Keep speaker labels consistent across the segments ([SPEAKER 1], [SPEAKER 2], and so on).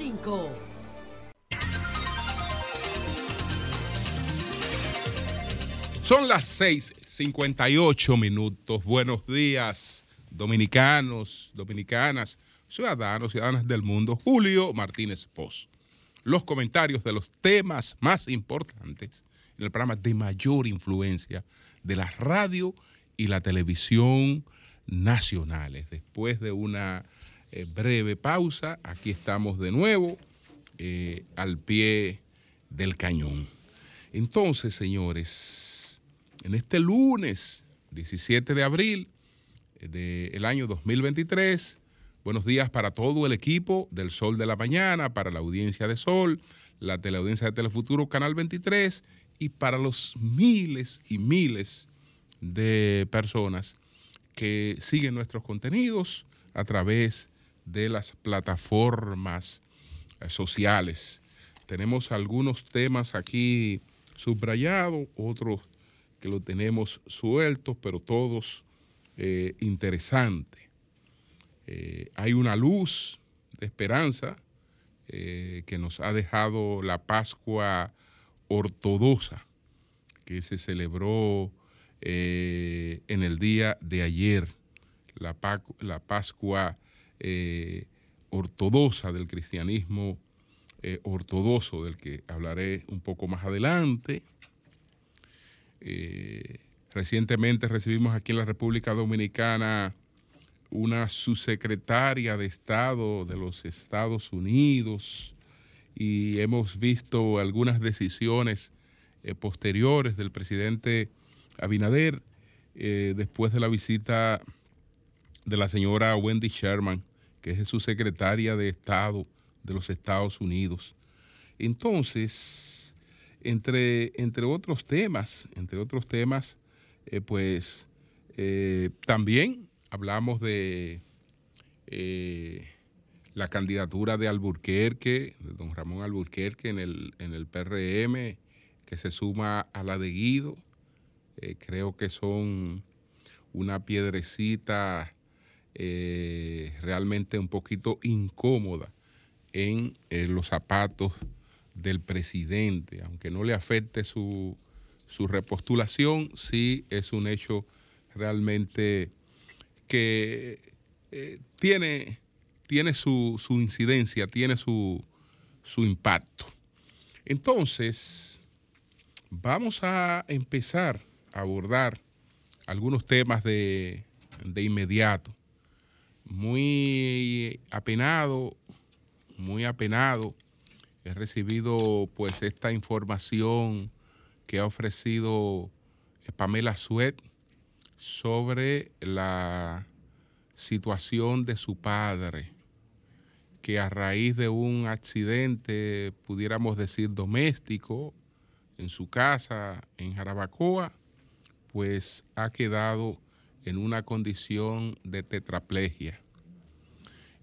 [SPEAKER 1] 96.5.
[SPEAKER 2] Son las 6:58 minutos. Buenos días, dominicanos, dominicanas, ciudadanos, ciudadanas del mundo. Julio Martínez Poz. Los comentarios de los temas más importantes en el programa de mayor influencia de la radio y la televisión nacionales. Después de una eh, breve pausa, aquí estamos de nuevo eh, al pie del cañón. Entonces, señores, en este lunes 17 de abril del año 2023, buenos días para todo el equipo del Sol de la Mañana, para la audiencia de Sol, la teleaudiencia de Telefuturo Canal 23 y para los miles y miles de personas que siguen nuestros contenidos a través de las plataformas eh, sociales. Tenemos algunos temas aquí subrayados, otros que lo tenemos sueltos, pero todos eh, interesantes. Eh, hay una luz de esperanza que nos ha dejado la Pascua ortodoxa que se celebró en el día de ayer, la, la Pascua eh, ortodoxa del cristianismo eh, ortodoxo, del que hablaré un poco más adelante. recientemente recibimos aquí en la República Dominicana una subsecretaria de Estado de los Estados Unidos y hemos visto algunas decisiones posteriores del presidente Abinader, eh, después de la visita de la señora Wendy Sherman, que es su secretaria de Estado de los Estados Unidos. Entonces, entre, entre otros temas, entre otros temas, eh, pues eh, también hablamos de la candidatura de Alburquerque, de don Ramón Alburquerque en el, en el PRM, que se suma a la de Guido eh, creo que son una piedrecita eh, realmente un poquito incómoda en eh, los zapatos del presidente, aunque no le afecte su, repostulación, sí es un hecho realmente que tiene, tiene su, incidencia, tiene su, su impacto. Entonces, vamos a empezar abordar algunos temas de, inmediato. Muy apenado, muy apenado. He recibido pues esta información que ha ofrecido Pamela Suet sobre la situación de su padre, que a raíz de un accidente, pudiéramos decir doméstico, en su casa en Jarabacoa, pues ha quedado en una condición de tetraplegia.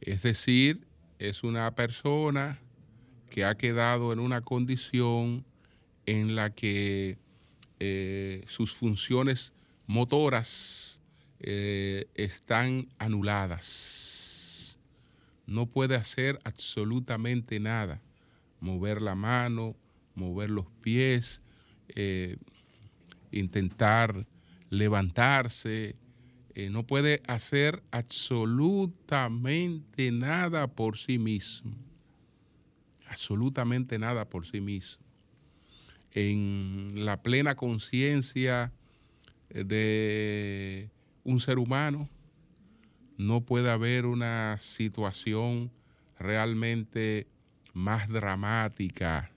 [SPEAKER 2] Es decir, es una persona que ha quedado en una condición en la que eh, sus funciones motoras eh, están anuladas. No puede hacer absolutamente nada. Mover la mano, mover los pies, eh, intentar levantarse, eh, no puede hacer absolutamente nada por sí mismo, absolutamente nada por sí mismo. En la plena conciencia eh, de un ser humano, no puede haber una situación realmente más dramática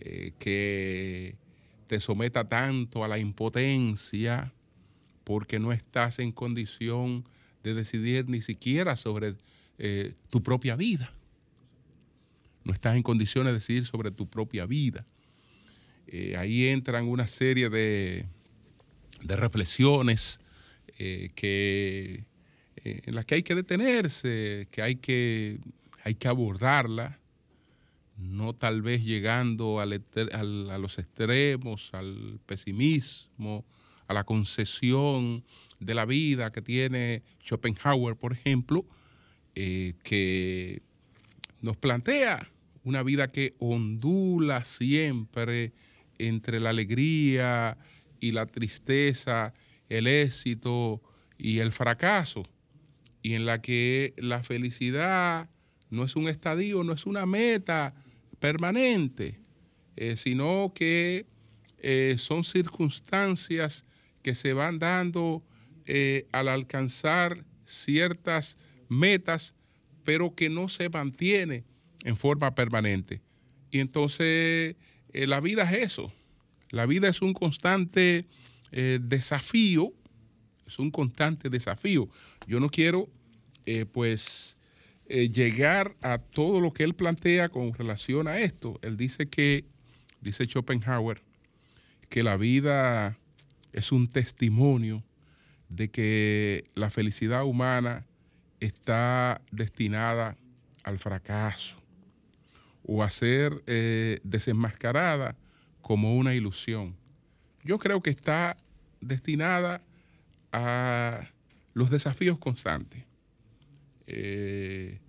[SPEAKER 2] eh, que te someta tanto a la impotencia porque no estás en condición de decidir ni siquiera sobre eh, tu propia vida. No estás en condiciones de decidir sobre tu propia vida. Eh, ahí entran una serie de, de reflexiones eh, que, en las que hay que detenerse, que hay que, hay que abordarla no tal vez llegando a los extremos, al pesimismo, a la concesión de la vida que tiene Schopenhauer, por ejemplo, eh, que nos plantea una vida que ondula siempre entre la alegría y la tristeza, el éxito y el fracaso, y en la que la felicidad no es un estadio, no es una meta permanente, eh, sino que eh, son circunstancias que se van dando eh, al alcanzar ciertas metas, pero que no se mantiene en forma permanente. Y entonces la vida es eso. La vida es un constante desafío, es un constante desafío. Yo no quiero, pues, eh, llegar a todo lo que él plantea con relación a esto. Él dice que, dice Schopenhauer, que la vida es un testimonio de que la felicidad humana está destinada al fracaso o a ser eh, desenmascarada como una ilusión. Yo creo que está destinada a los desafíos constantes. Eh,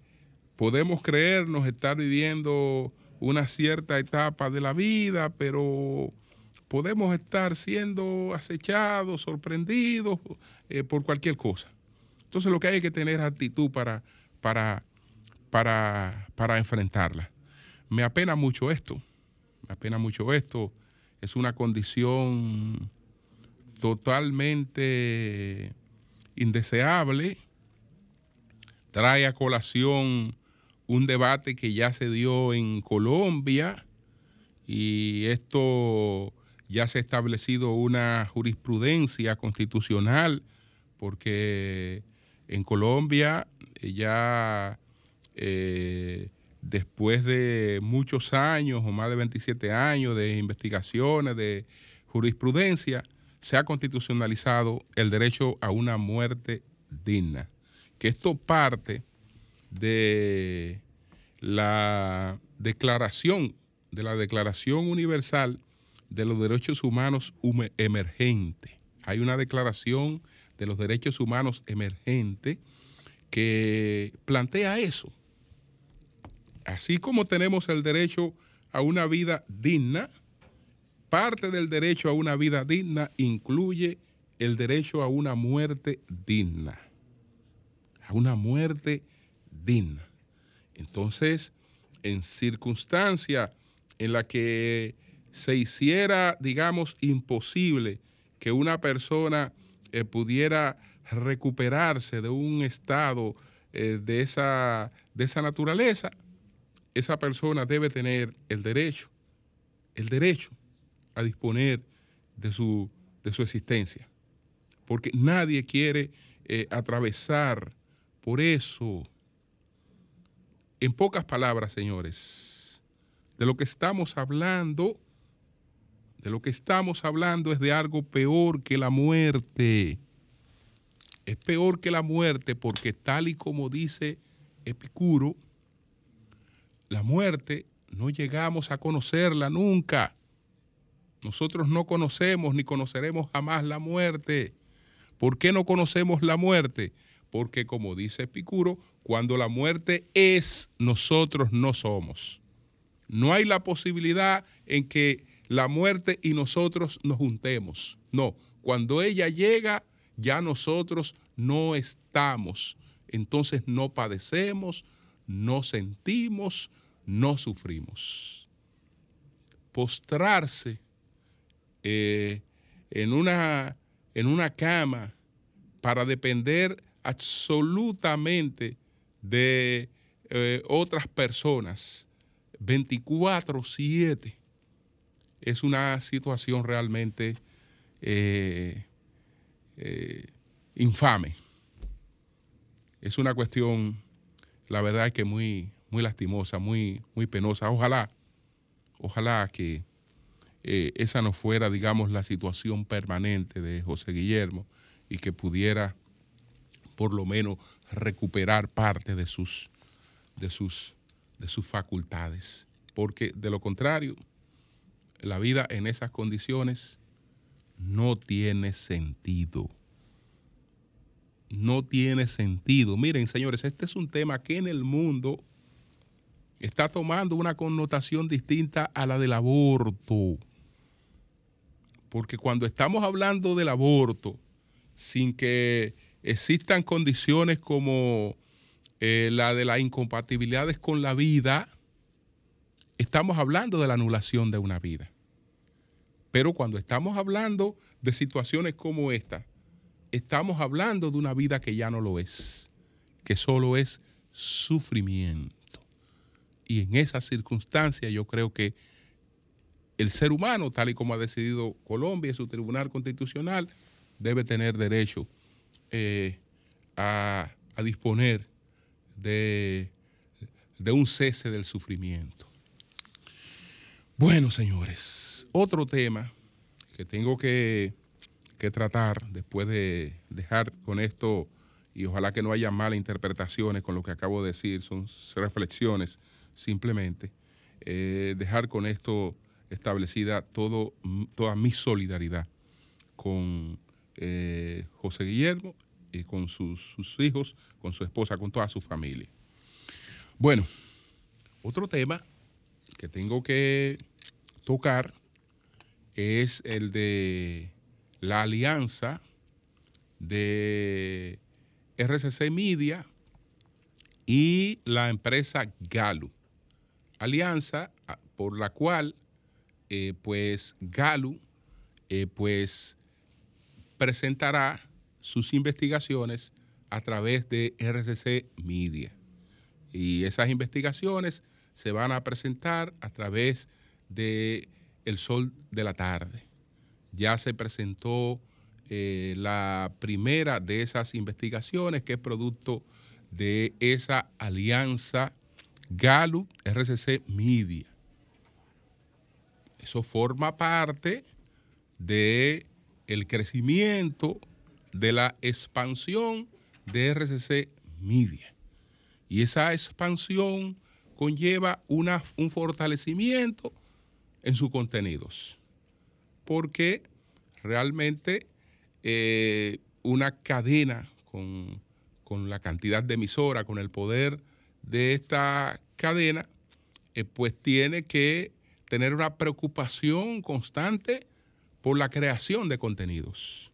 [SPEAKER 2] podemos creernos estar viviendo una cierta etapa de la vida, pero podemos estar siendo acechados, sorprendidos eh, por cualquier cosa. Entonces lo que hay que tener actitud para, para, para, para enfrentarla. Me apena mucho esto, me apena mucho esto. Es una condición totalmente indeseable trae a colación un debate que ya se dio en Colombia y esto ya se ha establecido una jurisprudencia constitucional porque en Colombia ya eh, después de muchos años o más de 27 años de investigaciones, de jurisprudencia, se ha constitucionalizado el derecho a una muerte digna. Que esto parte de la declaración, de la Declaración Universal de los Derechos Humanos Emergente. Hay una declaración de los derechos humanos emergente que plantea eso. Así como tenemos el derecho a una vida digna, parte del derecho a una vida digna incluye el derecho a una muerte digna a una muerte digna. Entonces, en circunstancia en la que se hiciera, digamos, imposible que una persona eh, pudiera recuperarse de un estado eh, de, esa, de esa naturaleza, esa persona debe tener el derecho, el derecho a disponer de su, de su existencia. Porque nadie quiere eh, atravesar por eso, en pocas palabras, señores, de lo que estamos hablando, de lo que estamos hablando es de algo peor que la muerte. Es peor que la muerte porque tal y como dice Epicuro, la muerte no llegamos a conocerla nunca. Nosotros no conocemos ni conoceremos jamás la muerte. ¿Por qué no conocemos la muerte? porque como dice Epicuro, cuando la muerte es, nosotros no somos. No hay la posibilidad en que la muerte y nosotros nos juntemos. No, cuando ella llega, ya nosotros no estamos. Entonces no padecemos, no sentimos, no sufrimos. Postrarse eh, en, una, en una cama para depender absolutamente de eh, otras personas 24/7 es una situación realmente eh, eh, infame. Es una cuestión, la verdad es que muy, muy lastimosa, muy, muy penosa. Ojalá, ojalá que esa no fuera, digamos, la situación permanente de José Guillermo y que pudiera por lo menos recuperar parte de sus, de sus, de sus facultades. Porque de lo contrario, la vida en esas condiciones no tiene sentido. No tiene sentido. Miren, señores, este es un tema que en el mundo está tomando una connotación distinta a la del aborto. Porque cuando estamos hablando del aborto, sin que existan condiciones como eh, la de las incompatibilidades con la vida, estamos hablando de la anulación de una vida. Pero cuando estamos hablando de situaciones como esta, estamos hablando de una vida que ya no lo es, que solo es sufrimiento. Y en esas circunstancias yo creo que el ser humano, tal y como ha decidido Colombia y su Tribunal Constitucional, debe tener derecho eh, a, disponer de, un cese del sufrimiento. Bueno, señores, otro tema que tengo que, que, tratar después de dejar con esto, y ojalá que no haya malas interpretaciones con lo que acabo de decir, son reflexiones simplemente, eh, dejar con esto establecida toda mi solidaridad con eh, José Guillermo y con sus, hijos, con su esposa, con toda su familia. Bueno, otro tema que tengo que tocar es el de la alianza de RCC Media y la empresa Galo. Alianza ah, por la cual eh, pues Galo eh, pues presentará sus investigaciones a través de RCC Media. Y esas investigaciones se van a presentar a través de El Sol de la Tarde. Ya se presentó eh, la primera de esas investigaciones, que es producto de esa alianza Galo RCC Media. Eso forma parte de el crecimiento de la expansión de RCC Media. Y esa expansión conlleva un fortalecimiento en sus contenidos, porque realmente eh, una cadena con, con, la cantidad de emisora, con el poder de esta cadena, eh, pues tiene que tener una preocupación constante por la creación de contenidos.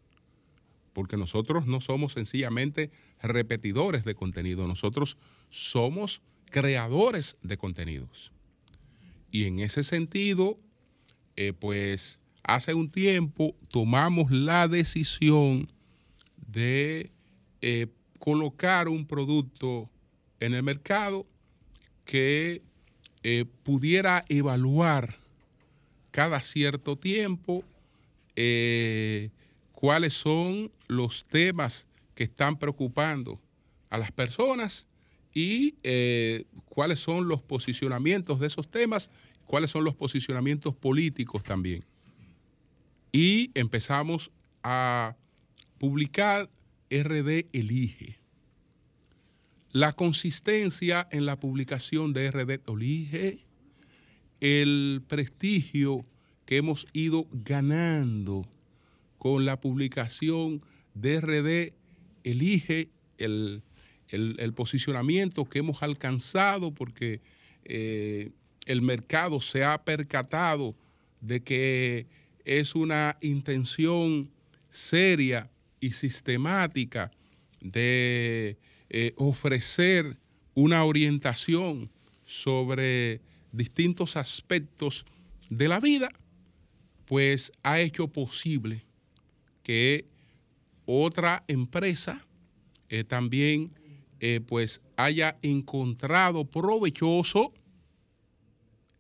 [SPEAKER 2] Porque nosotros no somos sencillamente repetidores de contenido, nosotros somos creadores de contenidos. Y en ese sentido, eh, pues hace un tiempo tomamos la decisión de eh, colocar un producto en el mercado que eh, pudiera evaluar cada cierto tiempo cuáles son los temas que están preocupando a las personas y eh, cuáles son los posicionamientos de esos temas, cuáles son los posicionamientos políticos también. Y empezamos a publicar RD Elige. La consistencia en la publicación de RD Elige, el prestigio que hemos ido ganando con la publicación de RD Elige el, posicionamiento que hemos alcanzado porque eh, el mercado se ha percatado de que es una intención seria y sistemática de eh, ofrecer una orientación sobre distintos aspectos de la vida pues ha hecho posible que otra empresa eh, también eh, pues haya encontrado provechoso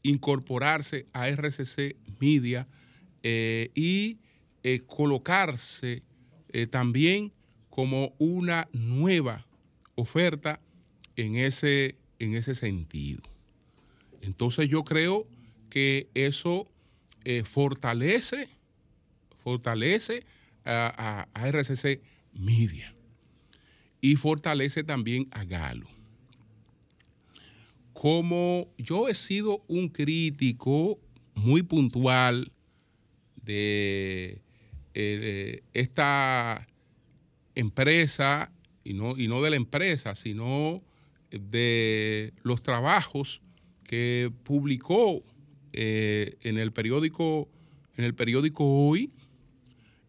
[SPEAKER 2] incorporarse a RCC Media eh, y colocarse también como una nueva oferta en ese, en ese sentido. Entonces yo creo que eso eh, fortalece, fortalece a, RCC Media y fortalece también a Galo. Como yo he sido un crítico muy puntual de eh, esta empresa, y no, y no de la empresa, sino de los trabajos que publicó eh, en el periódico en el periódico Hoy,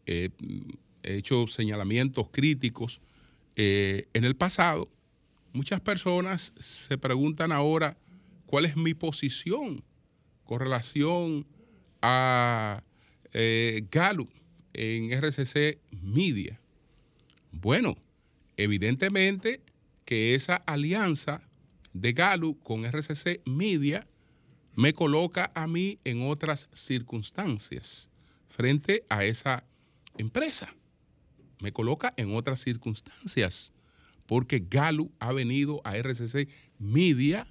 [SPEAKER 2] he hecho señalamientos críticos en el pasado. Muchas personas se preguntan ahora cuál es mi posición con relación a eh, Gallup en RCC Media. Bueno, evidentemente que esa alianza de Gallup con RCC Media me coloca a mí en otras circunstancias frente a esa empresa. Me coloca en otras circunstancias porque Gallup ha venido a RCC Media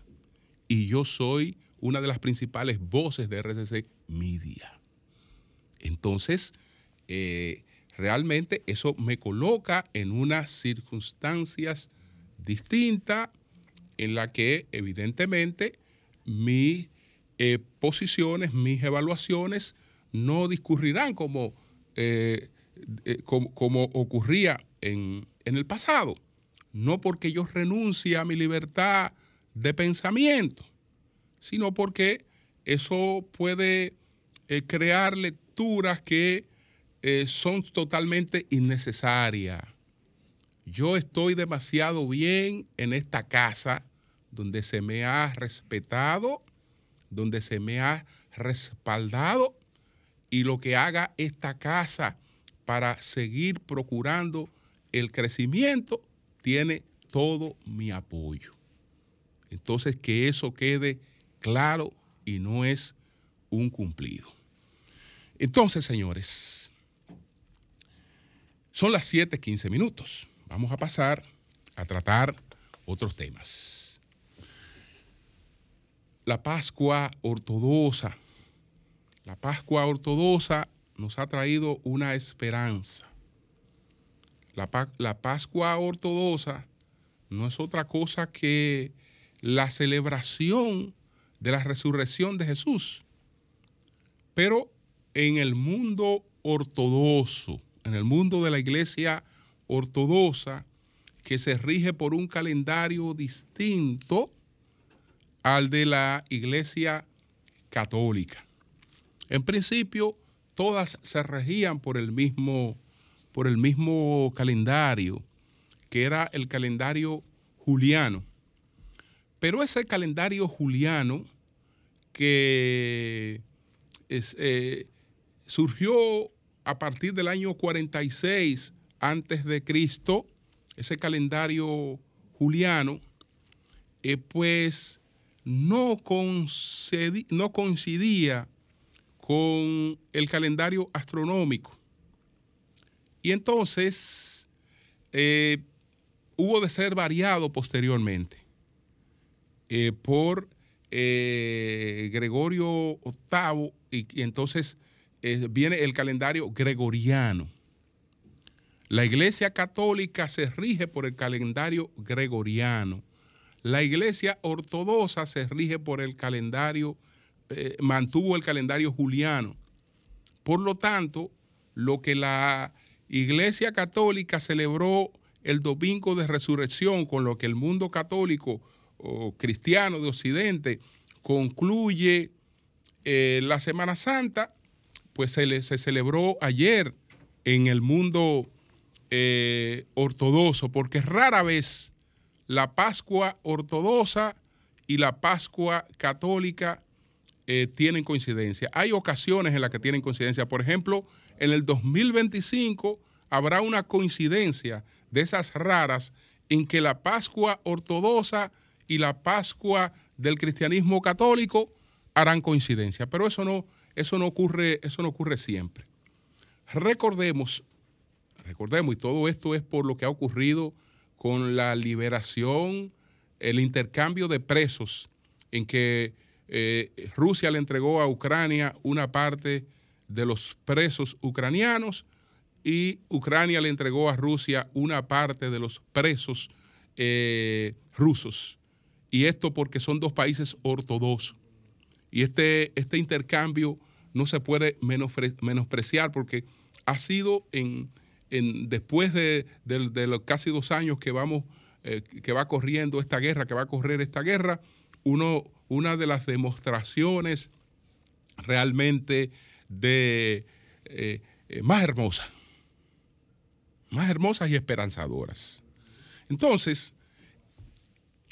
[SPEAKER 2] y yo soy una de las principales voces de RCC Media. Entonces, eh, realmente eso me coloca en unas circunstancias distintas en la que evidentemente mis eh, posiciones, mis evaluaciones no discurrirán como, eh, como, ocurría en, en el pasado. No porque yo renuncie a mi libertad de pensamiento, sino porque eso puede eh, crear lecturas que eh, son totalmente innecesarias. Yo estoy demasiado bien en esta casa donde se me ha respetado, donde se me ha respaldado y lo que haga esta casa para seguir procurando el crecimiento tiene todo mi apoyo. Entonces, que eso quede claro y no es un cumplido. Entonces, señores, son las 7:15 minutos. Vamos a pasar a tratar otros temas. La Pascua ortodoxa. La Pascua ortodoxa nos ha traído una esperanza. La, Pascua ortodoxa no es otra cosa que la celebración de la resurrección de Jesús. Pero en el mundo ortodoxo, en el mundo de la iglesia ortodoxa, que se rige por un calendario distinto al de la iglesia católica. En principio, todas se regían por el mismo, por el mismo calendario, que era el calendario juliano. Pero ese calendario juliano que eh, surgió a partir del año 46 antes de Cristo, ese calendario juliano, eh, pues no, no, coincidía con el calendario astronómico. Y entonces eh, hubo de ser variado posteriormente. Eh, por eh, Gregorio VIII y, entonces viene el calendario gregoriano. La Iglesia Católica se rige por el calendario gregoriano. La Iglesia Ortodoxa se rige por el calendario, mantuvo el calendario juliano. Por lo tanto, lo que la Iglesia Católica celebró el domingo de resurrección, con lo que el mundo católico o cristiano de Occidente concluye eh, la Semana Santa, pues se, se, celebró ayer en el mundo eh, ortodoxo, porque rara vez la Pascua ortodoxa y la Pascua católica eh, tienen coincidencia. Hay ocasiones en las que tienen coincidencia. Por ejemplo, en el 2025 habrá una coincidencia de esas raras en que la Pascua ortodoxa y la Pascua del cristianismo católico harán coincidencia, pero eso no, eso no ocurre, eso no ocurre siempre. Recordemos, recordemos, y todo esto es por lo que ha ocurrido con la liberación, el intercambio de presos, en que eh, Rusia le entregó a Ucrania una parte de los presos ucranianos y Ucrania le entregó a Rusia una parte de los presos eh, rusos y esto porque son dos países ortodoxos. Y este, este intercambio no se puede menospreciar porque ha sido en, después de, los casi dos años que vamos, eh, que va corriendo esta guerra, que va a correr esta guerra, uno, una de las demostraciones realmente de eh, eh, más hermosas, más hermosas y esperanzadoras. Entonces,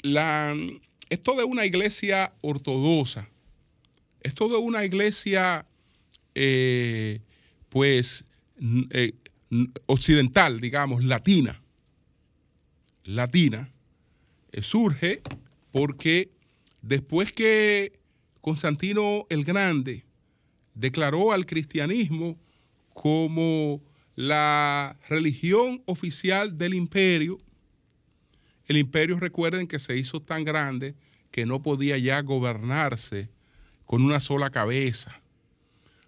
[SPEAKER 2] la, esto de una iglesia ortodoxa, esto de una iglesia, eh, pues, occidental, digamos, latina, latina, surge porque después que Constantino el Grande declaró al cristianismo como la religión oficial del imperio, el imperio recuerden que se hizo tan grande que no podía ya gobernarse con una sola cabeza.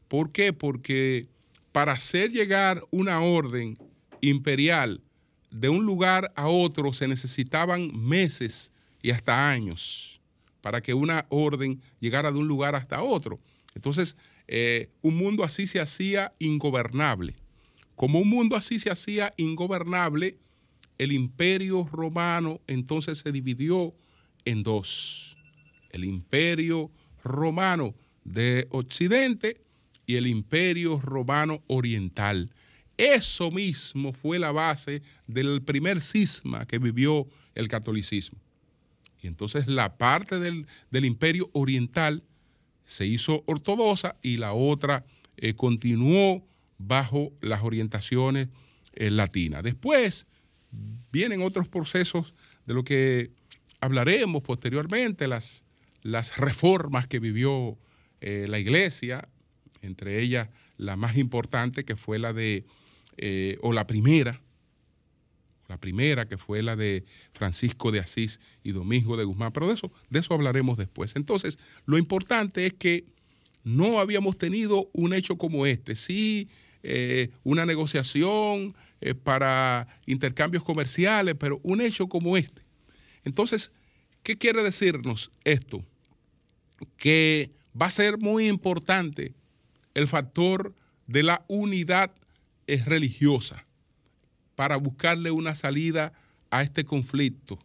[SPEAKER 2] ¿Por qué? Porque para hacer llegar una orden imperial de un lugar a otro se necesitaban meses y hasta años para que una orden llegara de un lugar hasta otro. Entonces, eh, un mundo así se hacía ingobernable. Como un mundo así se hacía ingobernable, el imperio romano entonces se dividió en dos. El imperio romano de Occidente y el imperio romano oriental. Eso mismo fue la base del primer cisma que vivió el catolicismo. Y entonces la parte del, imperio oriental se hizo ortodoxa y la otra eh, continuó bajo las orientaciones eh, latinas. Después vienen otros procesos de lo que hablaremos posteriormente, las, las reformas que vivió eh, la iglesia, entre ellas la más importante que fue la de o la primera, la primera que fue la de Francisco de Asís y Domingo de Guzmán, pero de eso, de eso hablaremos después. Entonces, lo importante es que no habíamos tenido un hecho como este, sí eh, una negociación eh, para intercambios comerciales, pero un hecho como este. Entonces, ¿qué quiere decirnos esto? Que va a ser muy importante el factor de la unidad es religiosa para buscarle una salida a este conflicto,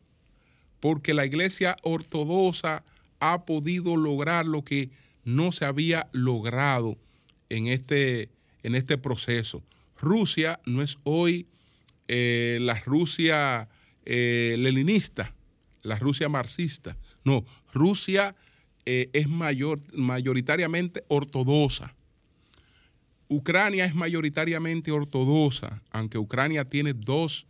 [SPEAKER 2] porque la iglesia ortodoxa ha podido lograr lo que no se había logrado en este, en este proceso. Rusia no es hoy eh, la Rusia eh, leninista, la Rusia marxista. No, Rusia eh, es mayor, mayoritariamente ortodoxa. Ucrania es mayoritariamente ortodoxa, aunque Ucrania tiene dos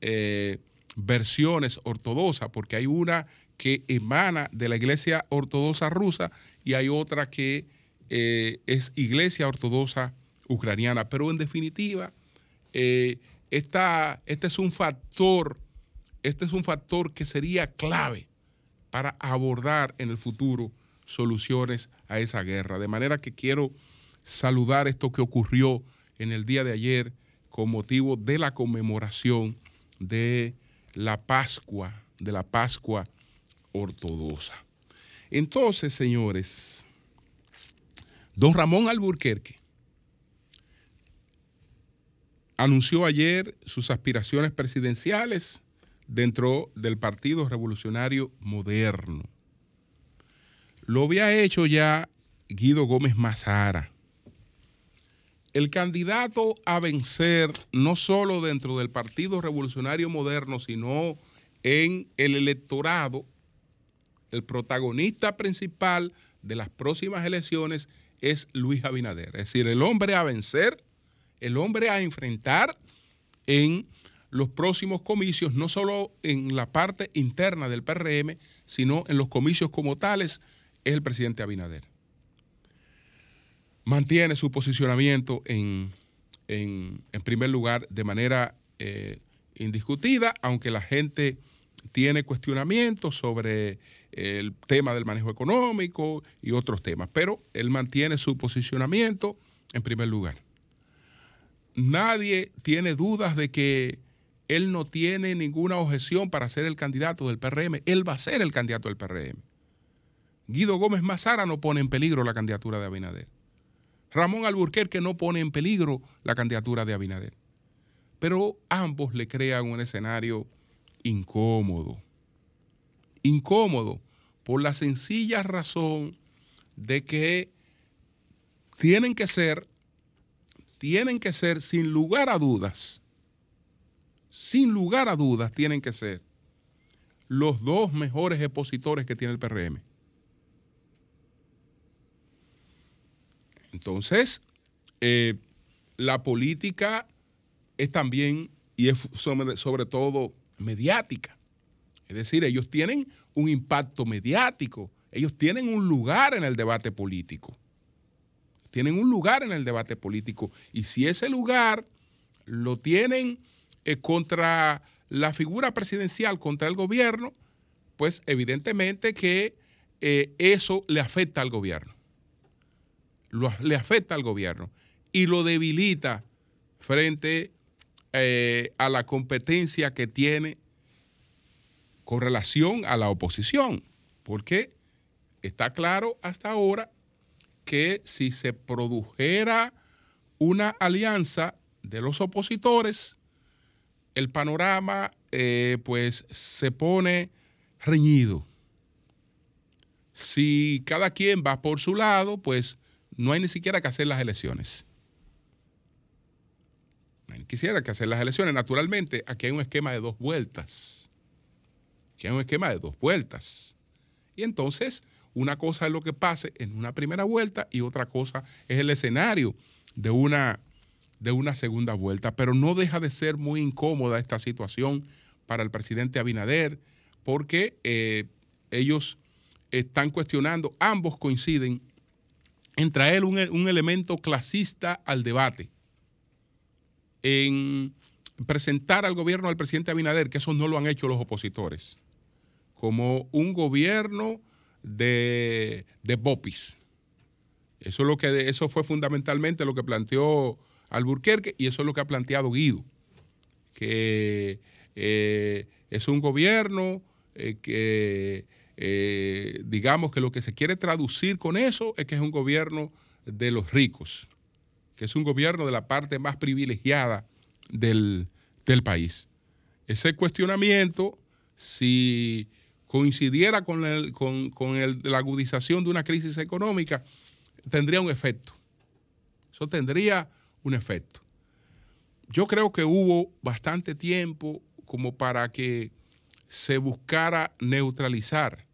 [SPEAKER 2] eh, versiones ortodoxas, porque hay una que emana de la iglesia ortodoxa rusa y hay otra que eh, es iglesia ortodoxa ucraniana. Pero en definitiva, eh, este es un factor, este es un factor que sería clave para abordar en el futuro soluciones a esa guerra. De manera que quiero saludar esto que ocurrió en el día de ayer con motivo de la conmemoración de la Pascua, de la Pascua ortodoxa. Entonces, señores, don Ramón Alburquerque anunció ayer sus aspiraciones presidenciales dentro del Partido Revolucionario Moderno. Lo había hecho ya Guido Gómez Mazara el candidato a vencer, no solo dentro del Partido Revolucionario Moderno, sino en el electorado, el protagonista principal de las próximas elecciones es Luis Abinader. Es decir, el hombre a vencer, el hombre a enfrentar en los próximos comicios, no solo en la parte interna del PRM, sino en los comicios como tales, es el presidente Abinader mantiene su posicionamiento en, primer lugar de manera eh, indiscutida, aunque la gente tiene cuestionamientos sobre el tema del manejo económico y otros temas, pero él mantiene su posicionamiento en primer lugar. Nadie tiene dudas de que él no tiene ninguna objeción para ser el candidato del PRM. Él va a ser el candidato del PRM. Guido Gómez Mazara no pone en peligro la candidatura de Abinader. Ramón Alburquerque no pone en peligro la candidatura de Abinader. Pero ambos le crean un escenario incómodo. Incómodo, por la sencilla razón de que tienen que ser, tienen que ser sin lugar a dudas, sin lugar a dudas tienen que ser los dos mejores expositores que tiene el PRM. Entonces, eh, la política es también, y es sobre, todo mediática. Es decir, ellos tienen un impacto mediático, ellos tienen un lugar en el debate político. Tienen un lugar en el debate político. Y si ese lugar lo tienen eh, contra la figura presidencial, contra el gobierno, pues evidentemente que eh, eso le afecta al gobierno. Le afecta al gobierno y lo debilita frente eh, a la competencia que tiene con relación a la oposición, porque está claro hasta ahora que si se produjera una alianza de los opositores, el panorama eh, pues se pone reñido. Si cada quien va por su lado, pues no hay ni siquiera que hacer las elecciones. Quisiera que hacer las elecciones. Naturalmente, aquí hay un esquema de dos vueltas. Aquí hay un esquema de dos vueltas. Y entonces, una cosa es lo que pase en una primera vuelta y otra cosa es el escenario de una, de una segunda vuelta. Pero no deja de ser muy incómoda esta situación para el presidente Abinader, porque eh, ellos están cuestionando, ambos coinciden en traer un, un elemento clasista al debate en presentar al gobierno del presidente Abinader, que eso no lo han hecho los opositores, como un gobierno de, de Bopis. Eso, es lo que, eso fue fundamentalmente lo que planteó Alburquerque y eso es lo que ha planteado Guido, que eh, es un gobierno eh, que, eh, digamos que lo que se quiere traducir con eso es que es un gobierno de los ricos que es un gobierno de la parte más privilegiada del, país. Ese cuestionamiento, si coincidiera con, la agudización de una crisis económica, tendría un efecto. Eso tendría un efecto. Yo creo que hubo bastante tiempo como para que se buscara neutralizar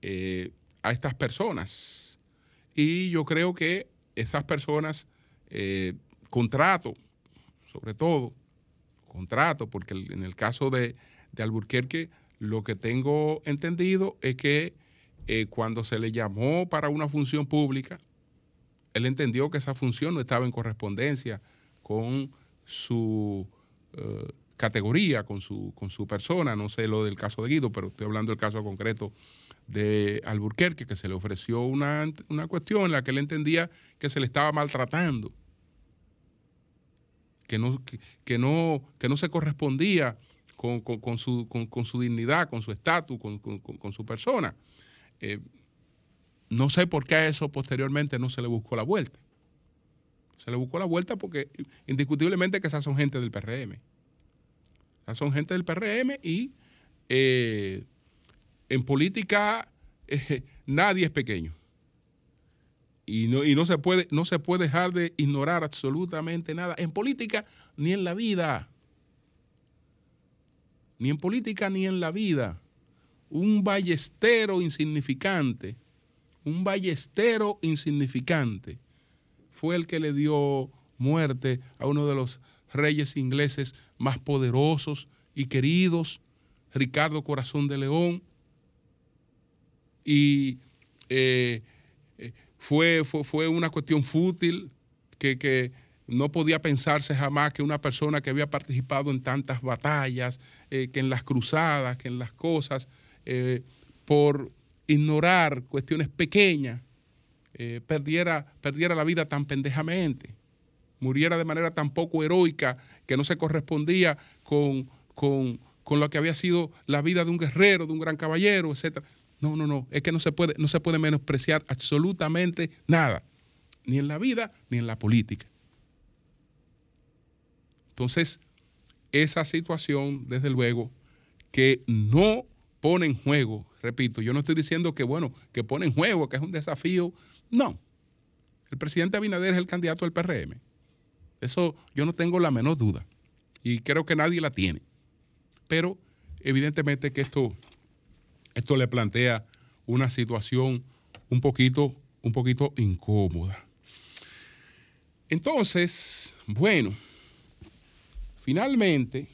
[SPEAKER 2] eh, a estas personas. Y yo creo que esas personas eh, contrato, sobre todo, contrato, porque en el caso de, de Alburquerque, lo que tengo entendido es que eh, cuando se le llamó para una función pública, él entendió que esa función no estaba en correspondencia con su eh, categoría, con su, con su persona, no sé lo del caso de Guido, pero estoy hablando del caso concreto de Alburquerque, que se le ofreció una, una cuestión en la que él entendía que se le estaba maltratando que no, que, no, que no se correspondía con, su, dignidad, con su estatus, con, su persona. Eh, no sé por qué a eso posteriormente no se le buscó la vuelta. Se le buscó la vuelta porque indiscutiblemente que esas son gente del PRM. Esas son gente del PRM y eh, en política eh, nadie es pequeño y no, y no, se puede, no se puede dejar de ignorar absolutamente nada, en política ni en la vida. Ni en política ni en la vida. Un ballestero insignificante, un ballestero insignificante, fue el que le dio muerte a uno de los reyes ingleses más poderosos y queridos, Ricardo Corazón de León. Y eh, fue, fue, una cuestión fútil que, no podía pensarse jamás que una persona que había participado en tantas batallas, eh, que en las cruzadas, que en las cosas, eh, por ignorar cuestiones pequeñas, eh, perdiera, perdiera la vida tan pendejamente, muriera de manera tan poco heroica que no se correspondía con, con, con lo que había sido la vida de un guerrero, de un gran caballero, etc. No, no, no, es que no se puede, no se puede menospreciar absolutamente nada, ni en la vida ni en la política. Entonces, esa situación, desde luego, que no pone en juego repito, yo no estoy diciendo que, bueno, que pone en juego, que es un desafío. No. El presidente Abinader es el candidato del PRM. Eso yo no tengo la menor duda. Y creo que nadie la tiene. Pero evidentemente que esto, esto le plantea una situación un poquito, un poquito incómoda. Entonces, bueno, finalmente,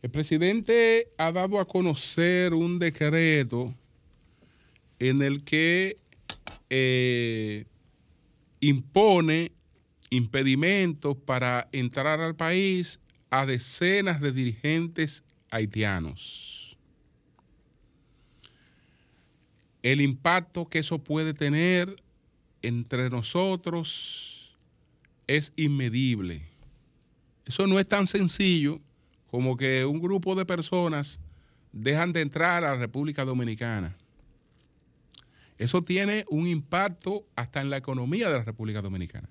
[SPEAKER 2] el presidente ha dado a conocer un decreto en el que eh, impone impedimentos para entrar al país a decenas de dirigentes haitianos. El impacto que eso puede tener entre nosotros es inmedible. Eso no es tan sencillo como que un grupo de personas dejan de entrar a la República Dominicana. Eso tiene un impacto hasta en la economía de la República Dominicana.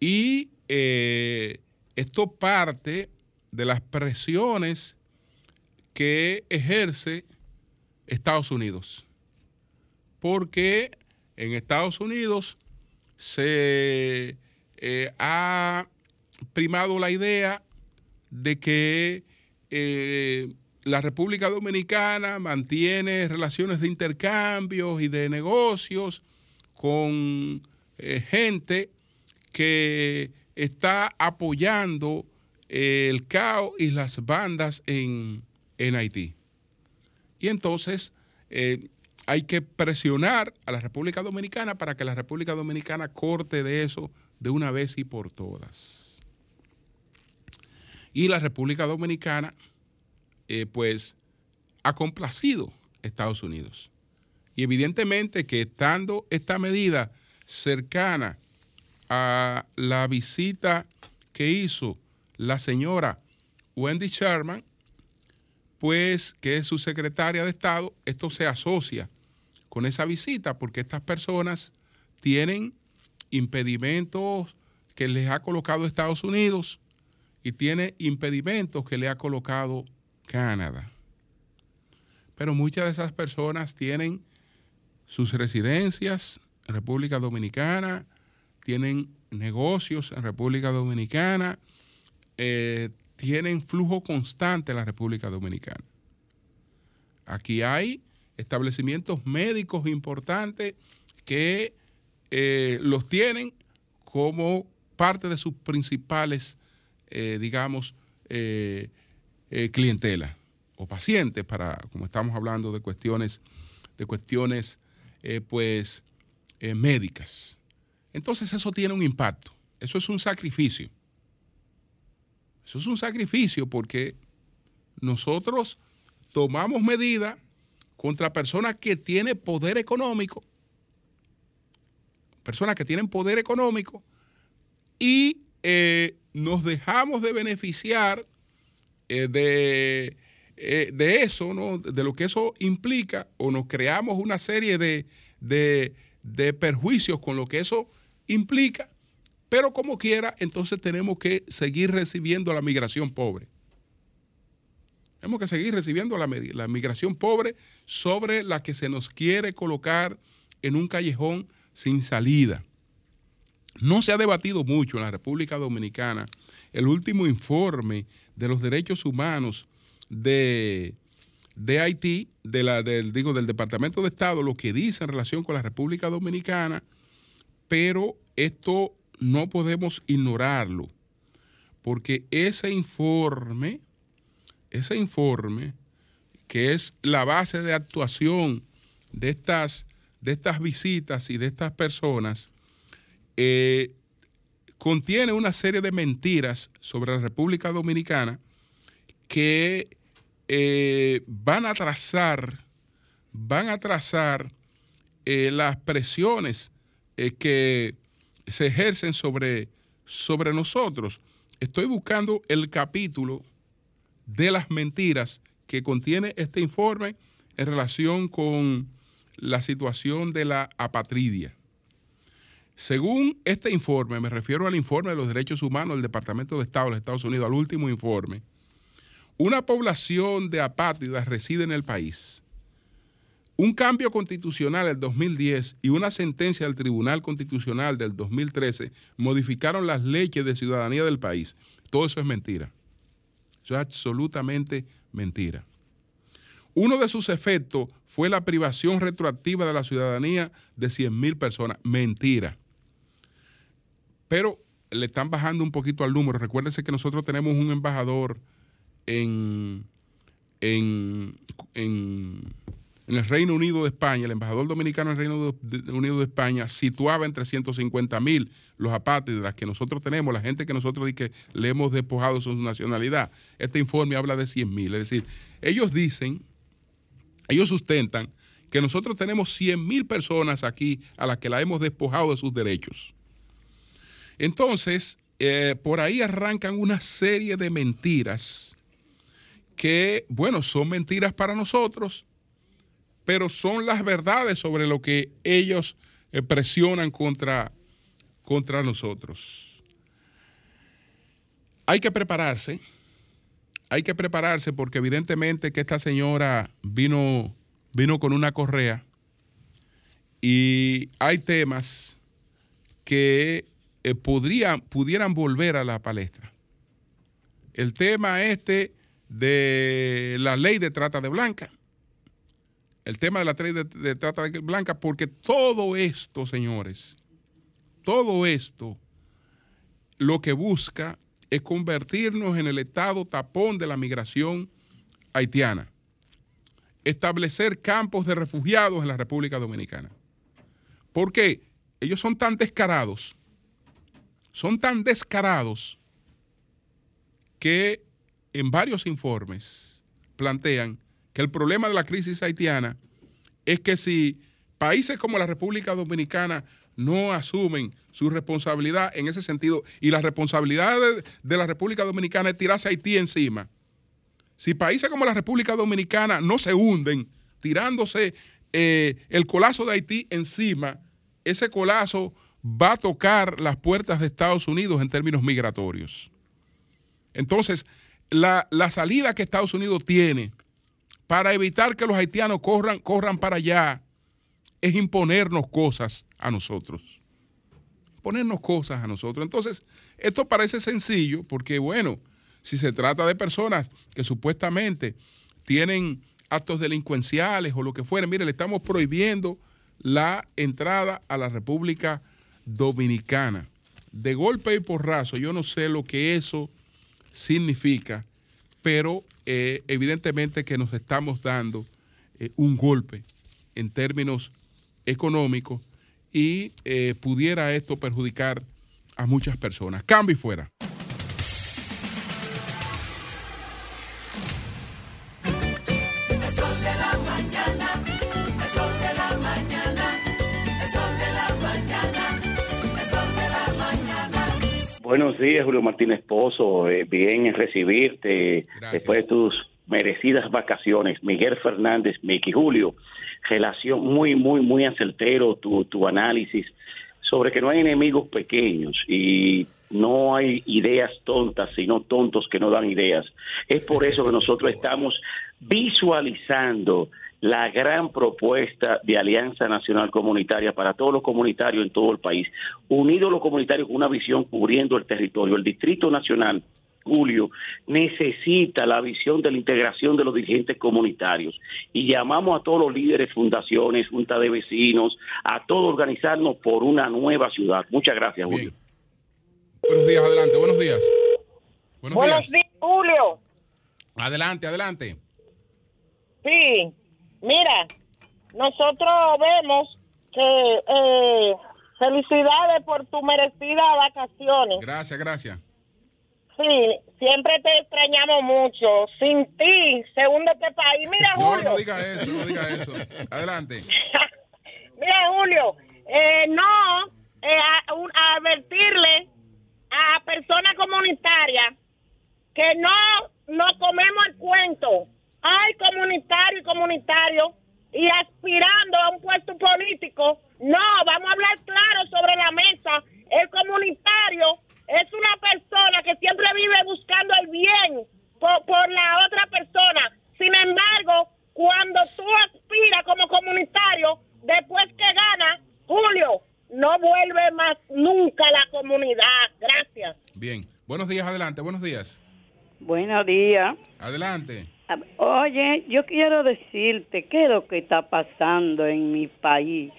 [SPEAKER 2] Y eh, esto parte de las presiones que ejerce Estados Unidos. Porque en Estados Unidos se eh, ha primado la idea de que eh, la República Dominicana mantiene relaciones de intercambios y de negocios con gente que está apoyando el caos y las bandas en, Haití. Y entonces eh, hay que presionar a la República Dominicana para que la República Dominicana corte de eso de una vez y por todas. Y la República Dominicana eh, pues ha complacido a Estados Unidos. Y evidentemente que estando esta medida cercana a la visita que hizo la señora Wendy Sherman, pues que es su secretaria de Estado, esto se asocia con esa visita porque estas personas tienen impedimentos que les ha colocado Estados Unidos y tiene impedimentos que le ha colocado Canadá. Pero muchas de esas personas tienen sus residencias en República Dominicana, tienen negocios en República Dominicana, eh, tienen flujo constante en la República Dominicana. Aquí hay establecimientos médicos importantes que eh, los tienen como parte de sus principales, eh, digamos, clientela o pacientes para, como estamos hablando de cuestiones, de cuestiones pues médicas. Entonces eso tiene un impacto, eso es un sacrificio. Eso es un sacrificio porque nosotros tomamos medidas contra personas que tienen poder económico, personas que tienen poder económico, y nos dejamos de beneficiar eh, de, eh, de, eso, ¿no? de lo que eso implica, o nos creamos una serie de, de, perjuicios con lo que eso implica, pero como quiera, entonces tenemos que seguir recibiendo la migración pobre. Tenemos que seguir recibiendo la, la, migración pobre sobre la que se nos quiere colocar en un callejón sin salida. No se ha debatido mucho en la República Dominicana el último informe de los derechos humanos de, de Haití, del, digo, del Departamento de Estado, lo que dice en relación con la República Dominicana, pero esto no podemos ignorarlo, porque ese informe, ese informe, que es la base de actuación de estas, de estas visitas y de estas personas, eh, contiene una serie de mentiras sobre la República Dominicana que eh, van a trazar, van a trazar eh, las presiones que se ejercen sobre, sobre nosotros. Estoy buscando el capítulo de las mentiras que contiene este informe en relación con la situación de la apatridia. Según este informe, me refiero al informe de los derechos humanos del Departamento de Estado de los Estados Unidos, al último informe, una población de apátridas reside en el país, un cambio constitucional del 2010 y una sentencia del Tribunal Constitucional del 2013 modificaron las leyes de ciudadanía del país. Todo eso es mentira. Eso es absolutamente mentira. Uno de sus efectos fue la privación retroactiva de la ciudadanía de 100 mil personas. Mentira. Pero le están bajando un poquito al número. Recuérdense que nosotros tenemos un embajador en, en, el Reino Unido de España, el embajador dominicano en el Reino Unido de España situaba entre 150 mil los apátridas que nosotros tenemos, la gente que nosotros que le hemos despojado de su nacionalidad. Este informe habla de 100 mil. Es decir, ellos dicen, ellos sustentan que nosotros tenemos 100 mil personas aquí a las que la hemos despojado de sus derechos. Entonces, eh, por ahí arrancan una serie de mentiras que, bueno, son mentiras para nosotros, pero son las verdades sobre lo que ellos eh, presionan contra, contra nosotros. Hay que prepararse, hay que prepararse porque evidentemente que esta señora vino, vino con una correa y hay temas que eh, pudieran volver a la palestra. El tema este de la ley de trata de blanca. El tema de la ley de, trata de blanca, porque todo esto, señores, todo esto lo que busca es convertirnos en el estado tapón de la migración haitiana, establecer campos de refugiados en la República Dominicana. Porque ellos son tan descarados, son tan descarados que en varios informes plantean que el problema de la crisis haitiana es que si países como la República Dominicana no asumen su responsabilidad en ese sentido, y la responsabilidad de, la República Dominicana es tirarse a Haití encima, si países como la República Dominicana no se hunden tirándose eh, el colazo de Haití encima, ese colazo va a tocar las puertas de Estados Unidos en términos migratorios. Entonces, la, salida que Estados Unidos tiene para evitar que los haitianos corran, corran para allá es imponernos cosas a nosotros. Ponernos cosas a nosotros. Entonces, esto parece sencillo porque, bueno, si se trata de personas que supuestamente tienen actos delincuenciales o lo que fuera, mire, le estamos prohibiendo la entrada a la República Dominicana. De golpe y porrazo, yo no sé lo que eso significa, pero eh, evidentemente que nos estamos dando eh, un golpe en términos económicos y eh, pudiera esto perjudicar a muchas personas. Cambio y fuera.
[SPEAKER 1] Buenos días, Julio Martínez Pozo. Eh, bien en recibirte después de tus merecidas vacaciones. Miguel Fernández, Miki Julio. Relación muy, muy, muy acertero tu, tu análisis sobre que no hay enemigos pequeños y no hay ideas tontas, sino tontos que no dan ideas. Es por eso que nosotros estamos visualizando la gran propuesta de Alianza Nacional Comunitaria para todos los comunitarios en todo el país, unidos los comunitarios con una visión cubriendo el territorio. El Distrito Nacional, Julio, necesita la visión de la integración de los dirigentes comunitarios y llamamos a todos los líderes, fundaciones, junta de vecinos, a todos organizarnos por una nueva ciudad. Muchas gracias, Julio.
[SPEAKER 2] Buenos días, adelante, buenos días.
[SPEAKER 3] Buenos, días. días, Julio.
[SPEAKER 2] Adelante, adelante.
[SPEAKER 3] Sí, Mira, nosotros vemos que eh, felicidades por tu merecida vacaciones.
[SPEAKER 2] Gracias, gracias.
[SPEAKER 3] Sí, siempre te extrañamos mucho. Sin ti, segundo este país. Mira, Julio.
[SPEAKER 2] No, no diga eso, no diga eso. Adelante.
[SPEAKER 3] Mira, Julio, eh, no, eh, a, advertirle a personas comunitarias que no nos comemos el cuento hay comunitario y comunitario y aspirando a un puesto político. No, vamos a hablar claro sobre la mesa. El comunitario es una persona que siempre vive buscando el bien por, por la otra persona. Sin embargo, cuando tú aspiras como comunitario, después que gana, Julio, no vuelve más nunca a la comunidad. Gracias.
[SPEAKER 2] Bien. Buenos días, adelante. Buenos días.
[SPEAKER 4] Buenos días.
[SPEAKER 2] Adelante.
[SPEAKER 4] Decirte qué es lo que está pasando en mi país.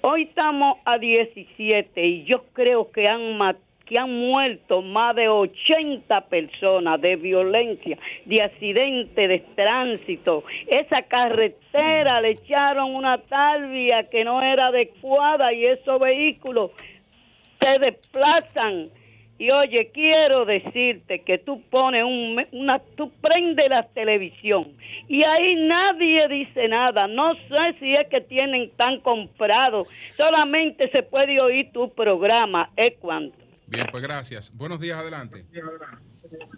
[SPEAKER 4] Hoy estamos a 17 y yo creo que han que han muerto más de 80 personas de violencia, de accidente de tránsito. Esa carretera le echaron una talvia que no era adecuada y esos vehículos se desplazan y oye, quiero decirte que tú pones un, una, tú prendes la televisión y ahí nadie dice nada. No sé si es que tienen tan comprado. Solamente se puede oír tu programa. ¿Es cuánto?
[SPEAKER 2] Bien, pues gracias. Buenos días, adelante.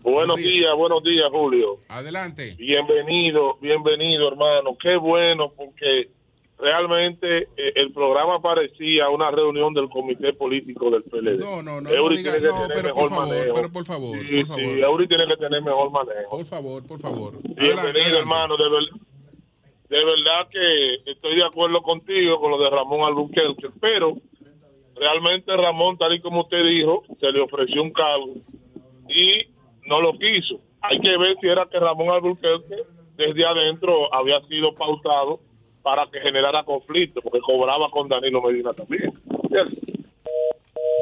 [SPEAKER 5] Buenos, días. buenos días, Julio.
[SPEAKER 2] Adelante.
[SPEAKER 5] Bienvenido, bienvenido, hermano. Qué bueno, porque realmente eh, el programa parecía una reunión del comité político del PLD.
[SPEAKER 2] No, no, no, no, diga, no pero, por favor, pero por favor,
[SPEAKER 5] sí,
[SPEAKER 2] por
[SPEAKER 5] Sí, Eury tiene que tener mejor manejo.
[SPEAKER 2] Por favor, por favor.
[SPEAKER 5] Bienvenido, hermano, de, de verdad que estoy de acuerdo contigo con lo de Ramón Albuquerque, pero realmente Ramón, tal y como usted dijo, se le ofreció un cargo y no lo quiso. Hay que ver si era que Ramón Albuquerque desde adentro había sido pautado para que generara conflicto, porque cobraba con Danilo Medina también.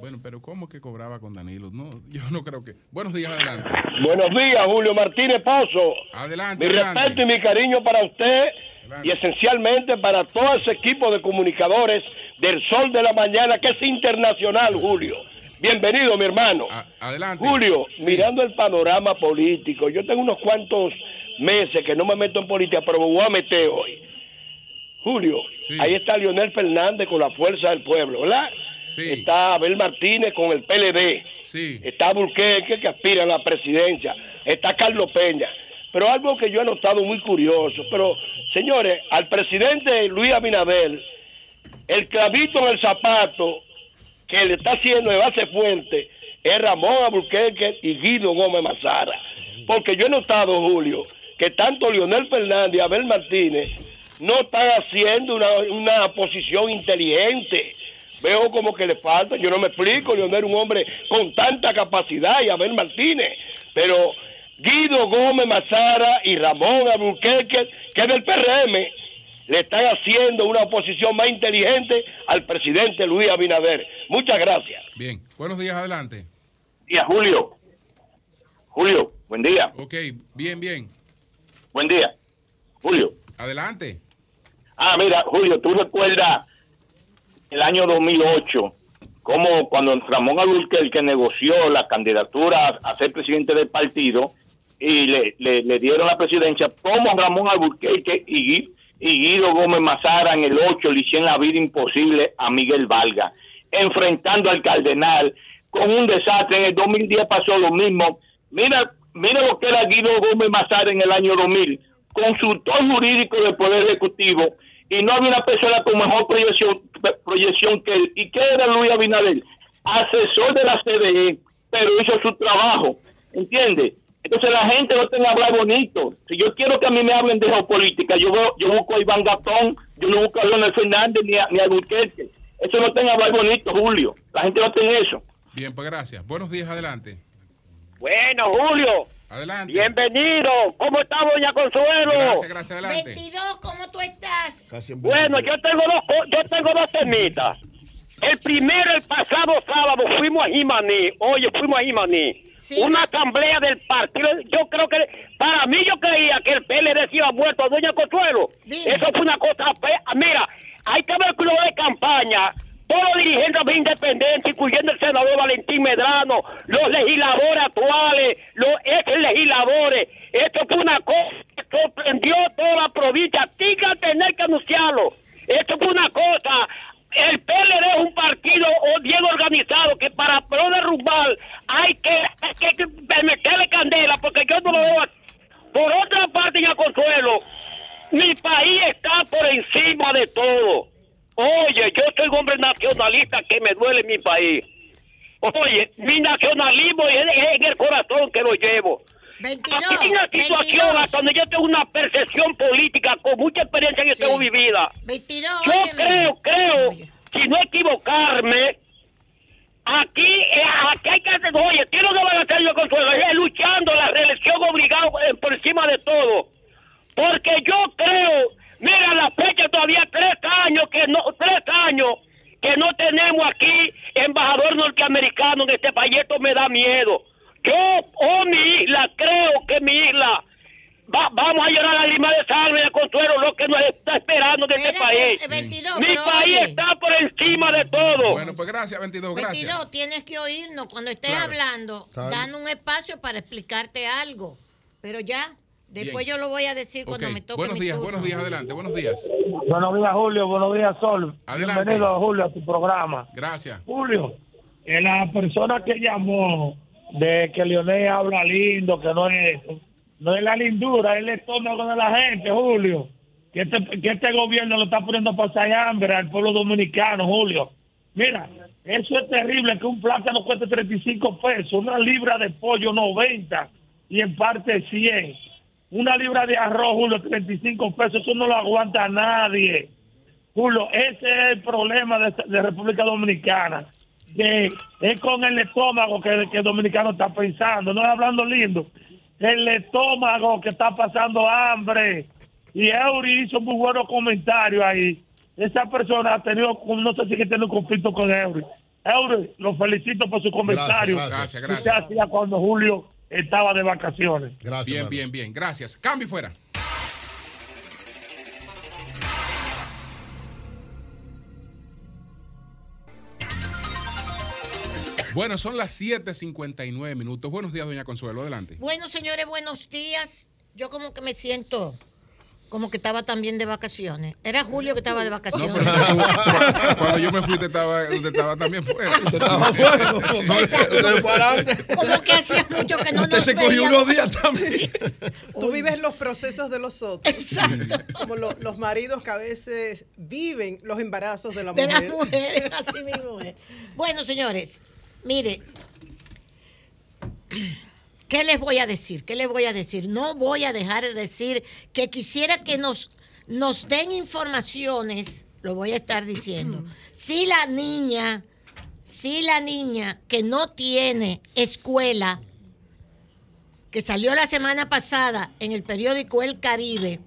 [SPEAKER 2] Bueno, pero ¿cómo que cobraba con Danilo? No, yo no creo que. Buenos días, adelante.
[SPEAKER 6] Buenos días, Julio Martínez Pozo.
[SPEAKER 2] Adelante.
[SPEAKER 6] Mi respeto y mi cariño para usted y esencialmente para todo ese equipo de comunicadores del Sol de la Mañana, que es internacional, Julio. Bienvenido, mi hermano.
[SPEAKER 2] adelante.
[SPEAKER 6] Julio, mirando el panorama político, yo tengo unos cuantos meses que no me meto en política, pero me voy a meter hoy. Julio, ahí está Leonel Fernández con la fuerza del pueblo, ¿verdad? Está Abel Martínez con el PLD. Está Burqueque que aspira a la presidencia. Está Carlos Peña. Pero algo que yo he notado muy curioso, pero señores, al presidente Luis Abinadel, el clavito en el zapato que le está haciendo de base fuerte es Ramón Aburqueque y Guido Gómez Mazara. Porque yo he notado, Julio, que tanto Leonel Fernández y Abel Martínez no están haciendo una, una posición inteligente. Veo como que le falta, yo no me explico, Leonel un hombre con tanta capacidad y Abel Martínez, pero Guido Gómez Mazara y Ramón Albuquerque, que es del PRM, le están haciendo una oposición más inteligente al presidente Luis Abinader. Muchas gracias.
[SPEAKER 2] Bien, buenos días, adelante.
[SPEAKER 7] Día, Julio. Julio, buen día.
[SPEAKER 2] Ok, bien, bien.
[SPEAKER 7] Buen día. Julio.
[SPEAKER 2] Adelante.
[SPEAKER 7] Ah, mira, Julio, tú recuerdas el año 2008, como cuando Ramón que negoció la candidatura a ser presidente del partido y le, le, dieron la presidencia, como Ramón Alburquerque y, y Guido Gómez Mazara en el 8 le hicieron la vida imposible a Miguel Valga, enfrentando al cardenal con un desastre. En el 2010 pasó lo mismo. Mira, mira lo que era Guido Gómez Mazara en el año 2000, consultor jurídico del Poder Ejecutivo y no había una persona con mejor proyección, proyección que él. ¿Y qué era Luis Abinader? Asesor de la CDE, pero hizo su trabajo, ¿entiende? Entonces la gente no tiene que hablar bonito. Si yo quiero que a mí me hablen de geopolítica, yo, yo busco a Iván Gatón, yo no busco a Leonel Fernández ni a, ni a Eso no tiene que hablar bonito, Julio. La gente no tiene eso.
[SPEAKER 2] Bien, pues gracias. Buenos días, adelante.
[SPEAKER 8] Bueno, Julio,
[SPEAKER 2] Adelante.
[SPEAKER 8] Bienvenido. ¿Cómo está, doña Consuelo?
[SPEAKER 2] Gracias, gracias, adelante.
[SPEAKER 9] 22, ¿cómo tú estás?
[SPEAKER 8] bueno, yo tengo dos, yo tengo dos temitas. El primero, el pasado sábado, fuimos a Jimaní. Oye, fuimos a Jimaní. Una asamblea del partido. Yo creo que, para mí, yo creía que el PLD se iba muerto a Doña Consuelo. Eso fue una cosa fea. Mira, hay que ver el club de campaña todos los dirigentes independientes, incluyendo el senador Valentín Medrano, los legisladores actuales, los ex legisladores. Esto fue una cosa que sorprendió toda la provincia. Tiga tener que anunciarlo. Esto fue una cosa. El PLD es un partido bien organizado que para pro derrumbar hay que, meterle candela porque yo no lo veo. Por otra parte, ya Consuelo, mi país está por encima de todo. Oye, yo soy un hombre nacionalista que me duele mi país. Oye, mi nacionalismo es, en el corazón que lo llevo. Aquí hay una situación hasta donde yo tengo una percepción política con mucha experiencia que tengo vivida.
[SPEAKER 9] 22,
[SPEAKER 8] yo
[SPEAKER 9] óyeme.
[SPEAKER 8] creo, creo, si no equivocarme, aquí, eh, aquí hay que hacer, oye, ¿qué es lo que van a hacer yo, Consuelo? Es luchando la reelección obligada eh, por encima de todo. Porque yo creo, mira la fecha todavía tres años que no, tres años que no tenemos aquí embajador norteamericano en este país, esto me da miedo. Yo, oh mi isla, creo que mi isla, va- vamos a llorar la lágrima de sangre de consuelo, lo que nos está esperando de este país.
[SPEAKER 9] 22,
[SPEAKER 8] mi país
[SPEAKER 9] oye.
[SPEAKER 8] está por encima de todo.
[SPEAKER 2] Bueno, pues gracias, 22, gracias.
[SPEAKER 9] 22, tienes que oírnos cuando estés
[SPEAKER 2] Claro.
[SPEAKER 9] hablando, dan un espacio para explicarte algo. Pero ya, después
[SPEAKER 2] Bien.
[SPEAKER 9] yo lo voy a decir cuando me toque
[SPEAKER 2] Buenos
[SPEAKER 9] mi
[SPEAKER 2] días,
[SPEAKER 9] turno.
[SPEAKER 2] buenos días, adelante, buenos días.
[SPEAKER 10] Buenos días, Julio. Buenos días, Sol.
[SPEAKER 2] Adelante.
[SPEAKER 10] Bienvenido, Julio, a tu programa.
[SPEAKER 2] Gracias.
[SPEAKER 10] Julio, eh, la persona que llamó de que Leonel habla lindo, que no es eso, no es la lindura, es el estómago de la gente, Julio. Que este, que este gobierno lo está poniendo a pasar hambre al pueblo dominicano, Julio. Mira, eso es terrible, que un plátano cueste 35 pesos, una libra de pollo 90 y en parte 100. Una libra de arroz, Julio, 35 pesos, eso no lo aguanta nadie. Julio, ese es el problema de, de República Dominicana. Que es con el estómago que, que el dominicano está pensando. No es hablando lindo. El estómago que está pasando hambre. Y Eury hizo muy buenos comentarios ahí. Esa persona ha tenido, no sé si que tiene un conflicto con Eury. Eury, lo felicito por su comentario.
[SPEAKER 2] gracias. Gracias, gracias.
[SPEAKER 10] usted hacía cuando Julio estaba de vacaciones.
[SPEAKER 2] bien, bien, bien. Gracias. Cambio y fuera. Bueno, son las 7:59 minutos. Buenos días, doña Consuelo. Adelante.
[SPEAKER 9] Bueno, señores, buenos días. Yo como que me siento como que estaba también de vacaciones. Era Julio que estaba de vacaciones.
[SPEAKER 2] Cuando yo me fui, usted estaba, usted estaba también fuera. Usted
[SPEAKER 11] estaba fuera.
[SPEAKER 9] Como que hacía mucho que no
[SPEAKER 11] Usted
[SPEAKER 9] nos
[SPEAKER 11] se cogió
[SPEAKER 9] veíamos.
[SPEAKER 11] unos días también.
[SPEAKER 12] Tú vives los procesos de los otros. Como lo- los maridos que a veces viven los embarazos de la
[SPEAKER 9] de
[SPEAKER 12] mujer.
[SPEAKER 9] las mujeres, así mismo es. Bueno, señores, mire, ¿qué les voy a decir? ¿Qué les voy a decir? No voy a dejar de decir que quisiera que nos, nos den informaciones, lo voy a estar diciendo. Si la niña, si la niña que no tiene escuela, que salió la semana pasada en el periódico El Caribe,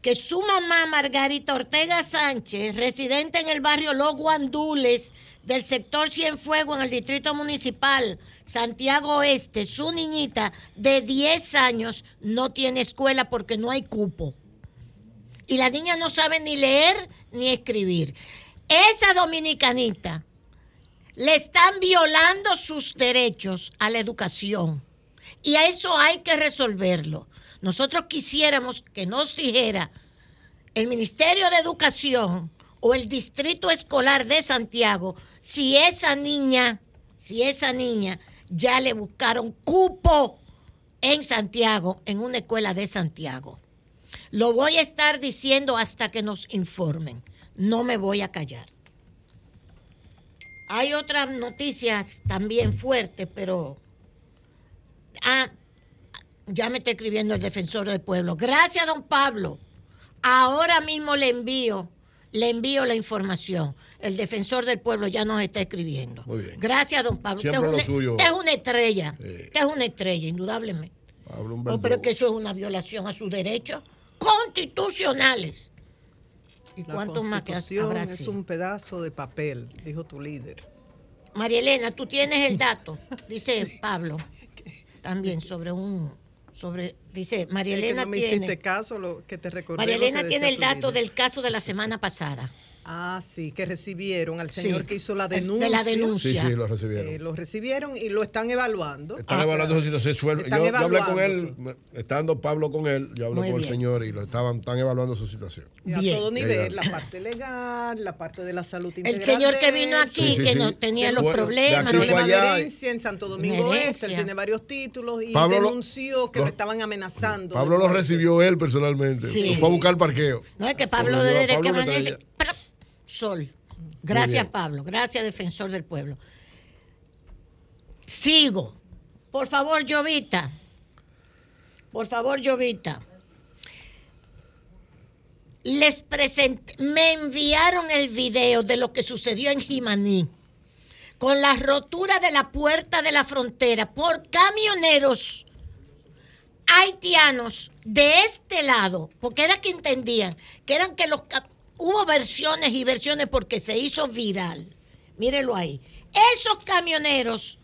[SPEAKER 9] que su mamá, Margarita Ortega Sánchez, residente en el barrio Los Guandules del sector Cienfuegos en el distrito municipal Santiago Oeste, su niñita de 10 años no tiene escuela porque no hay cupo. Y la niña no sabe ni leer ni escribir. Esa dominicanita le están violando sus derechos a la educación. Y a eso hay que resolverlo. Nosotros quisiéramos que nos dijera el Ministerio de Educación o el Distrito Escolar de Santiago si esa niña, si esa niña ya le buscaron cupo en Santiago, en una escuela de Santiago. Lo voy a estar diciendo hasta que nos informen. No me voy a callar. Hay otras noticias también fuertes, pero... Ah, ya me está escribiendo el defensor del pueblo. Gracias, don Pablo. Ahora mismo le envío, le envío la información. El defensor del pueblo ya nos está escribiendo.
[SPEAKER 11] Muy bien.
[SPEAKER 9] Gracias, don Pablo. Usted es,
[SPEAKER 11] lo
[SPEAKER 9] una,
[SPEAKER 11] suyo.
[SPEAKER 9] usted es una estrella. Usted es una estrella, indudablemente.
[SPEAKER 11] Pablo, un
[SPEAKER 9] No, pero que eso es una violación a sus derechos constitucionales. ¿Y
[SPEAKER 12] La
[SPEAKER 9] cuántos más que habrá
[SPEAKER 12] es
[SPEAKER 9] sido?
[SPEAKER 12] un pedazo de papel, dijo tu líder.
[SPEAKER 9] María Elena, tú tienes el dato, dice Pablo, también sobre un, sobre, dice, María
[SPEAKER 12] Es que
[SPEAKER 9] Elena
[SPEAKER 12] no me
[SPEAKER 9] tiene,
[SPEAKER 12] caso lo que te.
[SPEAKER 9] María Elena tiene el dato
[SPEAKER 12] líder.
[SPEAKER 9] del caso de la semana pasada.
[SPEAKER 12] Ah, sí, que recibieron al
[SPEAKER 9] Sí.
[SPEAKER 12] señor que hizo la
[SPEAKER 9] De
[SPEAKER 12] denuncia.
[SPEAKER 9] la denuncia.
[SPEAKER 11] Sí, sí, lo recibieron.
[SPEAKER 12] Eh, lo recibieron y lo están evaluando.
[SPEAKER 11] Están evaluando su situación.
[SPEAKER 12] Están
[SPEAKER 11] Yo, yo hablé con él, estando Pablo con él, yo hablé
[SPEAKER 12] Muy
[SPEAKER 11] con el señor y lo estaban, están evaluando su situación.
[SPEAKER 12] Y a
[SPEAKER 9] Bien.
[SPEAKER 12] todo nivel, la parte legal, la parte de la salud
[SPEAKER 9] El
[SPEAKER 12] integral.
[SPEAKER 9] señor que
[SPEAKER 12] de
[SPEAKER 9] vino aquí,
[SPEAKER 11] Sí, sí,
[SPEAKER 9] que
[SPEAKER 11] sí.
[SPEAKER 9] no tenía los
[SPEAKER 11] fue-
[SPEAKER 9] problemas,
[SPEAKER 11] de
[SPEAKER 9] no
[SPEAKER 12] herencia en Santo Domingo Este, él tiene varios títulos y
[SPEAKER 11] Pablo lo-
[SPEAKER 12] denunció que
[SPEAKER 11] lo-
[SPEAKER 12] lo estaban amenazando.
[SPEAKER 11] Pablo
[SPEAKER 12] de
[SPEAKER 11] lo recibió él personalmente.
[SPEAKER 9] Sí.
[SPEAKER 11] Lo fue a buscar parqueo.
[SPEAKER 9] No es que Pablo desde que amanece. Sol. Gracias. Pablo, gracias defensor del pueblo. Sigo. Por favor, Llovita, Por favor, Jovita. Les presenté, me enviaron el video de lo que sucedió en Jimaní con la rotura de la puerta de la frontera por camioneros haitianos de este lado, porque era que entendían que eran que los hubo versiones y versiones porque se hizo viral. Mírelo ahí. Esos camioneros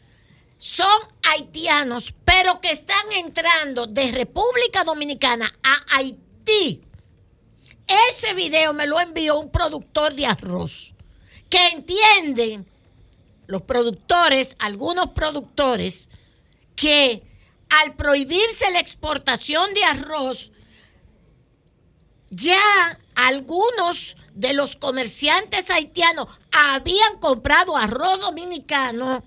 [SPEAKER 9] son haitianos, pero que están entrando de República Dominicana a Haití. Ese video me lo envió un productor de arroz, que entienden los productores, algunos productores, que al prohibirse la exportación de arroz, ya algunos de los comerciantes haitianos habían comprado arroz dominicano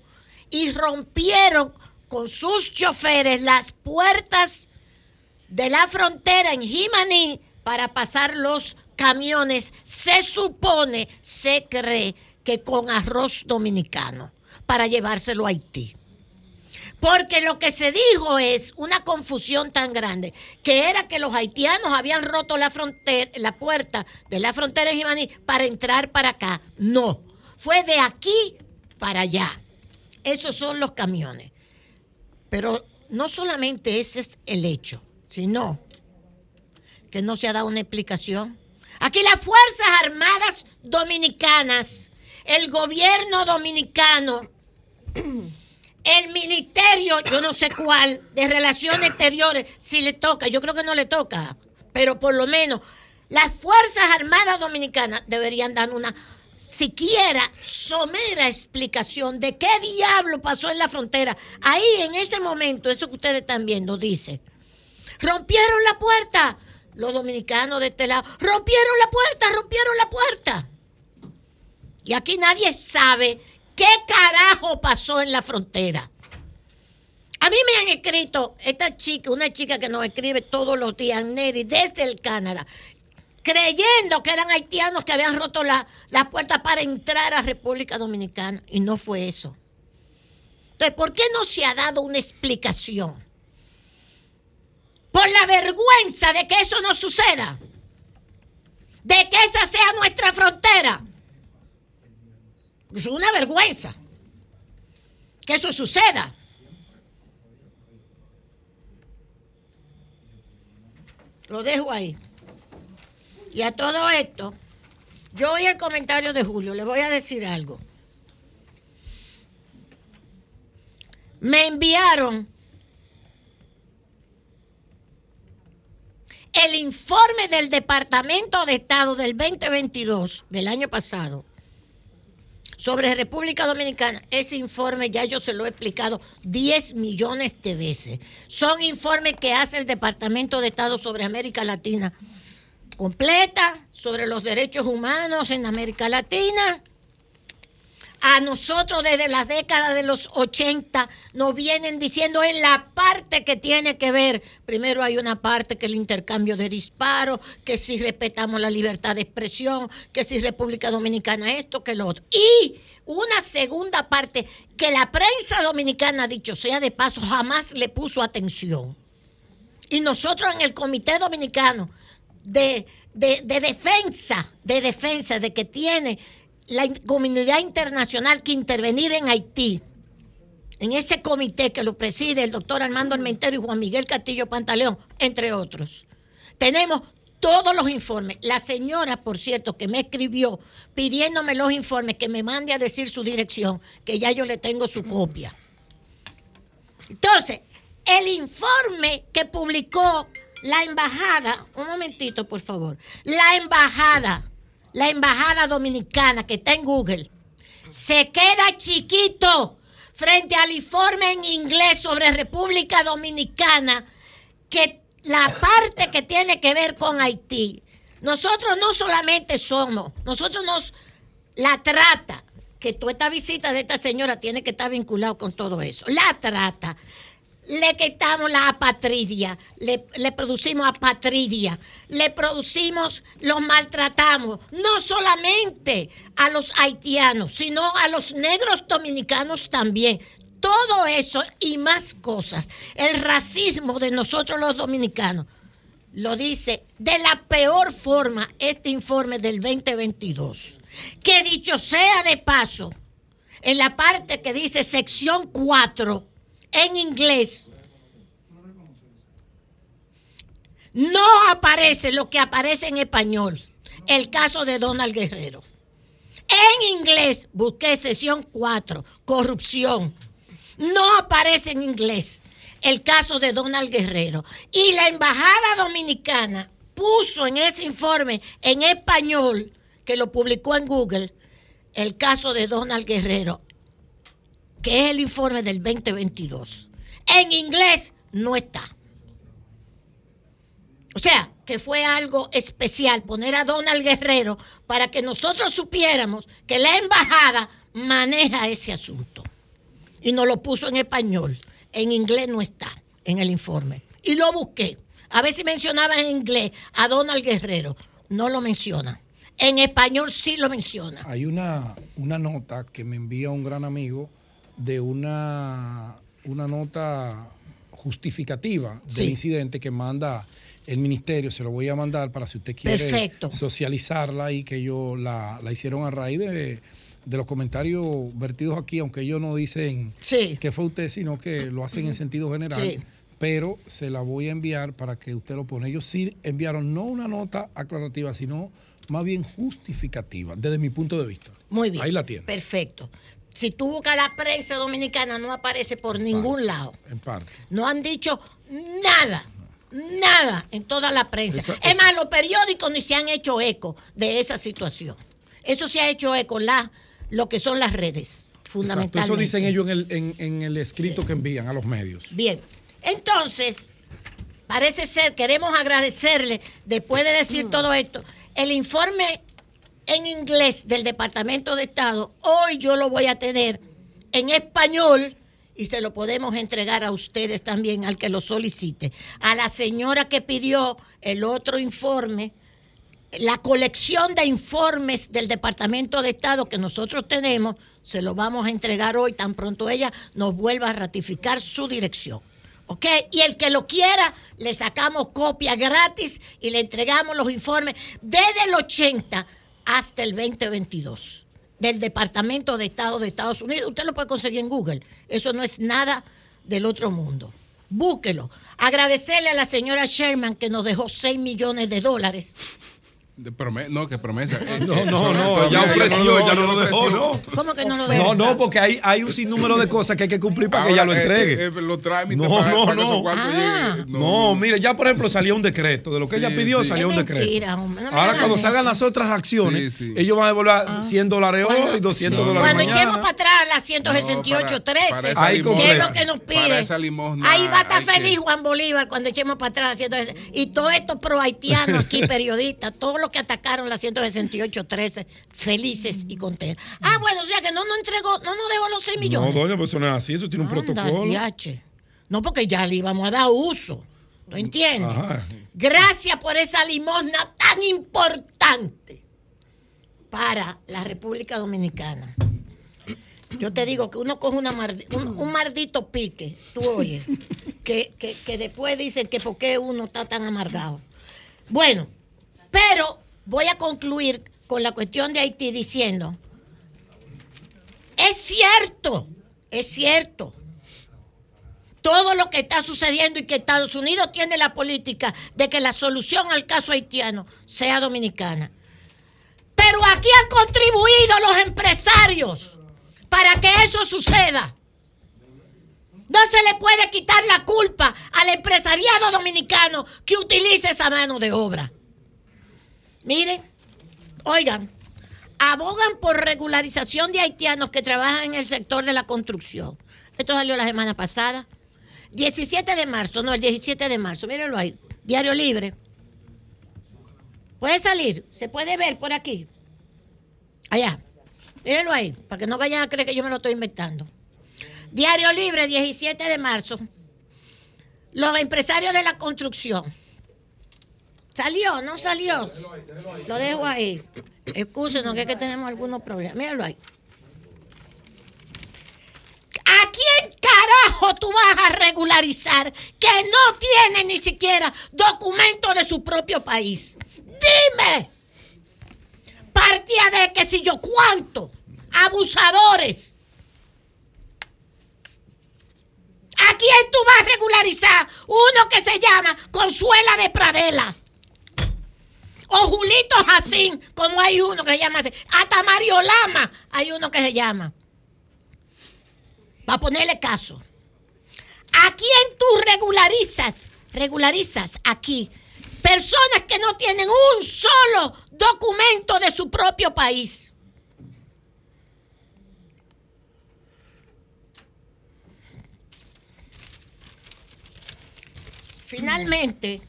[SPEAKER 9] y rompieron con sus choferes las puertas de la frontera en Jimaní para pasar los camiones. Se supone, se cree que con arroz dominicano para llevárselo a Haití. Porque lo que se dijo es una confusión tan grande, que era que los haitianos habían roto la, frontera, la puerta de la frontera en para entrar para acá. No, fue de aquí para allá. Esos son los camiones. Pero no solamente ese es el hecho, sino que no se ha dado una explicación. Aquí las Fuerzas Armadas Dominicanas, el gobierno dominicano, el ministerio, yo no sé cuál, de Relaciones Exteriores, si le toca, yo creo que no le toca, pero por lo menos las Fuerzas Armadas Dominicanas deberían dar una siquiera somera explicación de qué diablo pasó en la frontera. Ahí en ese momento, eso que ustedes están viendo, dice, rompieron la puerta. Los dominicanos de este lado, rompieron la puerta, rompieron la puerta. Y aquí nadie sabe qué carajo pasó en la frontera. A mí me han escrito esta chica, una chica que nos escribe todos los días, Neri, desde el Canadá, creyendo que eran haitianos que habían roto la, la puerta para entrar a República Dominicana. Y no fue eso. Entonces, ¿por qué no se ha dado una explicación? Por la vergüenza de que eso no suceda. De que esa sea nuestra frontera. Es una vergüenza que eso suceda. Lo dejo ahí. Y a todo esto, yo oí el comentario de Julio, le voy a decir algo. Me enviaron el informe del Departamento de Estado del 2022, del año pasado, sobre República Dominicana. Ese informe ya yo se lo he explicado 10 millones de veces. Son informes que hace el Departamento de Estado sobre América Latina completa, sobre los derechos humanos en América Latina. A nosotros desde las décadas de los 80 nos vienen diciendo en la parte que tiene que ver, primero hay una parte que el intercambio de disparos, que si respetamos la libertad de expresión, que si República Dominicana esto, que lo otro. Y una segunda parte que la prensa dominicana, dicho sea de paso, jamás le puso atención. Y nosotros en el Comité Dominicano de, de, de defensa, de defensa, de que tiene la comunidad internacional que intervenir en Haití, en ese comité que lo preside el doctor Armando Armentero y Juan Miguel Castillo Pantaleón, entre otros. Tenemos todos los informes. La señora, por cierto, que me escribió pidiéndome los informes, que me mande a decir su dirección, que ya yo le tengo su copia. Entonces, el informe que publicó la embajada, un momentito, por favor, la embajada, la embajada dominicana que está en Google, se queda chiquito frente al informe en inglés sobre República Dominicana, que la parte que tiene que ver con Haití. Nosotros no solamente somos, nosotros nos la trata, que toda esta visita de esta señora tiene que estar vinculado con todo eso. La trata. Le quitamos la apatridia, le, producimos apatridia, le producimos, los maltratamos, no solamente a los haitianos, sino a los negros dominicanos también. Todo todo eso y más cosas, el racismo de nosotros los dominicanos, lo dice de la peor forma este informe del 2022. Que dicho sea de paso, en la parte que dice sección 4, en inglés, no aparece lo que aparece en español, el caso de Donald Guerrero. En inglés, busqué sesión 4, corrupción. No aparece en inglés el caso de Donald Guerrero. Y la Embajada Dominicana puso en ese informe en español, que lo publicó en Google, el caso de Donald Guerrero, que es el informe del 2022. En inglés no está. O sea, que fue algo especial poner a Donald Guerrero para que nosotros supiéramos que la embajada maneja ese asunto. Y nos lo puso en español. En inglés no está en el informe. Y lo busqué. A ver si mencionaba en inglés a Donald Guerrero. No lo menciona. En español sí lo menciona.
[SPEAKER 13] Hay una, una nota que me envía un gran amigo de una, una nota justificativa del
[SPEAKER 9] Sí.
[SPEAKER 13] incidente que manda el ministerio. Se lo voy a mandar para si usted quiere
[SPEAKER 9] Perfecto.
[SPEAKER 13] socializarla y que ellos la, la hicieron a raíz de, de los comentarios vertidos aquí, aunque ellos no dicen que fue usted, sino que lo hacen en sentido general.
[SPEAKER 9] Sí.
[SPEAKER 13] Pero se la voy a enviar para que usted lo pone. Ellos sí enviaron no una nota aclarativa, sino más bien justificativa, desde mi punto de vista.
[SPEAKER 9] Muy bien.
[SPEAKER 13] Ahí la tiene,
[SPEAKER 9] Perfecto. Si tú buscas la prensa dominicana, no aparece por ningún lado.
[SPEAKER 13] en parte.
[SPEAKER 9] No han dicho nada, nada en toda la prensa.
[SPEAKER 13] Esa-
[SPEAKER 9] es más, los periódicos ni se han hecho eco de esa situación. Eso se ha hecho eco la, lo que son las redes,
[SPEAKER 13] Exacto,
[SPEAKER 9] fundamentalmente.
[SPEAKER 13] Eso dicen ellos en el, en, en el escrito que envían a los medios.
[SPEAKER 9] Bien, entonces, parece ser, queremos agradecerle, después de decir todo esto, el informe en inglés del Departamento de Estado, hoy yo lo voy a tener en español y se lo podemos entregar a ustedes también, al que lo solicite. A la señora que pidió el otro informe, la colección de informes del Departamento de Estado que nosotros tenemos, se lo vamos a entregar hoy, tan pronto ella nos vuelva a ratificar su dirección. ¿Ok? Y el que lo quiera, le sacamos copia gratis y le entregamos los informes desde el 80 hasta el 2022 del Departamento de Estado de Estados Unidos. Usted lo puede conseguir en Google. Eso no es nada del otro mundo. Búsquelo. Agradecerle a la señora Sherman que nos dejó 6 millones de dólares.
[SPEAKER 2] De prome- no, que promesa.
[SPEAKER 13] No,
[SPEAKER 2] Eh,
[SPEAKER 13] no,
[SPEAKER 2] eso
[SPEAKER 13] no, ella ofreció, ella no lo dejó, ¿no?
[SPEAKER 9] ¿Cómo que no lo dejó?
[SPEAKER 13] No, no, porque hay, hay un sinnúmero de cosas que hay que cumplir para que ella lo
[SPEAKER 2] eh,
[SPEAKER 13] entregue.
[SPEAKER 2] eh, eh, los trámites
[SPEAKER 13] no,
[SPEAKER 2] para-
[SPEAKER 13] no,
[SPEAKER 2] para
[SPEAKER 13] no.
[SPEAKER 9] Ah.
[SPEAKER 2] lleguen.
[SPEAKER 13] No, mire, ya por ejemplo salió un decreto. De lo que
[SPEAKER 2] Sí,
[SPEAKER 13] ella pidió
[SPEAKER 2] sí.
[SPEAKER 13] salió un decreto.
[SPEAKER 9] mentira, hombre, no
[SPEAKER 13] Ahora cuando
[SPEAKER 9] eso.
[SPEAKER 13] salgan las otras acciones,
[SPEAKER 2] Sí, sí.
[SPEAKER 13] ellos van a devolver 100 dólares hoy, 200 dólares
[SPEAKER 9] Cuando echemos para atrás la 168.13,
[SPEAKER 2] para esa
[SPEAKER 13] Ahí
[SPEAKER 9] ¿qué es lo que nos pide? Ahí va a estar feliz Juan Bolívar cuando echemos para atrás la 168. Y todos estos pro haitianos aquí, periodistas, todos los que atacaron la 168.13, felices y contentos. Ah, bueno, o sea que no nos entregó, no nos dejó los 6
[SPEAKER 13] No,
[SPEAKER 9] millones.
[SPEAKER 13] doña, pues eso no es así, eso tiene un protocolo.
[SPEAKER 9] diache. No, porque ya le íbamos a dar uso. ¿No entiendes?
[SPEAKER 13] Ajá.
[SPEAKER 9] Gracias por esa limosna tan importante para la República Dominicana. Yo te digo que uno coge una mardi- un, un maldito pique, tú oyes, que, que, que después dicen que por qué uno está tan amargado. Bueno, pero voy a concluir con la cuestión de Haití diciendo, es cierto, es cierto, todo lo que está sucediendo y que Estados Unidos tiene la política de que la solución al caso haitiano sea dominicana. Pero aquí han contribuido los empresarios para que eso suceda. No se le puede quitar la culpa al empresariado dominicano que utilice esa mano de obra. Miren, oigan, abogan por regularización de haitianos que trabajan en el sector de la construcción. Esto salió la semana pasada. 17 de marzo, no, el 17 de marzo, mírenlo ahí. Diario Libre. Puede salir, se puede ver por aquí. Allá. Mírenlo ahí, para que no vayan a creer que yo me lo estoy inventando. Diario Libre, 17 de marzo. Los empresarios de la construcción. ¿Salió? ¿No salió? Lo dejo ahí. Excúsenos, que es que tenemos algunos problemas. Mírenlo ahí. ¿A quién carajo tú vas a regularizar que no tiene ni siquiera documento de su propio país? Dime. Partía de que si yo cuánto. Abusadores. ¿A quién tú vas a regularizar? Uno que se llama Consuela de Pradela. O Julito Jacín, como hay uno que se llama así. Hasta Mario Lama hay uno que se llama. Para ponerle caso. ¿A quién tú regularizas? Regularizas aquí. Personas que no tienen un solo documento de su propio país. Finalmente,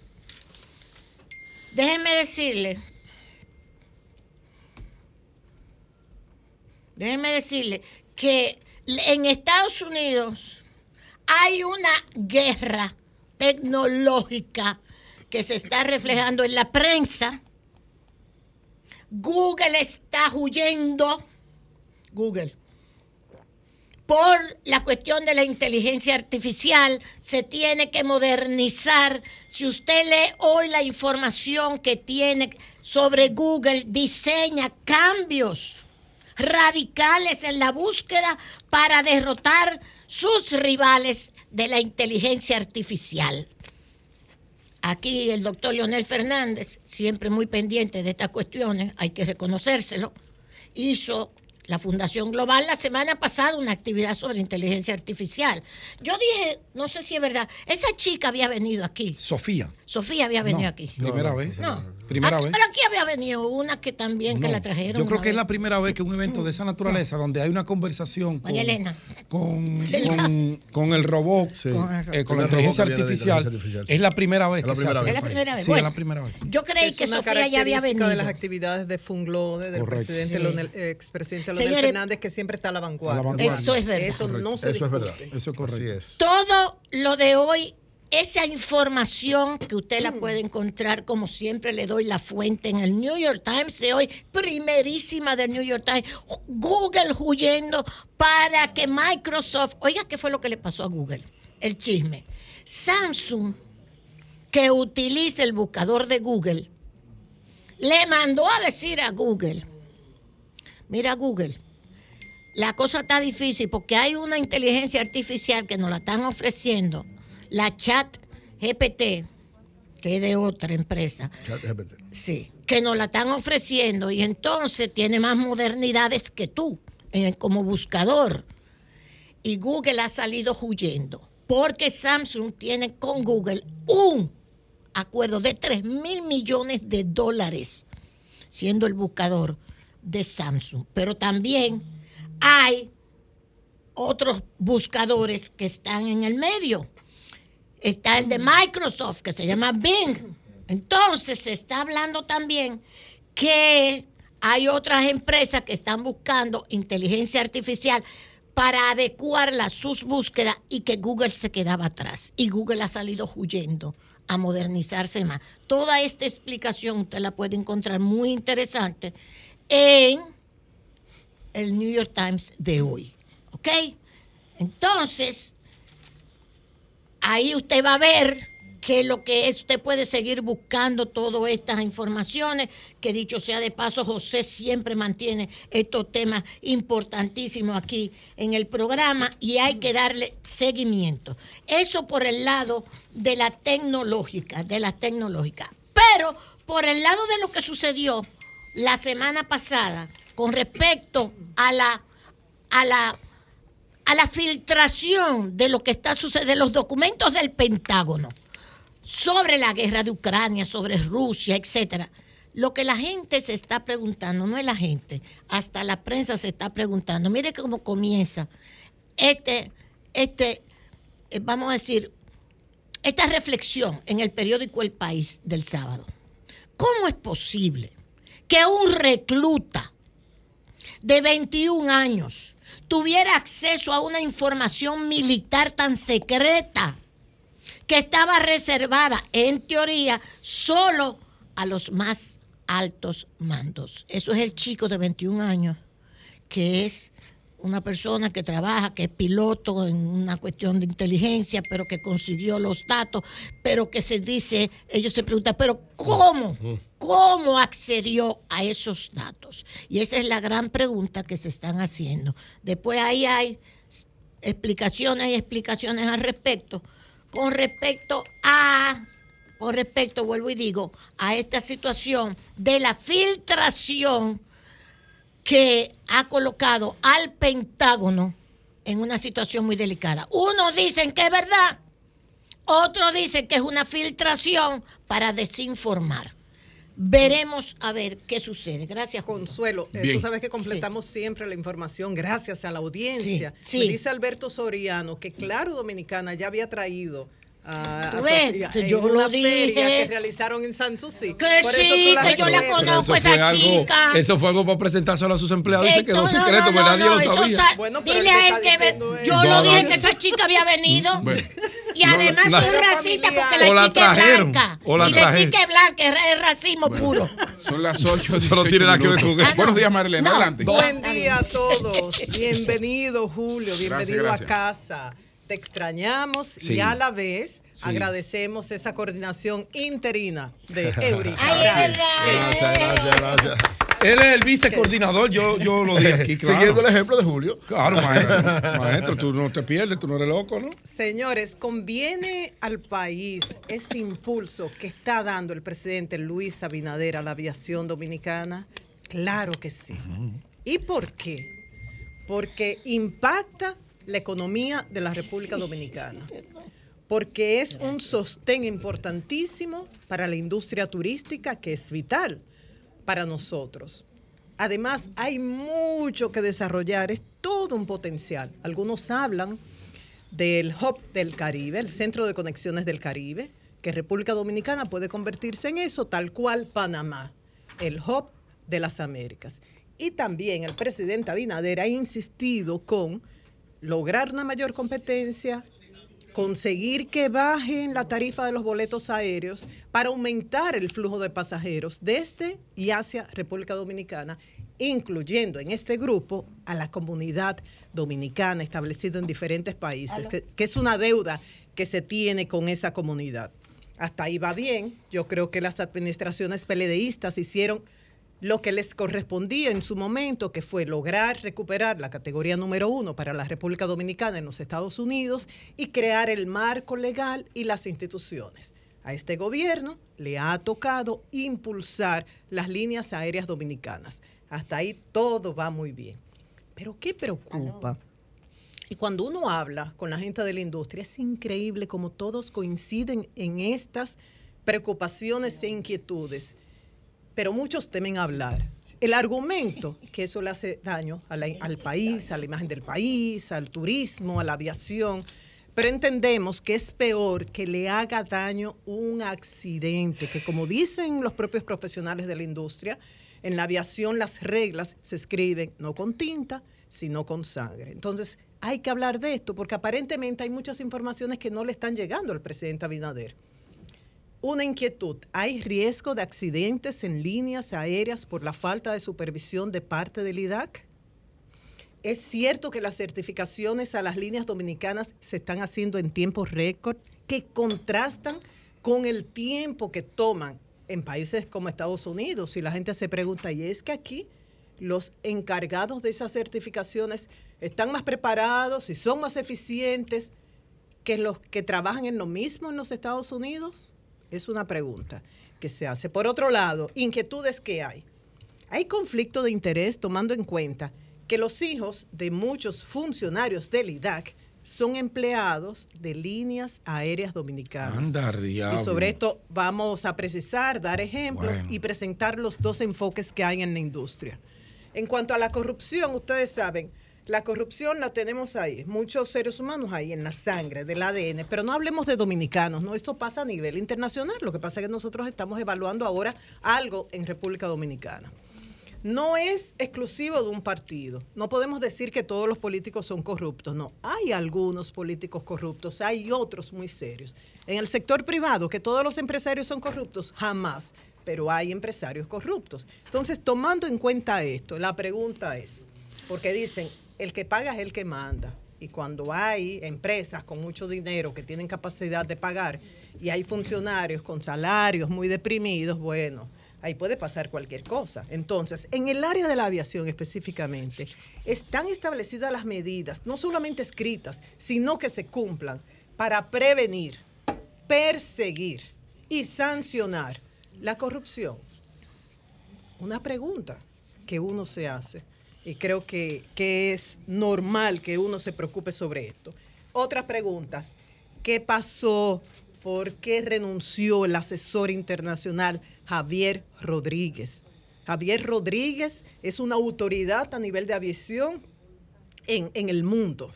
[SPEAKER 9] déjeme decirle, déjeme decirle que en Estados Unidos hay una guerra tecnológica que se está reflejando en la prensa. Google está huyendo. Google por la cuestión de la inteligencia artificial, se tiene que modernizar. Si usted lee hoy la información que tiene sobre Google, diseña cambios radicales en la búsqueda para derrotar sus rivales de la inteligencia artificial. Aquí el doctor Leonel Fernández, siempre muy pendiente de estas cuestiones, hay que reconocérselo, hizo la Fundación Global la semana pasada una actividad sobre inteligencia artificial. Yo dije, no sé si es verdad, esa chica había venido aquí.
[SPEAKER 13] Sofía.
[SPEAKER 9] Sofía había venido aquí.
[SPEAKER 13] Primera vez.
[SPEAKER 9] No.
[SPEAKER 13] Primera
[SPEAKER 9] Aquí-
[SPEAKER 13] vez.
[SPEAKER 9] Pero aquí había venido una que también que la trajeron.
[SPEAKER 13] Yo creo que es la primera vez que un evento de esa naturaleza, donde hay una conversación con,
[SPEAKER 9] María Elena.
[SPEAKER 13] con, con- con el robot,
[SPEAKER 9] Con el robot.
[SPEAKER 13] eh, con la inteligencia artificial, es la primera vez
[SPEAKER 11] Es la
[SPEAKER 13] que se
[SPEAKER 11] primera
[SPEAKER 13] hace.
[SPEAKER 11] vez.
[SPEAKER 9] Es la primera vez.
[SPEAKER 13] Sí, es la primera vez.
[SPEAKER 9] Yo creí
[SPEAKER 12] es
[SPEAKER 9] que
[SPEAKER 12] una
[SPEAKER 9] Sofía ya había venido.
[SPEAKER 12] de las actividades de Funglode, del
[SPEAKER 13] Correcto.
[SPEAKER 12] presidente
[SPEAKER 9] Sí.
[SPEAKER 12] Leonel- expresidente Leonel
[SPEAKER 9] Señores,
[SPEAKER 12] Fernández, que siempre está a la vanguardia.
[SPEAKER 13] a la vanguardia.
[SPEAKER 9] Eso es verdad.
[SPEAKER 12] Eso no se
[SPEAKER 11] Eso es verdad.
[SPEAKER 13] Eso es correcto.
[SPEAKER 11] Así es.
[SPEAKER 9] Todo lo de hoy, esa información que usted la puede encontrar, como siempre le doy la fuente en el New York Times de hoy, primerísima del New York Times, Google huyendo para que Microsoft, oiga, ¿qué fue lo que le pasó a Google? El chisme. Samsung, que utiliza el buscador de Google, le mandó a decir a Google, mira Google, la cosa está difícil porque hay una inteligencia artificial que nos la están ofreciendo, la chat GPT, que es de otra empresa,
[SPEAKER 11] Chat GPT.
[SPEAKER 9] sí, que nos la están ofreciendo y entonces tiene más modernidades que tú en- como buscador. Y Google ha salido huyendo porque Samsung tiene con Google un acuerdo de 3 mil millones de dólares, siendo el buscador de Samsung. Pero también hay otros buscadores que están en el medio. Está el de Microsoft, que se llama Bing. Entonces se está hablando también que hay otras empresas que están buscando inteligencia artificial para adecuarla a sus búsquedas y que Google se quedaba atrás. Y Google ha salido huyendo a modernizarse más. Toda esta explicación usted la puede encontrar muy interesante en el New York Times de hoy. ¿Ok? Entonces, ahí usted va a ver que lo que es, usted puede seguir buscando todas estas informaciones, que dicho sea de paso, José siempre mantiene estos temas importantísimos aquí en el programa y hay que darle seguimiento. Eso por el lado de la tecnológica, de la tecnológica. Pero por el lado de lo que sucedió la semana pasada con respecto a la, a la a la filtración de lo que está sucediendo, de los documentos del Pentágono sobre la guerra de Ucrania, sobre Rusia, etcétera. Lo que la gente se está preguntando, no es la gente, hasta la prensa se está preguntando. Mire cómo comienza este, este, eh, vamos a decir, esta reflexión en el periódico El País del sábado. ¿Cómo es posible que un recluta de 21 años tuviera acceso a una información militar tan secreta que estaba reservada, en teoría, solo a los más altos mandos. Eso es el chico de 21 años que es una persona que trabaja, que es piloto en una cuestión de inteligencia, pero que consiguió los datos, pero que se dice, ellos se preguntan, pero ¿cómo? ¿Cómo accedió a esos datos? Y esa es la gran pregunta que se están haciendo. Después ahí hay explicaciones y explicaciones al respecto. Con respecto a, con respecto, vuelvo y digo, a esta situación de la filtración que ha colocado al Pentágono en una situación muy delicada. Unos dicen que es verdad, otros dicen que es una filtración para desinformar. Veremos a ver qué sucede. Gracias,
[SPEAKER 12] Consuelo. Eh, tú sabes que completamos siempre la información gracias a la audiencia.
[SPEAKER 9] Sí,
[SPEAKER 12] Me
[SPEAKER 9] sí.
[SPEAKER 12] dice Alberto Soriano que Claro Dominicana ya había traído a,
[SPEAKER 9] Tú ves, que yo lo dije.
[SPEAKER 12] feria que realizaron en Sanssouci.
[SPEAKER 9] Que
[SPEAKER 12] Por eso
[SPEAKER 9] sí, que yo la conozco,
[SPEAKER 13] Eso fue, algo,
[SPEAKER 9] chica.
[SPEAKER 13] eso fue algo para presentárselo a sus empleados y se quedó
[SPEAKER 9] no,
[SPEAKER 13] secreto,
[SPEAKER 9] no,
[SPEAKER 13] porque
[SPEAKER 9] no,
[SPEAKER 13] nadie
[SPEAKER 9] no,
[SPEAKER 13] lo sabía.
[SPEAKER 9] sa-
[SPEAKER 12] Bueno, pero
[SPEAKER 9] Dile a él que ve- yo lo
[SPEAKER 13] No,
[SPEAKER 9] dije
[SPEAKER 13] no.
[SPEAKER 9] que esa chica había venido.
[SPEAKER 13] Bueno.
[SPEAKER 9] Y además
[SPEAKER 13] la-
[SPEAKER 9] son racistas porque la,
[SPEAKER 13] O la
[SPEAKER 9] chica es blanca.
[SPEAKER 13] o la
[SPEAKER 9] y la
[SPEAKER 13] trajeron.
[SPEAKER 9] chica es blanca, es, es racismo puro.
[SPEAKER 2] Son las 8.
[SPEAKER 13] Eso no tiene nada que ver con eso.
[SPEAKER 2] Buenos días, Marilena. Adelante.
[SPEAKER 12] Buen día a todos. Bienvenido, Julio. Bienvenido a casa. Te extrañamos
[SPEAKER 13] Sí.
[SPEAKER 12] y a la vez
[SPEAKER 13] Sí.
[SPEAKER 12] agradecemos esa coordinación interina de Eureka.
[SPEAKER 9] Ay, es
[SPEAKER 11] Gracias, gracias, gracias.
[SPEAKER 13] Él es el vicecoordinador, yo, yo lo dije aquí, claro.
[SPEAKER 11] Siguiendo el ejemplo de Julio.
[SPEAKER 13] Claro, maestro, maestro, tú no te pierdes, tú no eres loco, ¿no?
[SPEAKER 12] Señores, ¿conviene al país ese impulso que está dando el presidente Luis Abinader a la aviación dominicana? Claro que sí. ¿Y por qué? Porque impacta la economía de la República Dominicana. Porque es un sostén importantísimo para la industria turística que es vital para nosotros. Además, hay mucho que desarrollar, es todo un potencial. Algunos hablan del Hub del Caribe, el Centro de Conexiones del Caribe, que República Dominicana puede convertirse en eso, tal cual Panamá, el Hub de las Américas. Y también el presidente Abinader ha insistido con lograr una mayor competencia, conseguir que bajen la tarifa de los boletos aéreos para aumentar el flujo de pasajeros desde y hacia República Dominicana, incluyendo en este grupo a la comunidad dominicana establecida en diferentes países, que, que es una deuda que se tiene con esa comunidad. Hasta ahí va bien. Yo creo que las administraciones peledeístas hicieron lo que les correspondía en su momento, que fue lograr recuperar la categoría número uno para la República Dominicana en los Estados Unidos y crear el marco legal y las instituciones. A este gobierno le ha tocado impulsar las líneas aéreas dominicanas. Hasta ahí todo va muy bien. Pero ¿qué preocupa? Y cuando uno habla con la gente de la industria, es increíble como todos coinciden en estas preocupaciones e inquietudes pero muchos temen hablar. El argumento que eso le hace daño al país, a la imagen del país, al turismo, a la aviación, pero entendemos que es peor que le haga daño un accidente, que como dicen los propios profesionales de la industria, en la aviación las reglas se escriben no con tinta, sino con sangre. Entonces hay que hablar de esto porque aparentemente hay muchas informaciones que no le están llegando al presidente Abinader. Una inquietud. ¿Hay riesgo de accidentes en líneas aéreas por la falta de supervisión de parte del IDAC? ¿Es cierto que las certificaciones a las líneas dominicanas se están haciendo en tiempo récord que contrastan con el tiempo que toman en países como Estados Unidos? Y la gente se pregunta, ¿y es que aquí los encargados de esas certificaciones están más preparados y son más eficientes que los que trabajan en lo mismo en los Estados Unidos? Es una pregunta que se hace. Por otro lado, inquietudes que hay. Hay conflicto de interés tomando en cuenta que los hijos de muchos funcionarios del IDAC son empleados de líneas aéreas dominicanas.
[SPEAKER 13] Anda, al diablo.
[SPEAKER 12] Y sobre esto vamos a precisar, dar ejemplos
[SPEAKER 13] Bueno.
[SPEAKER 12] y presentar los dos enfoques que hay en la industria. En cuanto a la corrupción, ustedes saben, la corrupción la tenemos ahí, muchos seres humanos ahí en la sangre, del ADN, pero no hablemos de dominicanos, no, esto pasa a nivel internacional, lo que pasa es que nosotros estamos evaluando ahora algo en República Dominicana. No es exclusivo de un partido. No podemos decir que todos los políticos son corruptos. No, hay algunos políticos corruptos, hay otros muy serios. En el sector privado, que todos los empresarios son corruptos, jamás. Pero hay empresarios corruptos. Entonces, tomando en cuenta esto, la pregunta es, porque dicen, el que paga es el que manda. Y cuando hay empresas con mucho dinero que tienen capacidad de pagar y hay funcionarios con salarios muy deprimidos, bueno, ahí puede pasar cualquier cosa. Entonces, en el área de la aviación específicamente, están establecidas las medidas, no solamente escritas, sino que se cumplan para prevenir, perseguir y sancionar la corrupción. Una pregunta que uno se hace y creo que, que es normal que uno se preocupe sobre esto. Otras preguntas. ¿Qué pasó? ¿Por qué renunció el asesor internacional Javier Rodríguez? Javier Rodríguez es una autoridad a nivel de aviación en, en el mundo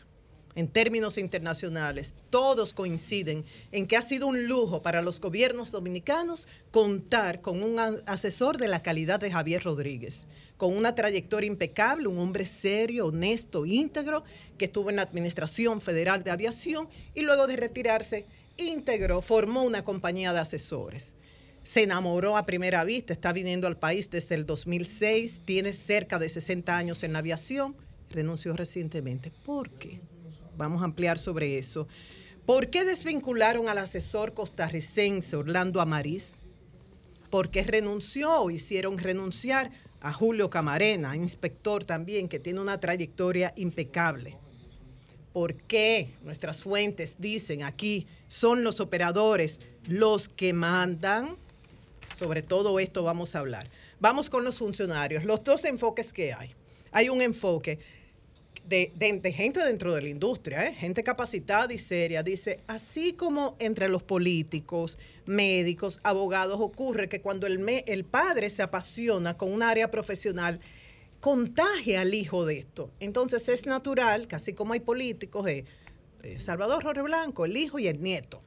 [SPEAKER 12] en términos internacionales, todos coinciden en que ha sido un lujo para los gobiernos dominicanos contar con un asesor de la calidad de Javier Rodríguez, con una trayectoria impecable, un hombre serio, honesto, íntegro, que estuvo en la Administración Federal de Aviación y luego de retirarse, íntegro, formó una compañía de asesores. Se enamoró a primera vista, está viniendo al país desde el 2006, tiene cerca de 60 años en la aviación, renunció recientemente. ¿Por qué? Vamos a ampliar sobre eso. ¿Por qué desvincularon al asesor costarricense Orlando Amariz? ¿Por qué renunció o hicieron renunciar a Julio Camarena, inspector también, que tiene una trayectoria impecable? ¿Por qué nuestras fuentes dicen aquí son los operadores los que mandan? Sobre todo esto vamos a hablar. Vamos con los funcionarios, los dos enfoques que hay. Hay un enfoque de, gente dentro de la industria, ¿eh? gente capacitada y seria, dice, así como entre los políticos, médicos, abogados, ocurre que cuando el, el padre se apasiona con un área profesional, contagia al hijo de esto. Entonces es natural que así como hay políticos de, Salvador Jorge Blanco, el hijo y el nieto,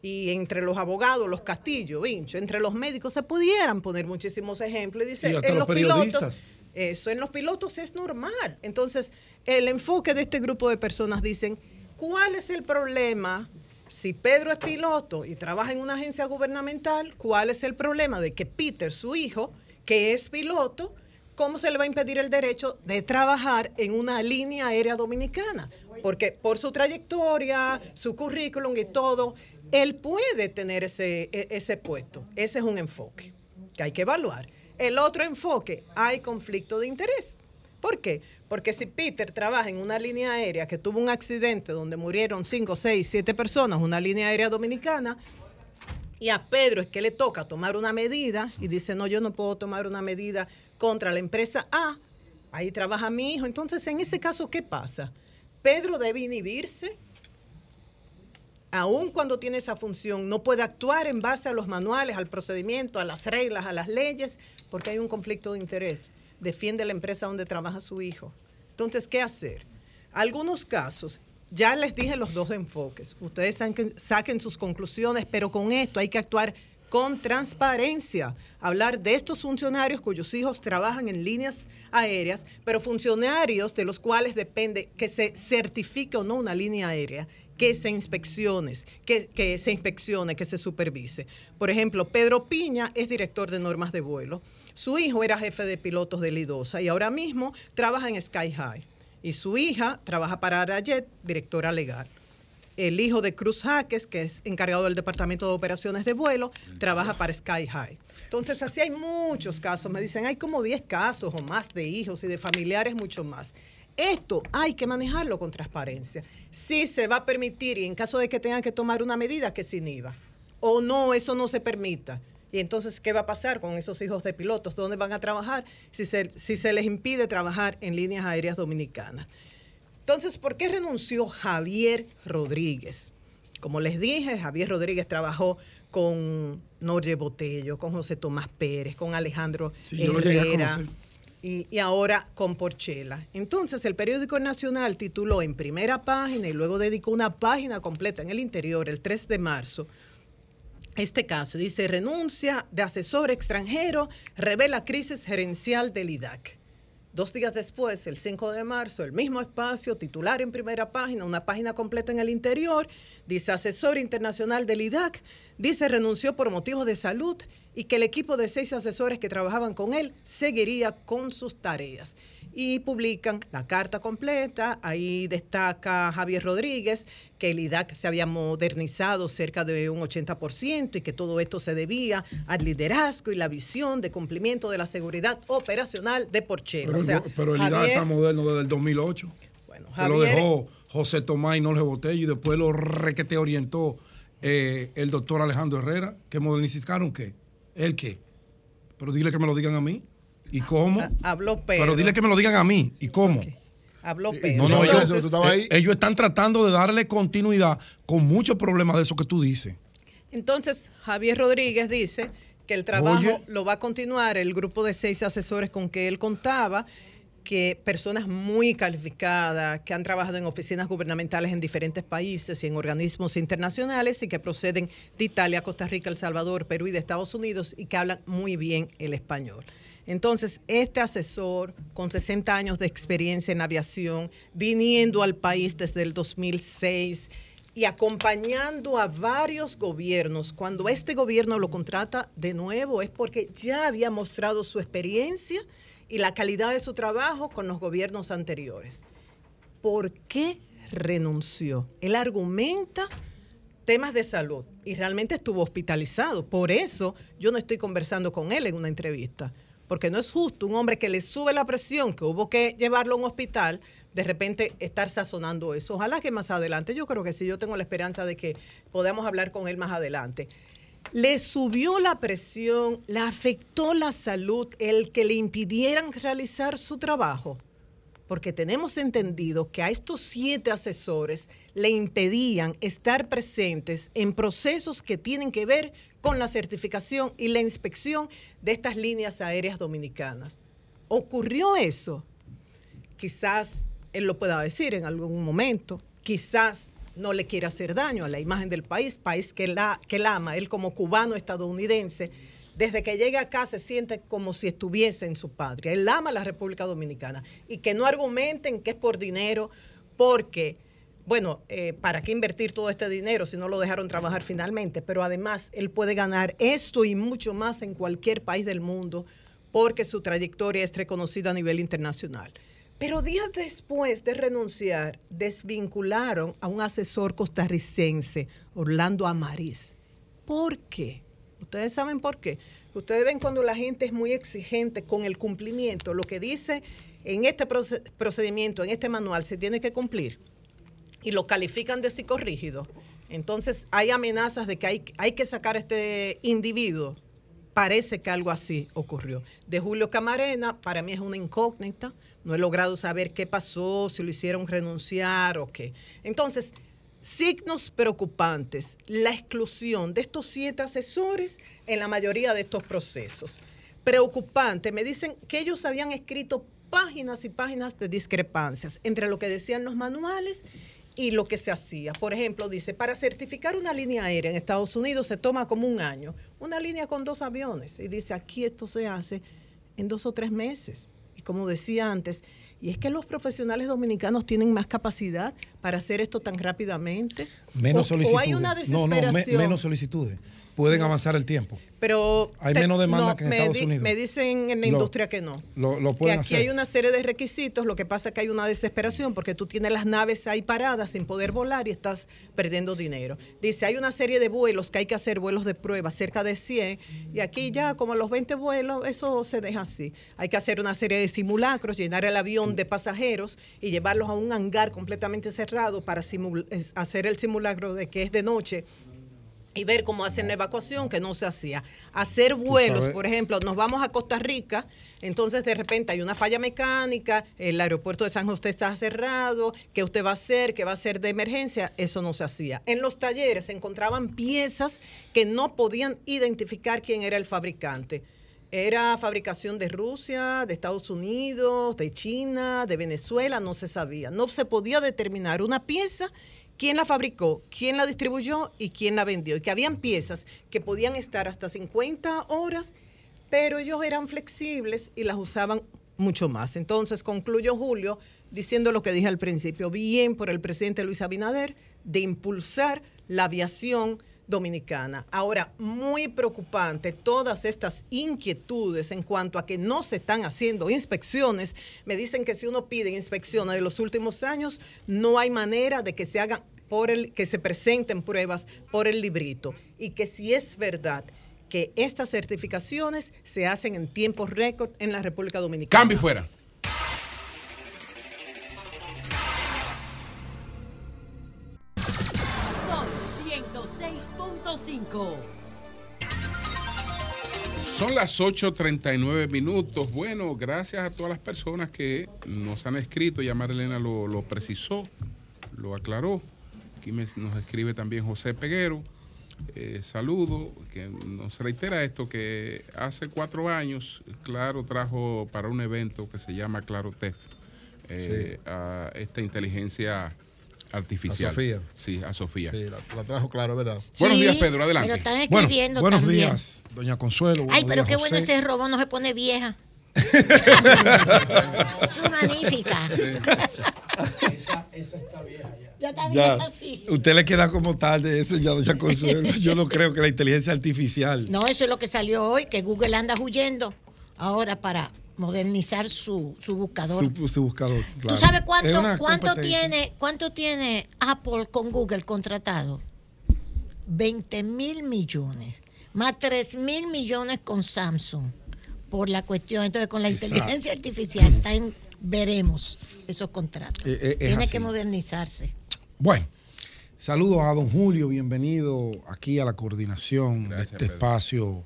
[SPEAKER 12] y entre los abogados, los castillos, Vincho, entre los médicos se pudieran poner muchísimos ejemplos. Y dice, en los pilotos, eso en los pilotos es normal. Entonces, el enfoque de este grupo de personas dicen, ¿cuál es el problema? Si Pedro es piloto y trabaja en una agencia gubernamental, ¿cuál es el problema de que Peter, su hijo, que es piloto, cómo se le va a impedir el derecho de trabajar en una línea aérea dominicana? Porque por su trayectoria, su currículum y todo, él puede tener ese, e, ese puesto. Ese es un enfoque que hay que evaluar. El otro enfoque, hay conflicto de interés. ¿Por qué? Porque si Peter trabaja en una línea aérea que tuvo un accidente donde murieron 5, 6, 7 personas, una línea aérea dominicana, y a Pedro es que le toca tomar una medida y dice, no, yo no puedo tomar una medida contra la empresa A, ahí trabaja mi hijo. Entonces, en ese caso, ¿qué pasa? Pedro debe inhibirse, aun cuando tiene esa función, no puede actuar en base a los manuales, al procedimiento, a las reglas, a las leyes, porque hay un conflicto de interés. Defiende la empresa donde trabaja su hijo. Entonces, ¿qué hacer? Algunos casos, ya les dije los dos enfoques. Ustedes saquen, sus conclusiones, pero con esto hay que actuar con transparencia. Hablar de estos funcionarios cuyos hijos trabajan en líneas aéreas, pero funcionarios de los cuales depende que se certifique o no una línea aérea que se inspecciones, que, que, se inspeccione, que se supervise. Por ejemplo, Pedro Piña es director de normas de vuelo. Su hijo era jefe de pilotos de Lidosa y ahora mismo trabaja en Sky High. Y su hija trabaja para Arayet, directora legal. El hijo de Cruz Jaques, que es encargado del Departamento de Operaciones de Vuelo, trabaja para Sky High. Entonces, así hay muchos casos. Me dicen, hay como 10 casos o más de hijos y de familiares, mucho más. Esto hay que manejarlo con transparencia. Si se va a permitir y en caso de que tengan que tomar una medida, que se inhiba. O no, eso no se permita. Y entonces, ¿qué va a pasar con esos hijos de pilotos? ¿Dónde van a trabajar si se, si se les impide trabajar en líneas aéreas dominicanas? Entonces, ¿por qué renunció Javier Rodríguez? Como les dije, Javier Rodríguez trabajó con Norge Botello, con José Tomás Pérez, con Alejandro Herrera y, ahora con Porchela. Entonces, el periódico nacional tituló en primera página y luego dedicó una página completa en el interior, el 3 de marzo, este caso. Dice, renuncia de asesor extranjero, revela crisis gerencial del IDAC. Dos días después, el 5 de marzo, el mismo espacio, titular en primera página, una página completa en el interior, dice asesor internacional del IDAC, dice renunció por motivos de salud y que el equipo de seis asesores que trabajaban con él seguiría con sus tareas. Y publican la carta completa, ahí destaca Javier Rodríguez que el IDAC se había modernizado cerca de un 80% y que todo esto se debía al liderazgo y la visión de cumplimiento de la seguridad operacional de Porchero.
[SPEAKER 13] Pero,
[SPEAKER 12] O sea,
[SPEAKER 13] el, pero el IDAC
[SPEAKER 12] Javier-
[SPEAKER 13] está moderno desde el 2008.
[SPEAKER 12] Bueno,
[SPEAKER 13] Que lo
[SPEAKER 12] Javier-
[SPEAKER 13] dejó José Tomás y no Botello y después lo requete orientó eh, el doctor Alejandro Herrera. ¿Que modernizaron qué? ¿El qué? Pero dile que me lo digan a mí. ¿Y cómo?
[SPEAKER 12] Habló Pedro.
[SPEAKER 13] Pero dile que me lo digan a mí. ¿Y cómo?
[SPEAKER 12] Habló Pedro.
[SPEAKER 13] No, no, ellos,
[SPEAKER 12] Entonces,
[SPEAKER 13] eh, ellos están tratando de darle continuidad con muchos problemas de eso que tú dices.
[SPEAKER 12] Entonces, Javier Rodríguez dice que el trabajo
[SPEAKER 13] Oye.
[SPEAKER 12] lo va a continuar el grupo de seis asesores con que él contaba, que personas muy calificadas, que han trabajado en oficinas gubernamentales en diferentes países y en organismos internacionales y que proceden de Italia, Costa Rica, El Salvador, Perú y de Estados Unidos y que hablan muy bien el español. Entonces, este asesor con 60 años de experiencia en aviación, viniendo al país desde el 2006 y acompañando a varios gobiernos, cuando este gobierno lo contrata de nuevo es porque ya había mostrado su experiencia y la calidad de su trabajo con los gobiernos anteriores. ¿Por qué renunció? Él argumenta temas de salud y realmente estuvo hospitalizado. Por eso yo no estoy conversando con él en una entrevista, porque no es justo un hombre que le sube la presión, que hubo que llevarlo a un hospital, de repente estar sazonando eso. Ojalá que más adelante, yo creo que sí, yo tengo la esperanza de que podamos hablar con él más adelante. Le subió la presión, le afectó la salud, el que le impidieran realizar su trabajo porque tenemos entendido que a estos siete asesores le impedían estar presentes en procesos que tienen que ver con la certificación y la inspección de estas líneas aéreas dominicanas. ¿Ocurrió eso? Quizás él lo pueda decir en algún momento, quizás no le quiera hacer daño a la imagen del país, país que, la, que él ama, él como cubano estadounidense, desde que llega acá se siente como si estuviese en su patria. Él ama la República Dominicana y que no argumenten que es por dinero, porque, bueno, eh, ¿para qué invertir todo este dinero si no lo dejaron trabajar finalmente? Pero además él puede ganar esto y mucho más en cualquier país del mundo porque su trayectoria es reconocida a nivel internacional. Pero días después de renunciar, desvincularon a un asesor costarricense, Orlando Amariz. ¿Por qué? Ustedes saben por qué. Ustedes ven cuando la gente es muy exigente con el cumplimiento, lo que dice en este proce- procedimiento, en este manual, se tiene que cumplir y lo califican de psicorrígido. Entonces hay amenazas de que hay, hay que sacar a este individuo. Parece que algo así ocurrió. De Julio Camarena, para mí es una incógnita. No he logrado saber qué pasó, si lo hicieron renunciar o qué. Entonces, signos preocupantes, la exclusión de estos siete asesores en la mayoría de estos procesos. Preocupante, me dicen que ellos habían escrito páginas y páginas de discrepancias entre lo que decían los manuales y lo que se hacía. Por ejemplo, dice, para certificar una línea aérea en Estados Unidos se toma como un año, una línea con dos aviones. Y dice, aquí esto se hace en dos o tres meses. Como decía antes, y es que los profesionales dominicanos tienen más capacidad para hacer esto tan rápidamente.
[SPEAKER 13] Menos
[SPEAKER 12] O-
[SPEAKER 13] solicitudes.
[SPEAKER 12] O hay una
[SPEAKER 13] no, no, me-
[SPEAKER 12] desesperación.
[SPEAKER 13] menos solicitudes. Pueden avanzar el tiempo.
[SPEAKER 12] Pero
[SPEAKER 13] Hay menos demanda que en Estados
[SPEAKER 12] di-
[SPEAKER 13] Unidos.
[SPEAKER 12] Me dicen en la
[SPEAKER 13] Lo-
[SPEAKER 12] industria que no.
[SPEAKER 13] Lo, lo
[SPEAKER 12] Que
[SPEAKER 13] pueden
[SPEAKER 12] aquí
[SPEAKER 13] hacer.
[SPEAKER 12] hay una serie de requisitos, lo que pasa es que hay una desesperación porque tú tienes las naves ahí paradas sin poder volar y estás perdiendo dinero. Dice, hay una serie de vuelos que hay que hacer, vuelos de prueba, cerca de 100, y aquí ya como los 20 vuelos, eso se deja así. Hay que hacer una serie de simulacros, llenar el avión de pasajeros y llevarlos a un hangar completamente cerrado para hacer el simulacro de que es de noche y ver cómo hacen la evacuación, que no se hacía. Hacer vuelos, por ejemplo, nos vamos a Costa Rica, entonces de repente hay una falla mecánica, el aeropuerto de San José está cerrado, ¿qué usted va a hacer? ¿Qué va a hacer de emergencia? Eso no se hacía. En los talleres se encontraban piezas que no podían identificar quién era el fabricante. Era fabricación de Rusia, de Estados Unidos, de China, de Venezuela, no se sabía. No se podía determinar una pieza quién la fabricó, quién la distribuyó y quién la vendió. Y que habían piezas que podían estar hasta 50 horas, pero ellos eran flexibles y las usaban mucho más. Entonces concluyó Julio diciendo lo que dije al principio, bien por el presidente Luis Abinader de impulsar la aviación Dominicana. Ahora, muy preocupante todas estas inquietudes en cuanto a que no se están haciendo inspecciones. Me dicen que si uno pide inspecciones de los últimos años, no hay manera de que se hagan por el que se presenten pruebas por el librito y que si es verdad que estas certificaciones se hacen en tiempo récord en la República Dominicana.
[SPEAKER 2] Cambio fuera.
[SPEAKER 14] 106.5.
[SPEAKER 2] Son las 8.39 minutos. Bueno, gracias a todas las personas que nos han escrito. Ya Marilena lo, lo precisó, lo aclaró. Aquí me- nos escribe también José Peguero. Eh, saludo, que nos reitera esto, que hace cuatro años, Claro trajo para un evento que se llama Claro Tef, eh, a esta inteligencia artificial.
[SPEAKER 11] A Sofía.
[SPEAKER 2] Sí, a Sofía.
[SPEAKER 11] Sí, la, la trajo claro, ¿verdad?
[SPEAKER 2] Buenos días, Pedro, adelante.
[SPEAKER 9] me lo están
[SPEAKER 13] Bueno,
[SPEAKER 9] escribiendo
[SPEAKER 13] buenos
[SPEAKER 9] también.
[SPEAKER 13] días, doña Consuelo.
[SPEAKER 9] Ay,
[SPEAKER 13] buenos
[SPEAKER 9] pero
[SPEAKER 13] días,
[SPEAKER 9] qué bueno ese robot no se pone vieja. es magnífica.
[SPEAKER 15] Esa, esa está vieja ya.
[SPEAKER 9] Ya está
[SPEAKER 13] Ya,
[SPEAKER 9] vieja, sí.
[SPEAKER 13] usted le queda como tarde eso ya, doña Consuelo. Yo no creo que la inteligencia artificial.
[SPEAKER 9] No, eso es lo que salió hoy, que Google anda huyendo ahora para modernizar su, su buscador.
[SPEAKER 13] Su, su buscador. claro.
[SPEAKER 9] ¿Tú sabes
[SPEAKER 13] Es
[SPEAKER 9] cuánto, cuánto, tiene, cuánto tiene Apple con Google contratado? 20 mil millones, más 3 mil millones con Samsung por la cuestión. Entonces, con la
[SPEAKER 13] Exacto.
[SPEAKER 9] inteligencia artificial está en- veremos esos contratos.
[SPEAKER 13] Eh, eh,
[SPEAKER 9] Tiene
[SPEAKER 13] así.
[SPEAKER 9] que modernizarse.
[SPEAKER 13] Bueno, saludos a don Julio, bienvenido aquí a la coordinación de este espacio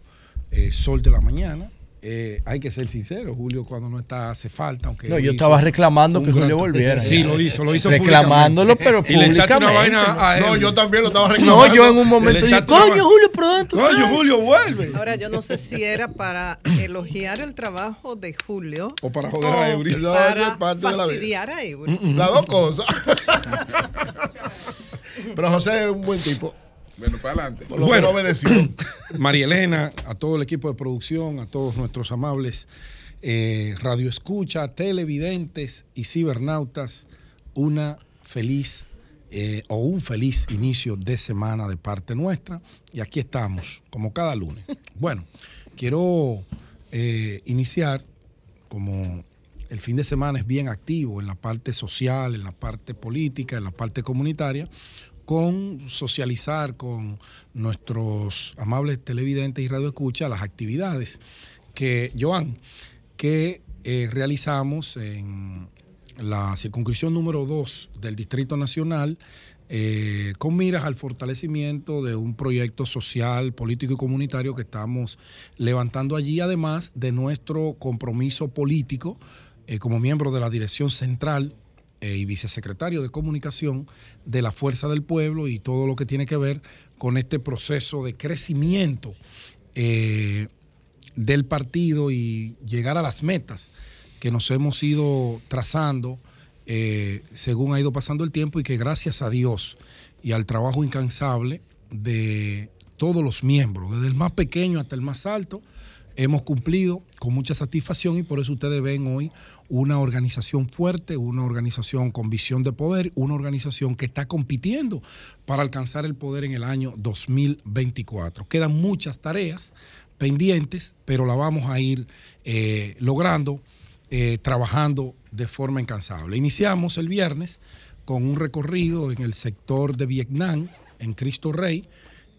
[SPEAKER 13] eh, Sol de la Mañana. Eh, hay que ser sincero, Julio cuando no está hace falta. Aunque
[SPEAKER 16] No, yo estaba reclamando que Julio volviera.
[SPEAKER 13] Sí, lo hizo, lo hizo
[SPEAKER 16] Reclamándolo, pero
[SPEAKER 13] Y le echaste una
[SPEAKER 16] públicamente.
[SPEAKER 13] vaina a él.
[SPEAKER 11] No, yo también lo estaba reclamando.
[SPEAKER 16] No, yo en un momento dije, coño. Julio, pero ¿dónde tú
[SPEAKER 13] Coño,
[SPEAKER 16] estás?"
[SPEAKER 13] Julio, vuelve.
[SPEAKER 12] Ahora, yo no sé si era para elogiar el trabajo de Julio
[SPEAKER 13] O para joder a Eury.
[SPEAKER 12] Para
[SPEAKER 11] es parte de la vida.
[SPEAKER 12] fastidiar a Eury.
[SPEAKER 11] Las dos cosas. Pero José es un buen tipo.
[SPEAKER 2] Bueno, para adelante.
[SPEAKER 11] Por lo
[SPEAKER 13] Bueno. María Elena, a todo el equipo de producción, a todos nuestros amables eh, radioescucha, televidentes y cibernautas, una feliz eh, o un feliz inicio de semana de parte nuestra. Y aquí estamos, como cada lunes. Bueno, quiero eh, iniciar como el fin de semana es bien activo en la parte social, en la parte política, en la parte comunitaria, con socializar con nuestros amables televidentes y radioescuchas las actividades que, Joan, que eh, realizamos en la circunscripción número 2 del Distrito Nacional eh, con miras al fortalecimiento de un proyecto social, político y comunitario que estamos levantando allí, además de nuestro compromiso político eh, como miembro de la Dirección Central eh, y vicesecretario de Comunicación de la Fuerza del Pueblo y todo lo que tiene que ver con este proceso de crecimiento eh, del partido y llegar a las metas que nos hemos ido trazando eh, según ha ido pasando el tiempo y que gracias a Dios y al trabajo incansable de todos los miembros, desde el más pequeño hasta el más alto, hemos cumplido con mucha satisfacción y por eso ustedes ven hoy una organización fuerte, una organización con visión de poder, una organización que está compitiendo para alcanzar el poder en el año 2024. Quedan muchas tareas pendientes, pero la vamos a ir eh, logrando, eh, trabajando de forma incansable. Iniciamos el viernes con un recorrido en el sector de Vietnam, en Cristo Rey,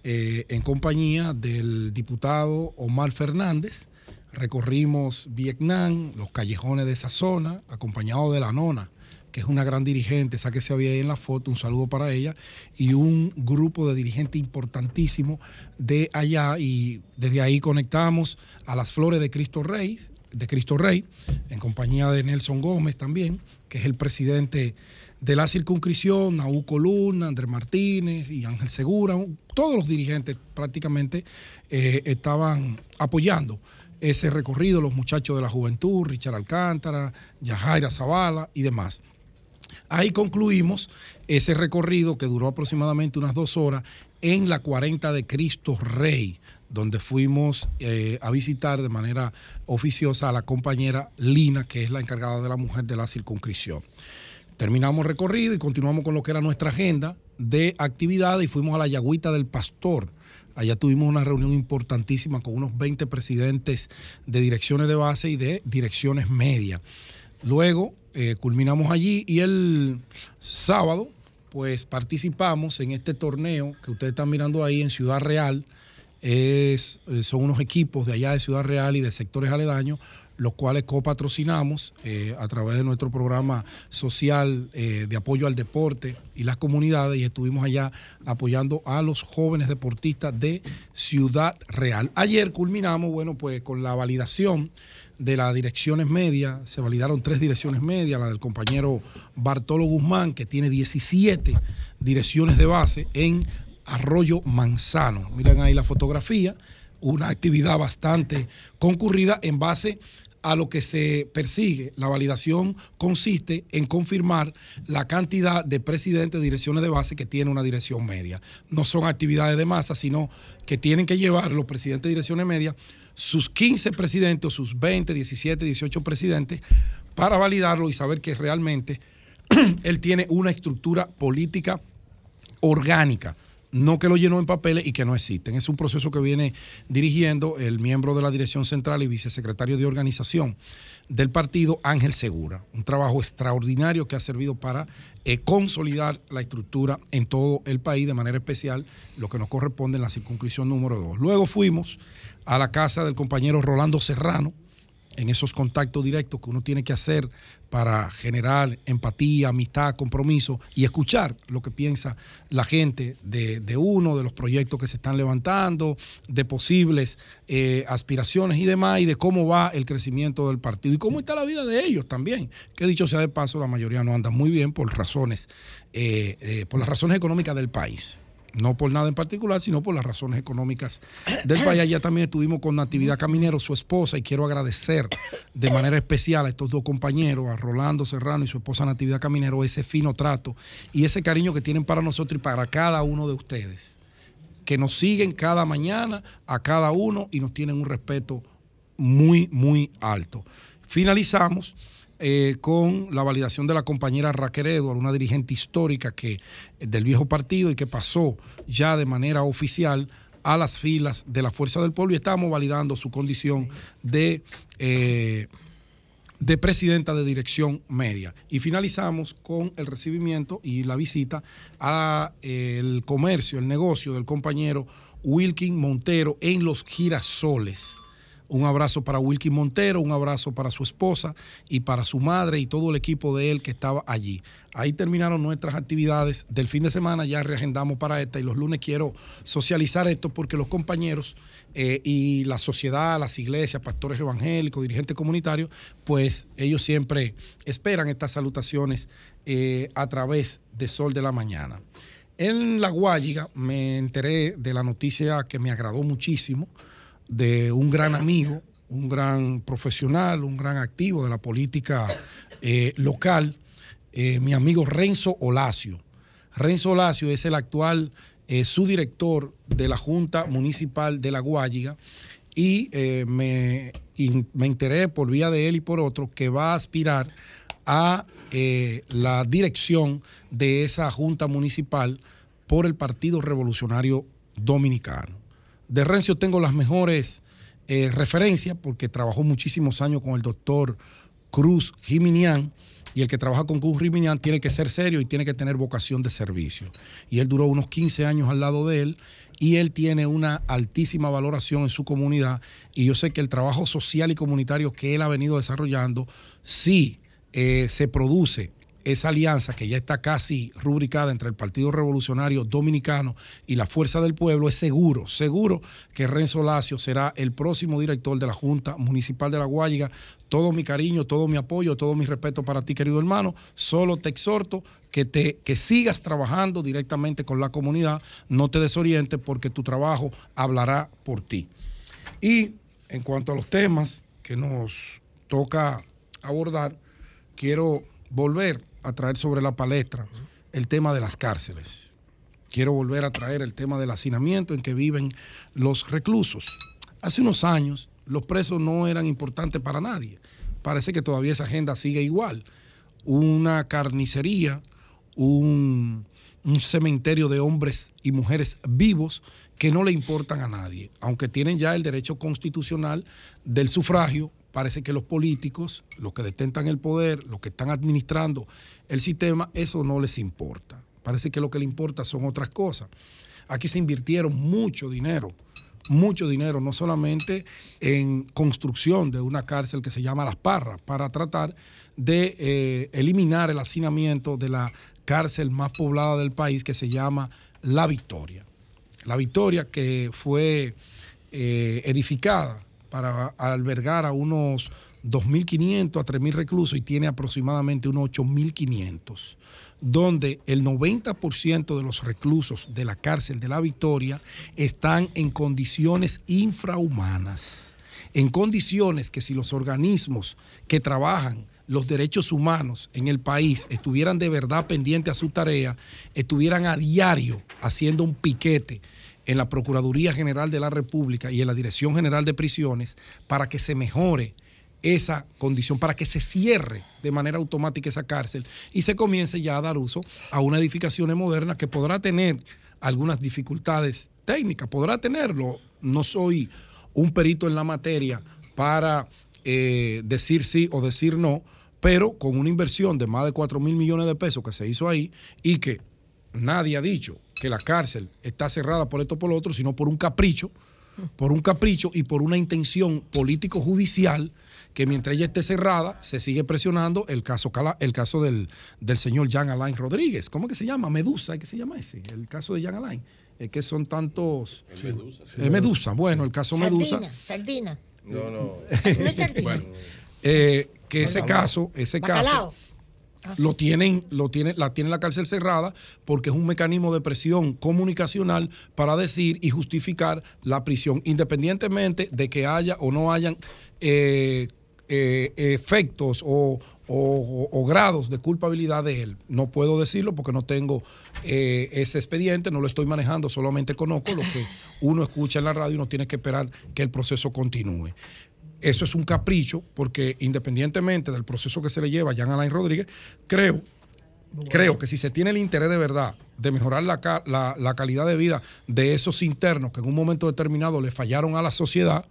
[SPEAKER 13] eh, en compañía del diputado Omar Fernández. Recorrimos Vietnam, los callejones de esa zona, acompañado de la nona, que es una gran dirigente, esa que se ve ahí en la foto, un saludo para ella, y un grupo de dirigentes importantísimo de allá, y desde ahí conectamos a las flores de Cristo Rey, de Cristo Rey, en compañía de Nelson Gómez también, que es el presidente de la circunscripción, Nauco Luna, Andrés Martínez y Ángel Segura, todos los dirigentes prácticamente eh, estaban apoyando ese recorrido, los muchachos de la juventud, Richard Alcántara, Yajaira Zavala y demás. Ahí concluimos ese recorrido que duró aproximadamente unas dos horas en la 40 de Cristo Rey, donde fuimos eh, a visitar de manera oficiosa a la compañera Lina, que es la encargada de la mujer de la circunscripción. Terminamos recorrido y continuamos con lo que era nuestra agenda de actividades y fuimos a la Yagüita del Pastor. Allá tuvimos una reunión importantísima con unos 20 presidentes de direcciones de base y de direcciones medias. Luego eh, culminamos allí y el sábado pues participamos en este torneo que ustedes están mirando ahí en Ciudad Real. Eh, son unos equipos de allá de Ciudad Real y de sectores aledaños, los cuales copatrocinamos eh, a través de nuestro programa social eh, de apoyo al deporte y las comunidades y estuvimos allá apoyando a los jóvenes deportistas de Ciudad Real. Ayer culminamos, bueno, pues con la validación de las direcciones medias, se validaron tres direcciones medias, la del compañero Bartolo Guzmán, que tiene 17 direcciones de base en Arroyo Manzano. Miren ahí la fotografía, una actividad bastante concurrida en base a lo que se persigue. La validación consiste en confirmar la cantidad de presidentes de direcciones de base que tiene una dirección media. No son actividades de masa, sino que tienen que llevar los presidentes de direcciones medias sus 15 presidentes, sus 20, 17, 18 presidentes, para validarlo y saber que realmente él tiene una estructura política orgánica no que lo llenó en papeles y que no existen. Es un proceso que viene dirigiendo el miembro de la Dirección Central y vicesecretario de Organización del partido, Ángel Segura. Un trabajo extraordinario que ha servido para eh, consolidar la estructura en todo el país, de manera especial lo que nos corresponde en la circunscripción número 2. Luego fuimos a la casa del compañero Rolando Serrano, en esos contactos directos que uno tiene que hacer para generar empatía, amistad, compromiso y escuchar lo que piensa la gente de, uno, de los proyectos que se están levantando, de posibles eh, aspiraciones y demás, y de cómo va el crecimiento del partido y cómo está la vida de ellos también. Que dicho sea de paso, la mayoría no anda muy bien por razones, eh, eh, por las razones económicas del país no por nada en particular, sino por las razones económicas del país. Allá también estuvimos con Natividad Caminero, su esposa, y quiero agradecer de manera especial a estos dos compañeros, a Rolando Serrano y su esposa Natividad Caminero, ese fino trato y ese cariño que tienen para nosotros y para cada uno de ustedes, que nos siguen cada mañana a cada uno y nos tienen un respeto muy, muy alto. Finalizamos eh, con la validación de la compañera Raquel Edward, una dirigente histórica que, del viejo partido y que pasó ya de manera oficial a las filas de la Fuerza del Pueblo y estamos validando su condición de, eh, de presidenta de dirección media. Y finalizamos con el recibimiento y la visita al el comercio, el negocio del compañero Wilkin Montero en los girasoles. Un abrazo para Wilkin Montero, un abrazo para su esposa y para su madre y todo el equipo de él que estaba allí. Ahí terminaron nuestras actividades del fin de semana, ya reagendamos para esta y los lunes quiero socializar esto porque los compañeros eh, y la sociedad, las iglesias, pastores evangélicos, dirigentes comunitarios, pues ellos siempre esperan estas salutaciones eh, a través de Sol de la Mañana. En La Guayiga me enteré de la noticia que me agradó muchísimo de un gran amigo, un gran profesional, un gran activo de la política eh, local, eh, mi amigo Renzo Olacio. Renzo Olacio es el actual eh, subdirector de la Junta Municipal de La Guayiga y, me, y me enteré por vía de él y por otro que va a aspirar a la dirección de esa Junta Municipal por el Partido Revolucionario Dominicano. De Rencio tengo las mejores eh, referencias porque trabajó muchísimos años con el doctor Cruz Jiminián y el que trabaja con Cruz Jiminián tiene que ser serio y tiene que tener vocación de servicio. Y él duró unos 15 años al lado de él y él tiene una altísima valoración en su comunidad y yo sé que el trabajo social y comunitario que él ha venido desarrollando sí eh, se produce esa alianza que ya está casi rubricada entre el Partido Revolucionario Dominicano y la Fuerza del Pueblo, es seguro, seguro que Renzo Lacio será el próximo director de la Junta Municipal de La Guayiga. Todo mi cariño, todo mi apoyo, todo mi respeto para ti, querido hermano. Solo te exhorto que, te, que sigas trabajando directamente con la comunidad, no te desorientes porque tu trabajo hablará por ti. Y en cuanto a los temas que nos toca abordar, quiero volver a traer sobre la palestra el tema de las cárceles. Quiero volver a traer el tema del hacinamiento en que viven los reclusos. Hace unos años los presos no eran importantes para nadie. Parece que todavía esa agenda sigue igual. una carnicería, un, un cementerio de hombres y mujeres vivos que no le importan a nadie, aunque tienen ya el derecho constitucional del sufragio. Parece que los políticos, los que detentan el poder, los que están administrando el sistema, eso no les importa. Parece que lo que le importa son otras cosas. Aquí se invirtieron mucho dinero, mucho dinero, no solamente en construcción de una cárcel que se llama Las Parras, para tratar de eh, eliminar el hacinamiento de la cárcel más poblada del país que se llama La Victoria. La Victoria que fue eh, edificada para albergar a unos 2.500 a 3.000 reclusos y tiene aproximadamente unos 8.500, donde el 90% de los reclusos de la cárcel de la Victoria están en condiciones infrahumanas, en condiciones que si los organismos que trabajan los derechos humanos en el país estuvieran de verdad pendientes a su tarea, estuvieran a diario haciendo un piquete en la Procuraduría General de la República y en la Dirección General de Prisiones para que se mejore esa condición, para que se cierre de manera automática esa cárcel y se comience ya a dar uso a una edificación moderna que podrá tener algunas dificultades técnicas, podrá tenerlo. No soy un perito en la materia para eh, decir sí o decir no, pero con una inversión de más de 4 mil millones de pesos que se hizo ahí y que nadie ha dicho que la cárcel está cerrada por esto o por lo otro, sino por un capricho, por un capricho y por una intención político-judicial que mientras ella esté cerrada, se sigue presionando el caso, el caso del, del señor Jean Alain Rodríguez. ¿Cómo que se llama? Medusa, ¿qué se llama ese? El caso de Jean Alain. Es que son tantos...
[SPEAKER 14] El Medusa, sí.
[SPEAKER 13] Eh, Medusa, bueno, el caso Medusa.
[SPEAKER 9] Sardina, sardina.
[SPEAKER 14] No, no.
[SPEAKER 9] No es sardina.
[SPEAKER 14] Bueno,
[SPEAKER 13] Eh, que ese caso, ese
[SPEAKER 9] Bacalao.
[SPEAKER 13] caso lo tienen, lo tiene, la tiene la cárcel cerrada porque es un mecanismo de presión comunicacional para decir y justificar la prisión, independientemente de que haya o no hayan eh, eh, efectos o, o- o grados de culpabilidad de él. No puedo decirlo porque no tengo eh, ese expediente, no lo estoy manejando, solamente conozco lo que uno escucha en la radio y uno tiene que esperar que el proceso continúe. Eso es un capricho, porque independientemente del proceso que se le lleva a Jean Alain Rodríguez, creo, creo que si se tiene el interés de verdad de mejorar la, la- la calidad de vida de esos internos que en un momento determinado le fallaron a la sociedad,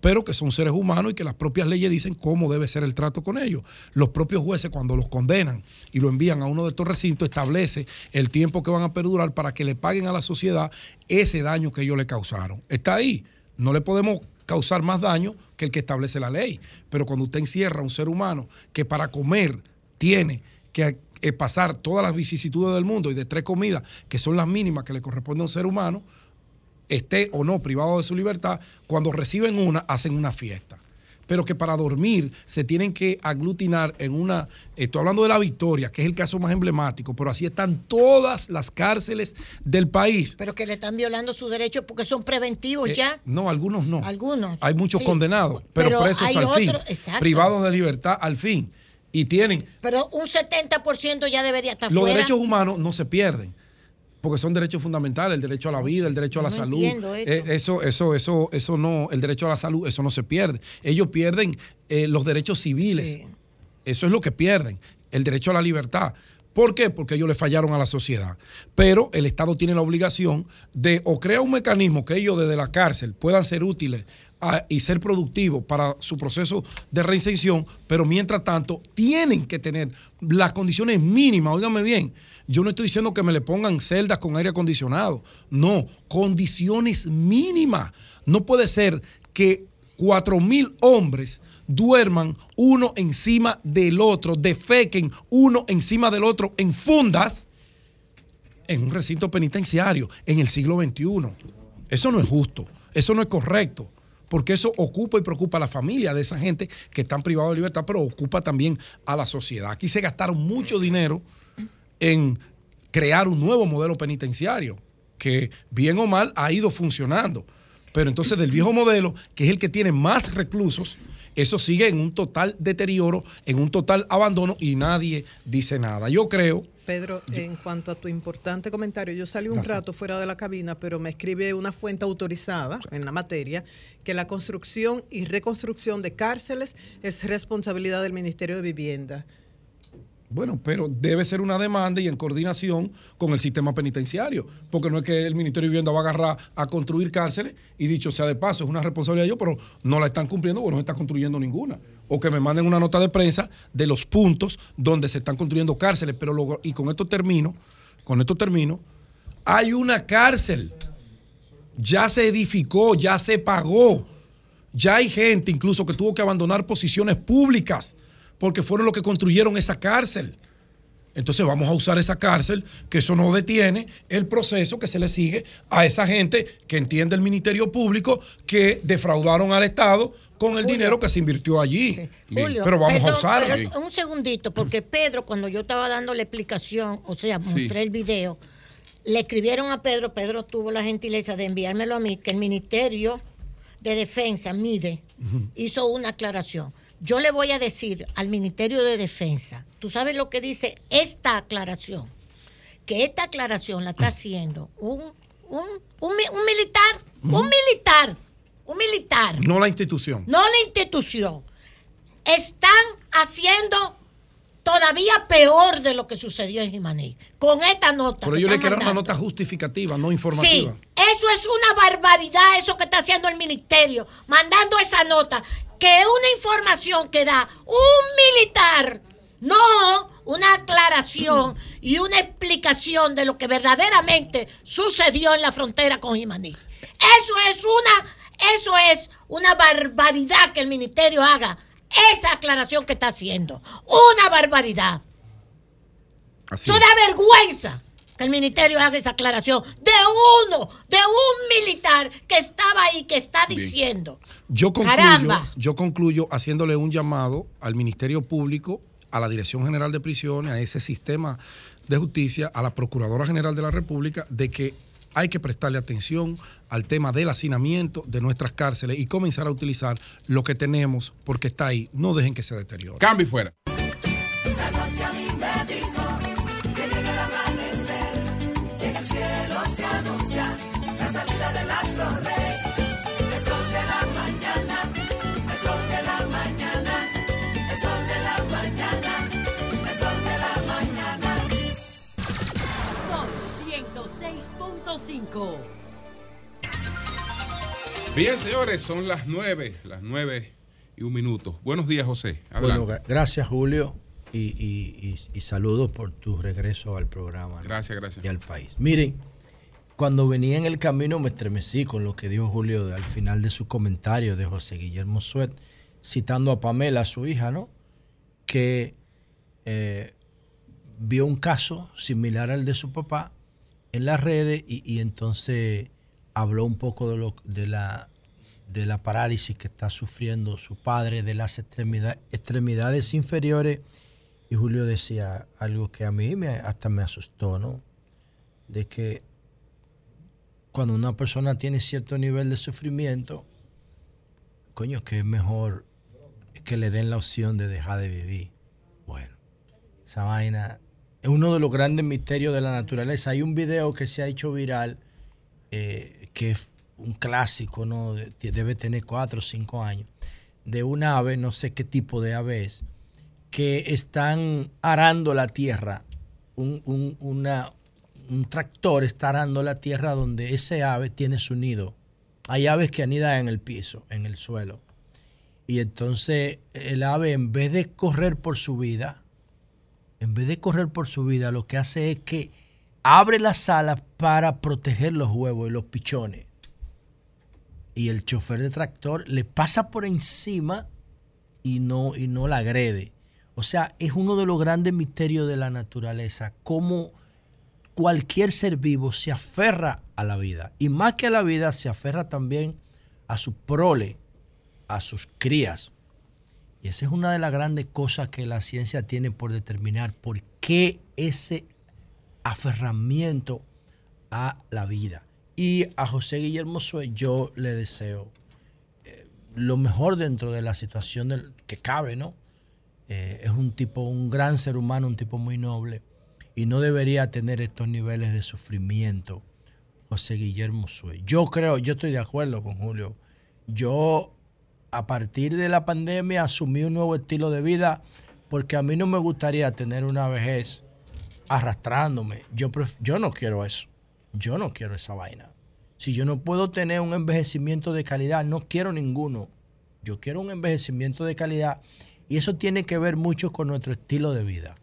[SPEAKER 13] pero que son seres humanos y que las propias leyes dicen cómo debe ser el trato con ellos. Los propios jueces cuando los condenan y lo envían a uno de estos recintos establece el tiempo que van a perdurar para que le paguen a la sociedad ese daño que ellos le causaron. Está ahí. No le podemos causar más daño que el que establece la ley. Pero cuando usted encierra a un ser humano que para comer tiene que eh, pasar todas las vicisitudes del mundo y de tres comidas, que son las mínimas que le corresponde a un ser humano, esté o no privado de su libertad, cuando reciben una, hacen una fiesta. Pero que para dormir se tienen que aglutinar en una. Estoy hablando de la Victoria, que es el caso más emblemático, pero así están todas las cárceles del país.
[SPEAKER 9] Pero que le están violando sus derechos porque son preventivos
[SPEAKER 13] Eh,
[SPEAKER 9] ya.
[SPEAKER 13] no, algunos no.
[SPEAKER 9] Algunos.
[SPEAKER 13] Hay muchos
[SPEAKER 9] Sí.
[SPEAKER 13] condenados, pero,
[SPEAKER 9] Pero
[SPEAKER 13] presos al fin,
[SPEAKER 9] otros- exacto.
[SPEAKER 13] privados de libertad al fin. Y tienen.
[SPEAKER 9] Pero un 70% ya debería estar
[SPEAKER 13] Los
[SPEAKER 9] fuera.
[SPEAKER 13] derechos humanos no se pierden. Porque son derechos fundamentales, el derecho a la vida, el derecho a la
[SPEAKER 9] no
[SPEAKER 13] salud. Eh, eso, eso, eso, eso no, el derecho a la salud, eso no se pierde. Ellos pierden eh, los derechos civiles. Eso es lo que pierden, el derecho a la libertad. ¿Por qué? Porque ellos le fallaron a la sociedad. Pero el Estado tiene la obligación de o crear un mecanismo que ellos desde la cárcel puedan ser útiles y ser productivos para su proceso de reinserción, pero mientras tanto tienen que tener las condiciones mínimas, óigame bien, yo no estoy diciendo que me le pongan celdas con aire acondicionado, no, condiciones mínimas. No puede ser que cuatro mil hombres duerman uno encima del otro, defequen uno encima del otro en fundas en un recinto penitenciario en el siglo XXI. Eso no es justo, eso no es correcto, porque eso ocupa y preocupa a la familia de esa gente que están privados de libertad, pero ocupa también a la sociedad. Aquí se gastaron mucho dinero en crear un nuevo modelo penitenciario que bien o mal ha ido funcionando. Pero entonces del viejo modelo, que es el que tiene más reclusos, eso sigue en un total deterioro, en un total abandono y nadie dice nada. Yo creo
[SPEAKER 12] Pedro, en cuanto a tu importante comentario, yo salí un
[SPEAKER 13] Gracias.
[SPEAKER 12] rato fuera de la cabina, pero me escribe una fuente autorizada en la materia que la construcción y reconstrucción de cárceles es responsabilidad del Ministerio de Vivienda.
[SPEAKER 13] Bueno, pero debe ser una demanda y en coordinación con el sistema penitenciario, porque no es que el Ministerio de Vivienda va a agarrar a construir cárceles y dicho sea de paso, es una responsabilidad de ellos, pero no la están cumpliendo porque no se está construyendo ninguna. O que me manden una nota de prensa de los puntos donde se están construyendo cárceles, pero luego, y con esto termino, con esto termino, hay una cárcel, ya se edificó, ya se pagó, ya hay gente incluso que tuvo que abandonar posiciones públicas porque fueron los que construyeron esa cárcel. Entonces vamos a usar esa cárcel, que eso no detiene el proceso que se le sigue a esa gente que entiende el Ministerio Público que defraudaron al Estado con el dinero que se invirtió allí.
[SPEAKER 9] Julio,
[SPEAKER 13] pero vamos a usarlo.
[SPEAKER 9] pero un segundito, porque Pedro, cuando yo estaba dando la explicación, o sea, mostré el video, le escribieron a Pedro, Pedro tuvo la gentileza de enviármelo a mí, que el Ministerio de Defensa, MIDE, hizo una aclaración. Yo le voy a decir al Ministerio de Defensa, tú sabes lo que dice esta aclaración, que esta aclaración la está haciendo un, un, un mi- un militar, un militar, un militar,
[SPEAKER 13] No la institución.
[SPEAKER 9] no la institución. Están haciendo todavía peor de lo que sucedió en Jimaní. Con esta nota.
[SPEAKER 13] Pero yo le quiero una nota justificativa, no
[SPEAKER 9] Sí,
[SPEAKER 13] informativa.
[SPEAKER 9] eso es una barbaridad, eso que está haciendo el ministerio, mandando esa nota, que es una información que da un militar, no una aclaración y una explicación de lo que verdaderamente sucedió en la frontera con Jimaní. Eso es una, eso es una barbaridad que el ministerio haga esa aclaración que está haciendo. Una barbaridad.
[SPEAKER 13] Así
[SPEAKER 9] Eso da vergüenza que el ministerio haga esa aclaración de uno, de un militar que estaba ahí, que está diciendo.
[SPEAKER 13] Yo concluyo,
[SPEAKER 9] Caramba.
[SPEAKER 13] yo concluyo haciéndole un llamado al Ministerio Público, a la Dirección General de Prisiones, a ese sistema de justicia, a la Procuradora General de la República, de que hay que prestarle atención al tema del hacinamiento de nuestras cárceles y comenzar a utilizar lo que tenemos porque está ahí. No dejen que se deteriore.
[SPEAKER 2] Cambio y fuera.
[SPEAKER 16] 106.5.
[SPEAKER 2] Bien, señores, son las nueve, las nueve y un minuto. Buenos días, José.
[SPEAKER 15] Bueno,
[SPEAKER 2] Adelante.
[SPEAKER 15] gracias Julio y, y- y- y saludos por tu regreso al programa.
[SPEAKER 2] Gracias, gracias.
[SPEAKER 15] Y al país. Miren, cuando venía en el camino me estremecí con lo que dijo Julio al final de su comentario de José Guillermo Suet, citando a Pamela, su hija, ¿no? Que eh, vio un caso similar al de su papá en las redes y, entonces habló un poco de, lo, de, la, parálisis que está sufriendo su padre, de las extremida- extremidades inferiores. Y Julio decía algo que a mí me, hasta me asustó, ¿no? De que cuando una persona tiene cierto nivel de sufrimiento, coño, que es mejor que le den la opción de dejar de vivir. Bueno, esa vaina es uno de los grandes misterios de la naturaleza. Hay un video que se ha hecho viral, eh, que es un clásico, ¿no? De- Debe tener cuatro o cinco años, de un ave, no sé qué tipo de ave es, que están arando la tierra. Un, un- un tractor está arando la tierra donde ese ave tiene su nido. Hay aves que anidan en el piso, en el suelo. Y entonces el ave, en vez de correr por su vida, en vez de correr por su vida, lo que hace es que abre las alas para proteger los huevos y los pichones. Y el chofer de tractor le pasa por encima y no, y no la agrede. O sea, es uno de los grandes misterios de la naturaleza, cómo cualquier ser vivo se aferra a la vida. Y más que a la vida, se aferra también a su prole, a sus crías. Esa es una de las grandes cosas que la ciencia tiene por determinar por qué ese aferramiento a la vida. Y a José Guillermo Sue yo le deseo eh, lo mejor dentro de la situación del, que cabe, ¿no? Eh, es un tipo, un gran ser humano, un tipo muy noble y no debería tener estos niveles de sufrimiento. José Guillermo Sue. Yo creo, yo estoy de acuerdo con Julio. Yo a partir de la pandemia asumí un nuevo estilo de vida porque a mí no me gustaría tener una vejez arrastrándome. Yo, yo no quiero eso. Yo no quiero esa vaina. Si yo no puedo tener un envejecimiento de calidad, no quiero ninguno. Yo quiero un envejecimiento de calidad y eso tiene que ver mucho con nuestro estilo de vida.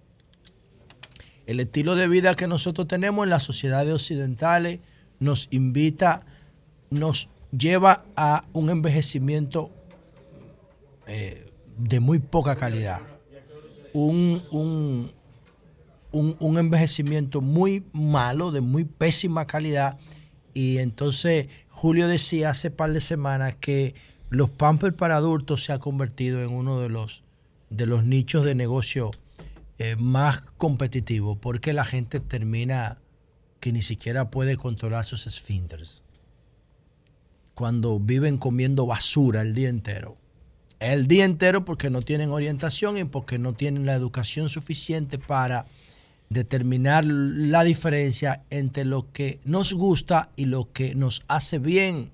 [SPEAKER 15] El estilo de vida que nosotros tenemos en las sociedades occidentales nos invita, nos lleva a un envejecimiento eh, de muy poca calidad. Un, un- un- envejecimiento muy malo, de muy pésima calidad. Y entonces Julio decía hace par de semanas que los Pampers para adultos se ha convertido en uno de los, de los nichos de negocio eh, más competitivos, porque la gente termina que ni siquiera puede controlar sus esfínteres. Cuando viven comiendo basura el día entero. El día entero porque no tienen orientación y porque no tienen la educación suficiente para determinar la diferencia entre lo que nos gusta y lo que nos hace bien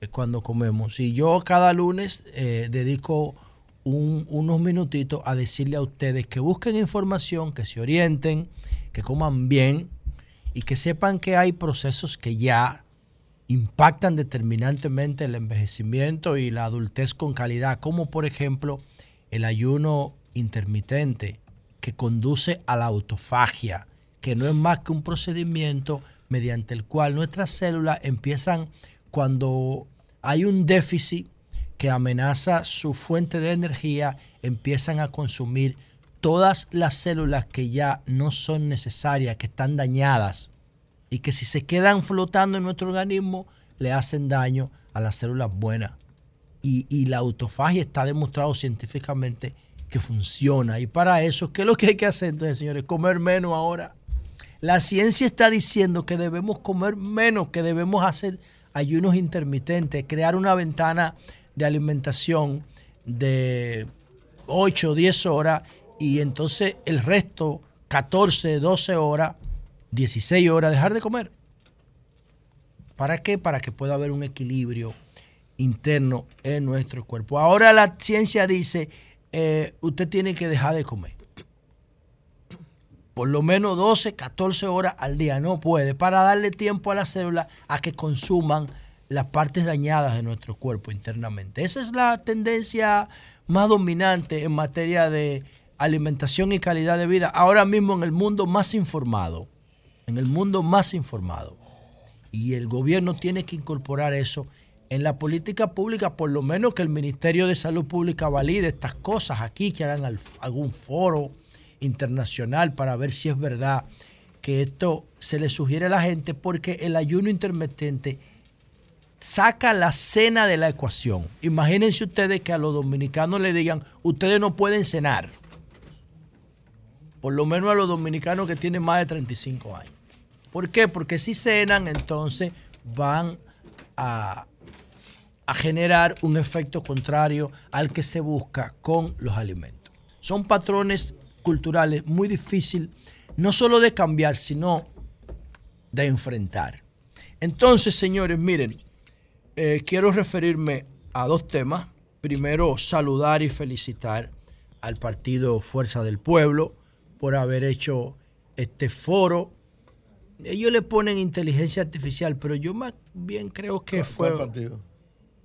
[SPEAKER 15] eh, cuando comemos. Y yo cada lunes eh, dedico un- unos minutitos a decirle a ustedes que busquen información, que se orienten, que coman bien y que sepan que hay procesos que ya impactan determinantemente el envejecimiento y la adultez con calidad, como por ejemplo el ayuno intermitente que conduce a la autofagia, que no es más que un procedimiento mediante el cual nuestras células empiezan cuando hay un déficit que amenaza su fuente de energía, empiezan a consumir todas las células que ya no son necesarias, que están dañadas y que si se quedan flotando en nuestro organismo le hacen daño a las células buenas. Y, la autofagia está demostrado científicamente que funciona. Y para eso, ¿qué es lo que hay que hacer entonces, señores? Comer menos ahora. La ciencia está diciendo que debemos comer menos, que debemos hacer ayunos intermitentes, crear una ventana de alimentación de 8 o 10 horas y entonces el resto, 14, 12 horas, 16 horas, dejar de comer. ¿Para qué? Para que pueda haber un equilibrio interno en nuestro cuerpo. Ahora la ciencia dice, eh, usted tiene que dejar de comer. Por lo menos 12, 14 horas al día. No puede. Para darle tiempo a las células a que consuman las partes dañadas de nuestro cuerpo internamente. Esa es la tendencia más dominante en materia de alimentación y calidad de vida. Ahora mismo en el mundo más informado. En el mundo más informado. Y el gobierno tiene que incorporar eso en la política pública, por lo menos que el Ministerio de Salud Pública valide estas cosas aquí, que hagan al- algún foro internacional para ver si es verdad que esto se le sugiere a la gente, porque el ayuno intermitente saca la cena de la ecuación. Imagínense ustedes que a los dominicanos le digan, ustedes no pueden cenar. Por lo menos a los dominicanos que tienen más de 35 años. ¿Por qué? Porque si cenan, entonces van a, generar un efecto contrario al que se busca con los alimentos. Son patrones culturales muy difíciles, no solo de cambiar, sino de enfrentar. Entonces, señores, miren, eh, quiero referirme a dos temas. Primero, saludar y felicitar al partido Fuerza del Pueblo por haber hecho este foro. Ellos le ponen inteligencia artificial, pero yo más bien creo que
[SPEAKER 11] ¿Cuál-
[SPEAKER 15] fue
[SPEAKER 11] partido?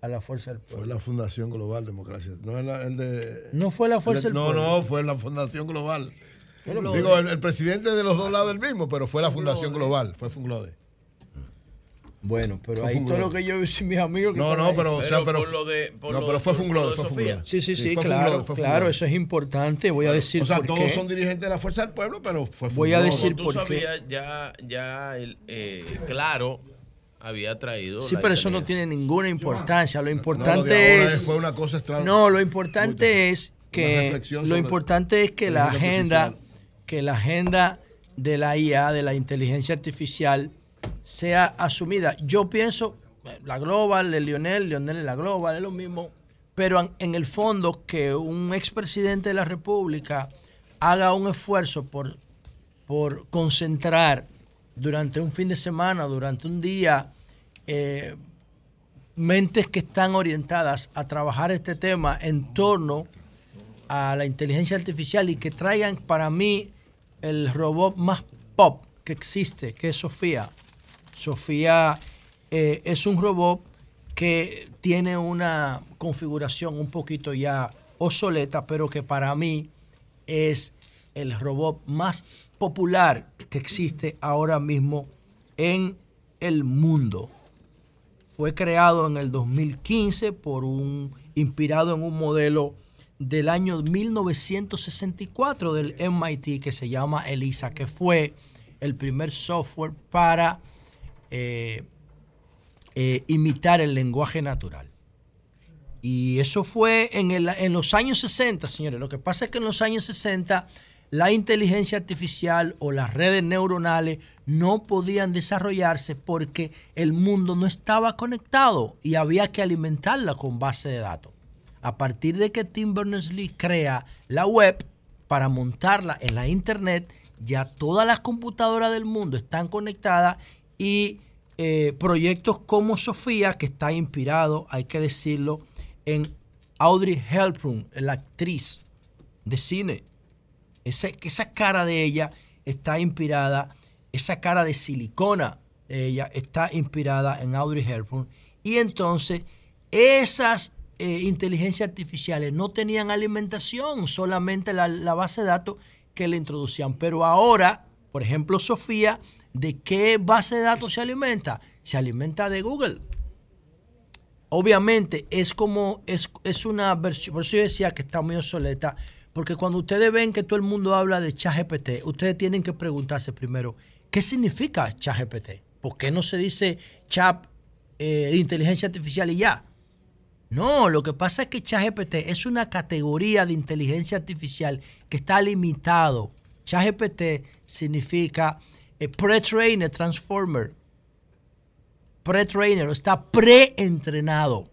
[SPEAKER 15] a la Fuerza del Pueblo.
[SPEAKER 11] Fue la Fundación Global Democracia. No, es la- el de,
[SPEAKER 15] No fue la Fuerza
[SPEAKER 11] el de-
[SPEAKER 15] del
[SPEAKER 11] no,
[SPEAKER 15] Pueblo.
[SPEAKER 11] No, fue la Fundación Global. Digo, el, el presidente de los dos lados del mismo, pero fue la Fundación Global. Fue Funglode.
[SPEAKER 15] Bueno, pero
[SPEAKER 11] Fue
[SPEAKER 15] ahí todo lo que yo vi mis amigos que
[SPEAKER 11] No, no, pero, o sea, pero,
[SPEAKER 17] por lo de- por
[SPEAKER 11] no,
[SPEAKER 17] lo-
[SPEAKER 11] pero fue
[SPEAKER 17] lo de
[SPEAKER 11] fue.
[SPEAKER 15] Sí, sí, sí,
[SPEAKER 11] fue
[SPEAKER 15] claro, claro, eso es importante. Voy a decir
[SPEAKER 11] O sea,
[SPEAKER 15] por
[SPEAKER 11] todos
[SPEAKER 15] qué.
[SPEAKER 11] son dirigentes de la Fuerza del Pueblo, pero fue
[SPEAKER 15] Voy a decir por qué.
[SPEAKER 17] sabías, ya, ya el, eh, Claro había traído.
[SPEAKER 15] Sí, pero eso no tiene ninguna importancia. Lo
[SPEAKER 11] No, lo
[SPEAKER 15] importante
[SPEAKER 11] de ahora
[SPEAKER 15] es.
[SPEAKER 11] fue una cosa.
[SPEAKER 15] No, lo importante es que lo importante es que la agenda, que la agenda de la IA, de la inteligencia artificial, sea asumida. Yo pienso, la Global, el Lionel, Lionel es la Global, es lo mismo, pero en, en el fondo que un expresidente de la República haga un esfuerzo por, por concentrar durante un fin de semana, durante un día, eh, mentes que están orientadas a trabajar este tema en torno a la inteligencia artificial y que traigan para mí el robot más pop que existe, que es Sofía. Sofía eh, es un robot que tiene una configuración un poquito ya obsoleta, pero que para mí es el robot más popular que existe ahora mismo en el mundo. Fue creado en el 2015 por un inspirado en un modelo del año 1964 del MIT que se llama ELISA, que fue el primer software para eh, eh, imitar el lenguaje natural. Y eso fue en, el- en los años 60, señores. Lo que pasa es que en los años 60 la inteligencia artificial o las redes neuronales no podían desarrollarse porque el mundo no estaba conectado y había que alimentarla con base de datos. A partir de que Tim Berners-Lee crea la web para montarla en la internet, ya todas las computadoras del mundo están conectadas y eh, proyectos como Sofía, que está inspirado, hay que decirlo, en Audrey Hepburn, la actriz de cine. Ese- esa cara de ella está inspirada, esa cara de silicona de ella está inspirada en Audrey Hepburn. Y entonces esas eh, inteligencias artificiales no tenían alimentación, solamente la, la base de datos que le introducían. Pero ahora, por ejemplo, Sofía, ¿de qué base de datos se alimenta? Se alimenta de Google. Obviamente es como, es, es una versión, por eso yo decía que está muy obsoleta, porque cuando ustedes ven que todo el mundo habla de ChatGPT, ustedes tienen que preguntarse primero, ¿qué significa ChatGPT? ¿Por qué no se dice chat eh, inteligencia artificial y ya? No, lo que pasa es que ChatGPT es una categoría de inteligencia artificial que está limitado. ChatGPT significa eh, Pre-Trained Transformer. Pre-Trainer, está pre-entrenado.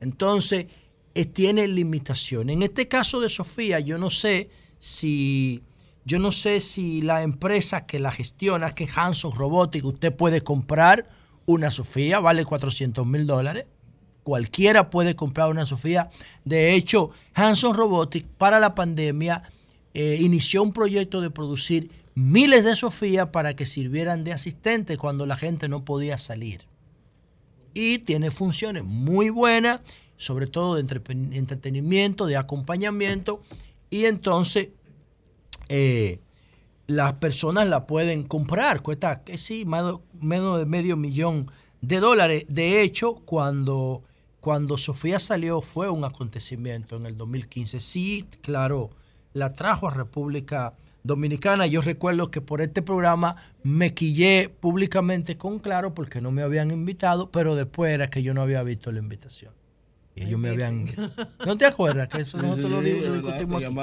[SPEAKER 15] Entonces, eh, tiene limitaciones. En este caso de Sofía, yo no sé si yo no sé si la empresa que la gestiona, que es Hanson Robotics, usted puede comprar una Sofía, vale 400 mil dólares. Cualquiera puede comprar una Sofía. De hecho, Hanson Robotics para la pandemia eh, inició un proyecto de producir miles de Sofía para que sirvieran de asistente cuando la gente no podía salir. Y tiene funciones muy buenas, sobre todo de entretenimiento, de acompañamiento. Y entonces eh, las personas la pueden comprar. Cuesta, que sí, más- menos de medio millón de dólares. De hecho, cuando, cuando Sofía salió fue un acontecimiento en el 2015. Sí, claro, la trajo a República. Yo recuerdo que por este programa me quillé públicamente con Claro porque no me habían invitado, pero después era que yo no había visto la invitación. Y ellos me habían... ¿No te acuerdas que eso
[SPEAKER 11] Sí,
[SPEAKER 15] nosotros lo
[SPEAKER 11] sí,
[SPEAKER 15] lo
[SPEAKER 11] verdad,
[SPEAKER 15] discutimos
[SPEAKER 11] te
[SPEAKER 15] aquí?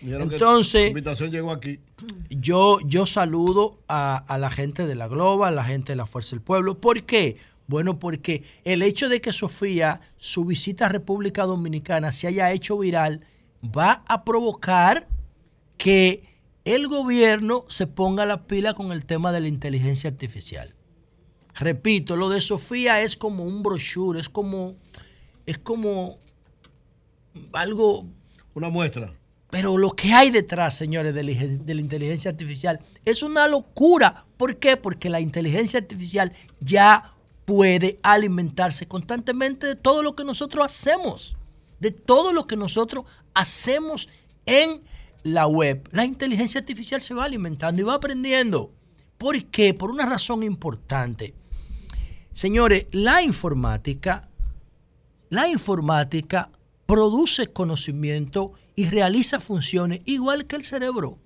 [SPEAKER 11] que la
[SPEAKER 15] Entonces,
[SPEAKER 11] invitación llegó aquí.
[SPEAKER 15] yo, yo saludo a, a la gente de la Globa, a la gente de la Fuerza del Pueblo. ¿Por qué? Bueno, porque el hecho de que Sofía, su visita a República Dominicana, se haya hecho viral, va a provocar que el gobierno se ponga la pila con el tema de la inteligencia artificial. Repito, lo de Sofía es como un brochure, es como, es como algo
[SPEAKER 11] Una muestra.
[SPEAKER 15] pero lo que hay detrás, señores, de la, ingen- de la inteligencia artificial es una locura. ¿Por qué? Porque la inteligencia artificial ya puede alimentarse constantemente de todo lo que nosotros hacemos. De todo lo que nosotros hacemos en la web. La inteligencia artificial se va alimentando y va aprendiendo. ¿Por qué? Por una razón importante. Señores, la informática la informática produce conocimiento y realiza funciones igual que el cerebro.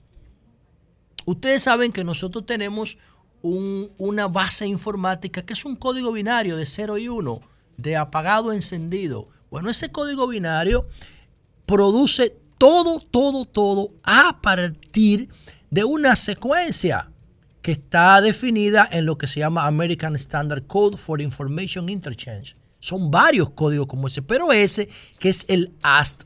[SPEAKER 15] Ustedes saben que nosotros tenemos un- una base informática que es un código binario de 0 y 1, de apagado encendido. Bueno, ese código binario produce todo, todo, todo a partir de una secuencia que está definida en lo que se llama American Standard Code for Information Interchange. Son varios códigos como ese, pero ese que es el AST.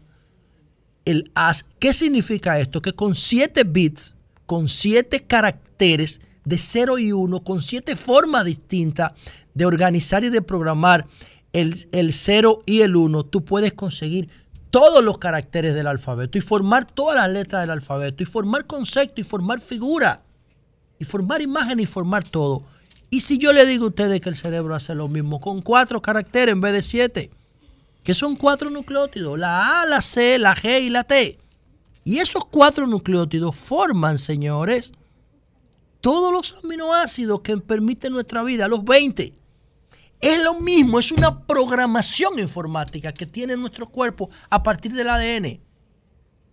[SPEAKER 15] El AST, ¿qué significa esto? Que con 7 bits, con 7 caracteres de 0 y 1, con 7 formas distintas de organizar y de programar el, el 0 y el 1, tú puedes conseguir todos los caracteres del alfabeto y formar todas las letras del alfabeto y formar concepto y formar figura y formar imagen y formar todo. Y si yo le digo a ustedes que el cerebro hace lo mismo con cuatro caracteres en vez de siete, que son cuatro nucleótidos, la A, la C, la G y la T. Y esos cuatro nucleótidos forman, señores, todos los aminoácidos que permiten nuestra vida, los 20. Es lo mismo, es una programación informática que tiene nuestro cuerpo a partir del ADN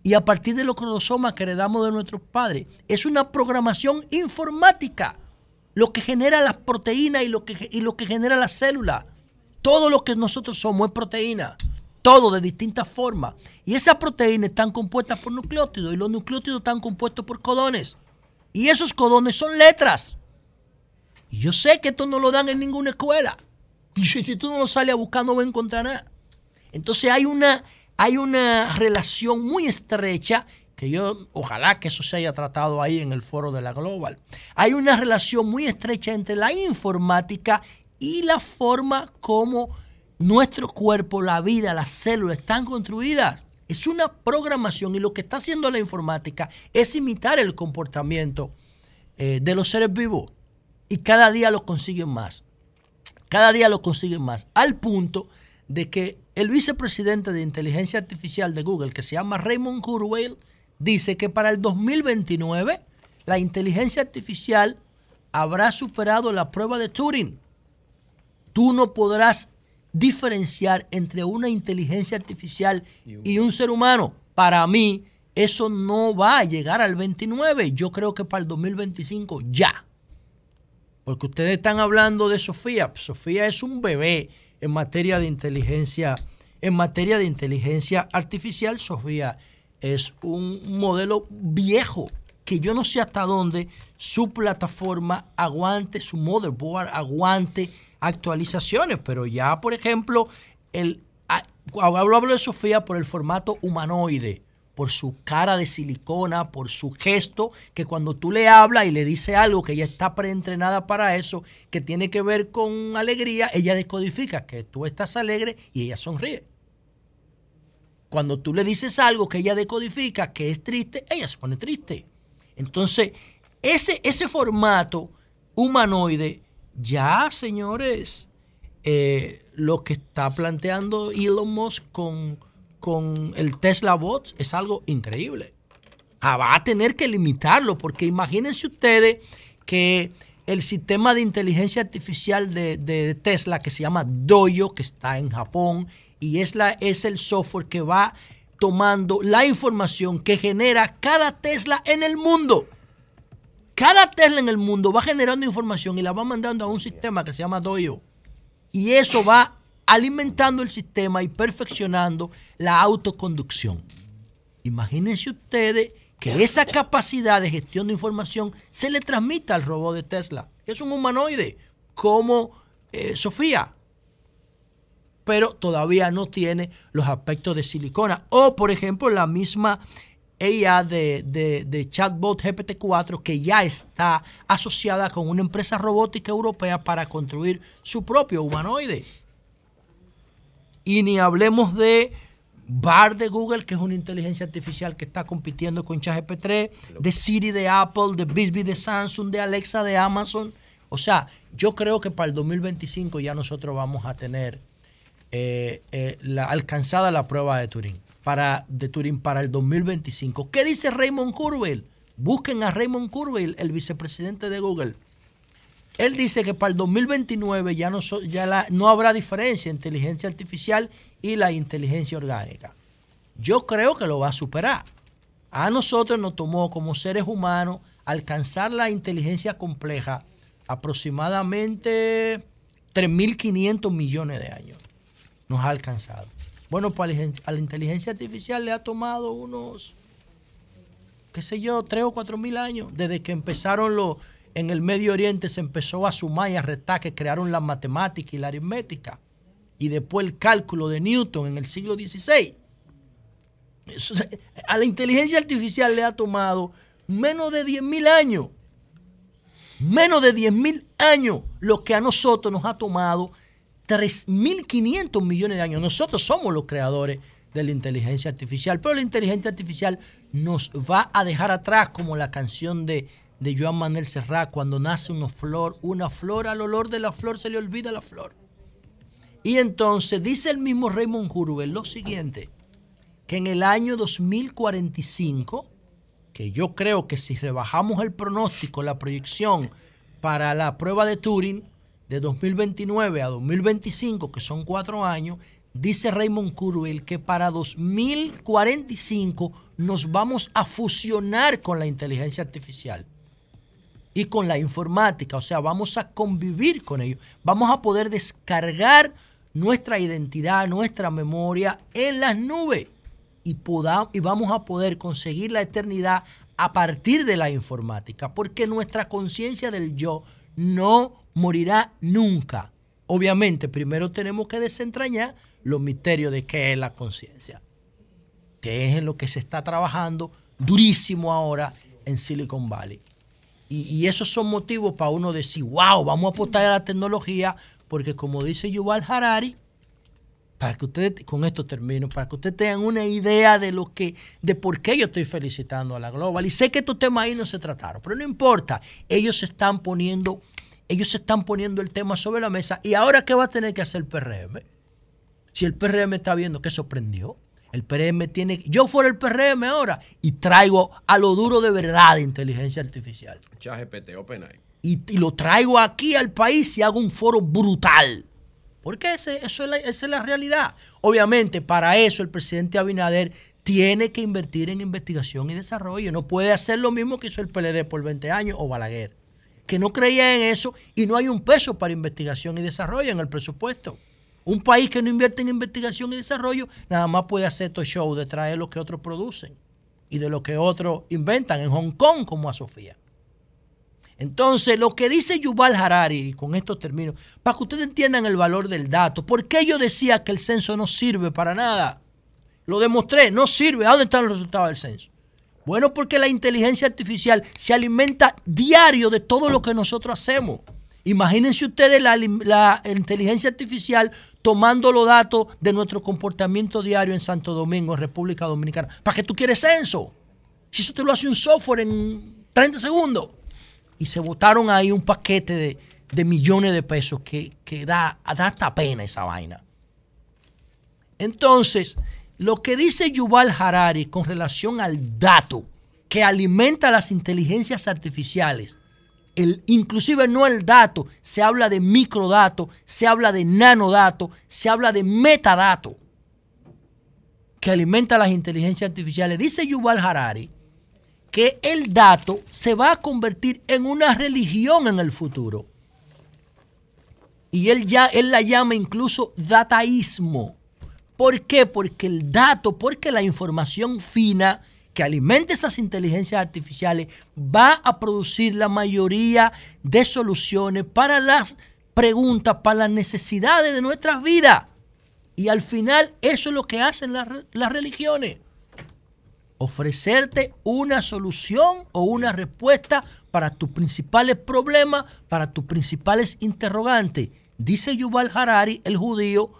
[SPEAKER 15] y a partir de los cromosomas que heredamos de nuestros padres. Es una programación informática, lo que genera las proteínas y lo que, y lo que genera las células. Todo lo que nosotros somos es proteína, todo de distintas formas. Y esas proteínas están compuestas por nucleótidos y los nucleótidos están compuestos por codones. Y esos codones son letras. Y yo sé que esto no lo dan en ninguna escuela. Y si, si tú no lo sales a buscar no vas a encontrar nada. Entonces hay una, hay una relación muy estrecha que yo, ojalá que eso se haya tratado ahí en el foro de la Global. Hay una relación muy estrecha entre la informática y la forma como nuestro cuerpo, la vida, las células están construidas. Es una programación y lo que está haciendo la informática es imitar el comportamiento eh, de los seres vivos. Y cada día lo consiguen más. Cada día lo consiguen más. Al punto de que el vicepresidente de inteligencia artificial de Google, que se llama Raymond Kurzweil, dice que para el 2029 la inteligencia artificial habrá superado la prueba de Turing. Tú no podrás diferenciar entre una inteligencia artificial y un ser humano. Para mí, eso no va a llegar al 29. Yo creo que para el 2025 ya. Porque ustedes están hablando de Sofía. Sofía es un bebé en materia de inteligencia, en materia de inteligencia artificial. Sofía es un modelo viejo que yo no sé hasta dónde su plataforma aguante, su motherboard aguante actualizaciones, pero ya, por ejemplo, el, hablo, hablo de Sofía por el formato humanoide, por su cara de silicona, por su gesto, que cuando tú le hablas y le dices algo que ella está preentrenada para eso, que tiene que ver con alegría, ella decodifica que tú estás alegre y ella sonríe. Cuando tú le dices algo que ella decodifica que es triste, ella se pone triste. Entonces, ese, ese formato humanoide ya, señores, eh, lo que está planteando Elon Musk con, con el Tesla Bots es algo increíble. Ah, va a tener que limitarlo, porque imagínense ustedes que el sistema de inteligencia artificial de, Tesla, que se llama Dojo, que está en Japón, y es, la, es el software que va tomando la información que genera cada Tesla en el mundo. Cada Tesla en el mundo va generando información y la va mandando a un sistema que se llama Dojo. Y eso va alimentando el sistema y perfeccionando la autoconducción. Imagínense ustedes que esa capacidad de gestión de información se le transmita al robot de Tesla. Es un humanoide como eh, Sofía, pero todavía no tiene los aspectos de silicona. O, por ejemplo, la misma ella de, de, chatbot GPT-4 que ya está asociada con una empresa robótica europea para construir su propio humanoide. Y ni hablemos de BAR de Google, que es una inteligencia artificial que está compitiendo con ChatGPT, de Siri de Apple, de Bixby de Samsung, de Alexa de Amazon. O sea, yo creo que para el 2025 ya nosotros vamos a tener eh, eh, la, alcanzada la prueba de Turing para, de Turing para el 2025. ¿Qué dice Raymond Kurzweil? Busquen a Raymond Kurzweil, el vicepresidente de Google. Él dice que para el 2029 ya no, ya no habrá diferencia entre inteligencia artificial y la inteligencia orgánica. Yo creo que lo va a superar. A nosotros nos tomó como seres humanos alcanzar la inteligencia compleja aproximadamente 3.500 millones de años. Nos ha alcanzado. Bueno, pues a la inteligencia artificial le ha tomado unos, qué sé yo, tres o cuatro mil años. Desde que empezaron los, en el Medio Oriente se empezó a sumar y a restar, que crearon la matemática y la aritmética. Y después el cálculo de Newton en el siglo XVI. a la inteligencia artificial le ha tomado menos de 10 mil años. Menos de 10 mil años lo que a nosotros nos ha tomado 3.500 millones de años. Nosotros somos los creadores de la inteligencia artificial. Pero la inteligencia artificial nos va a dejar atrás como la canción de, de Joan Manuel Serrat, cuando nace una flor, una flor, al olor de la flor se le olvida la flor. Y entonces dice el mismo Raymond Hurwell lo siguiente, que en el año 2045, que yo creo que si rebajamos el pronóstico, la proyección para la prueba de Turing de 2029 a 2025, que son cuatro años, dice Raymond Kurzweil que para 2045 nos vamos a fusionar con la inteligencia artificial y con la informática, o sea, vamos a convivir con ellos, vamos a poder descargar nuestra identidad, nuestra memoria en las nubes y, y vamos a poder conseguir la eternidad a partir de la informática, porque nuestra conciencia del yo no morirá nunca. Obviamente, primero tenemos que desentrañar los misterios de qué es la conciencia, que es en lo que se está trabajando durísimo ahora en Silicon Valley. Y, esos son motivos para uno decir, wow, vamos a apostar a la tecnología, porque como dice Yuval Harari, para que ustedes, con esto termino, para que ustedes tengan una idea de lo que, de por qué yo estoy felicitando a la Global. Y sé que estos temas ahí no se trataron, pero no importa. Ellos están poniendo, ellos están poniendo el tema sobre la mesa. Y ahora, ¿qué va a tener que hacer el PRM? Si el PRM está viendo que sorprendió, el PRM tiene. Yo fuera el PRM ahora y traigo a lo duro de verdad de inteligencia artificial.
[SPEAKER 18] ChatGPT, OpenAI.
[SPEAKER 15] Y, y lo traigo aquí al país y hago un foro brutal. Porque ese, eso es la, esa es la realidad. Obviamente, para eso el presidente Abinader tiene que invertir en investigación y desarrollo. No puede hacer lo mismo que hizo el PLD por 20 años o Balaguer, que no creía en eso y no hay un peso para investigación y desarrollo en el presupuesto. Un país que no invierte en investigación y desarrollo nada más puede hacer estos shows de traer lo que otros producen y de lo que otros inventan en Hong Kong como a Sofía. Entonces, lo que dice Yuval Harari, y con esto termino, para que ustedes entiendan el valor del dato, ¿por qué yo decía que el censo no sirve para nada? Lo demostré, no sirve. ¿A dónde están los resultados del censo? Bueno, porque la inteligencia artificial se alimenta diario de todo lo que nosotros hacemos. Imagínense ustedes la, inteligencia artificial tomando los datos de nuestro comportamiento diario en Santo Domingo, en República Dominicana. ¿Para qué tú quieres censo? Si eso te lo hace un software en 30 segundos. Y se botaron ahí un paquete de, millones de pesos que, que da, da hasta pena esa vaina. Entonces, lo que dice Yuval Harari con relación al dato que alimenta las inteligencias artificiales, el, inclusive no el dato, se habla de microdato, se habla de nanodato, se habla de metadato que alimenta las inteligencias artificiales. Dice Yuval Harari que el dato se va a convertir en una religión en el futuro. Y él ya él la llama incluso dataísmo. ¿Por qué? Porque el dato, porque la información fina que alimenta esas inteligencias artificiales va a producir la mayoría de soluciones para las preguntas, para las necesidades de nuestras vidas. Y al final eso es lo que hacen las, las religiones. Ofrecerte una solución o una respuesta para tus principales problemas, para tus principales interrogantes. Dice Yuval Harari, el judío,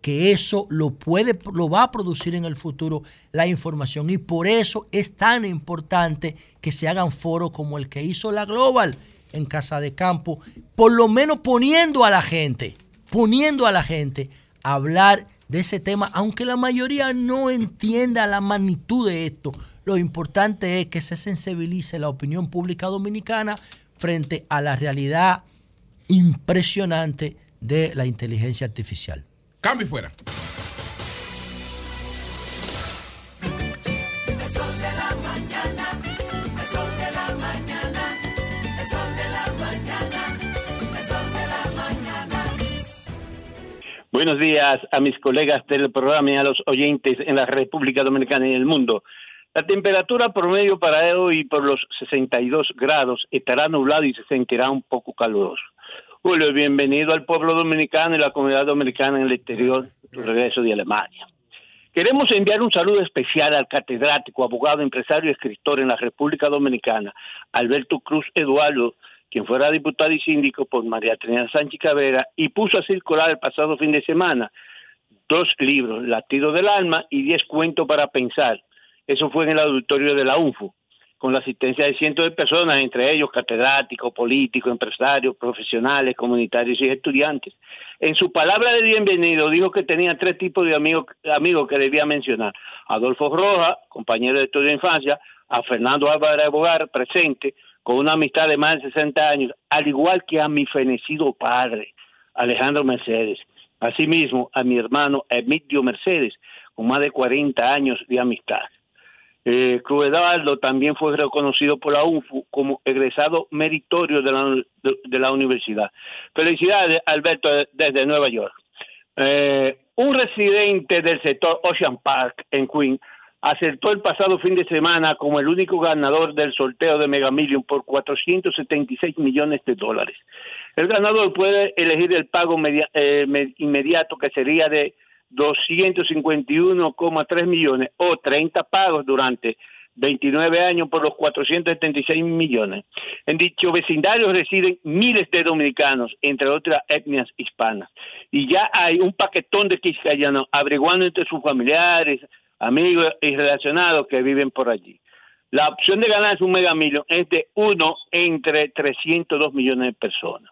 [SPEAKER 15] que eso lo puede, lo va a producir en el futuro la información. Y por eso es tan importante que se hagan foros como el que hizo la Global en Casa de Campo, por lo menos poniendo a la gente, poniendo a la gente a hablar de ese tema, aunque la mayoría no entienda la magnitud de esto. Lo importante es que se sensibilice la opinión pública dominicana frente a la realidad impresionante de la inteligencia artificial.
[SPEAKER 2] Cambio y fuera.
[SPEAKER 7] Buenos días a mis colegas del programa y a los oyentes en la República Dominicana y en el mundo. La temperatura promedio para hoy por los 62 grados estará nublado y se sentirá un poco caluroso. Julio, bienvenido al pueblo dominicano y la comunidad dominicana en el exterior, tu regreso de Alemania. Queremos enviar un saludo especial al catedrático, abogado, empresario y escritor en la República Dominicana, Alberto Cruz Eduardo, quien fuera diputado y síndico por María Trinidad Sánchez Cabrera y puso a circular el pasado fin de semana
[SPEAKER 18] dos libros, Latido del Alma y Diez Cuentos para Pensar. Eso fue en el auditorio de la UNFU, con la asistencia de cientos de personas, entre ellos catedráticos, políticos, empresarios, profesionales, comunitarios y estudiantes. En su palabra de bienvenido dijo que tenía tres tipos de amigos, amigos que debía mencionar. Adolfo Roja, compañero de estudio de infancia, a Fernando Álvarez Bogar, presente, con una amistad de más de 60 años, al igual que a mi fenecido padre, Alejandro Mercedes. Asimismo, a mi hermano Emilio Mercedes, con más de 40 años de amistad. Eh, Cruz Eduardo también fue reconocido por la UNFU como egresado meritorio de la, de, la universidad. Felicidades, Alberto, desde Nueva York. Eh, un residente del sector Ocean Park en Queens acertó el pasado fin de semana como el único ganador del sorteo de Mega Million por 476 millones de dólares. El ganador puede elegir el pago media- eh, me- inmediato que sería de 251,3 millones o 30 pagos durante 29 años por los 476 millones. En dicho vecindario residen miles de dominicanos, entre otras etnias hispanas. Y ya hay un paquetón de quiscayanos averiguando entre sus familiares, amigos y relacionados que viven por allí. La opción de ganarse un mega millón es de uno entre 302 millones de personas.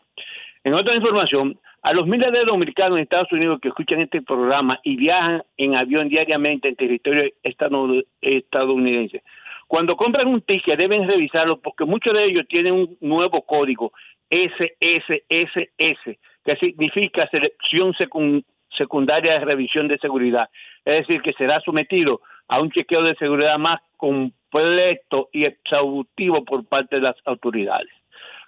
[SPEAKER 18] En otra información, a los miles de dominicanos en Estados Unidos que escuchan este programa y viajan en avión diariamente en territorio estado- estadounidense, cuando compran un ticket deben revisarlo porque muchos de ellos tienen un nuevo código SSSS, que significa selección secun- secundaria de revisión de seguridad. Es decir, que será sometido a un chequeo de seguridad más completo y exhaustivo por parte de las autoridades.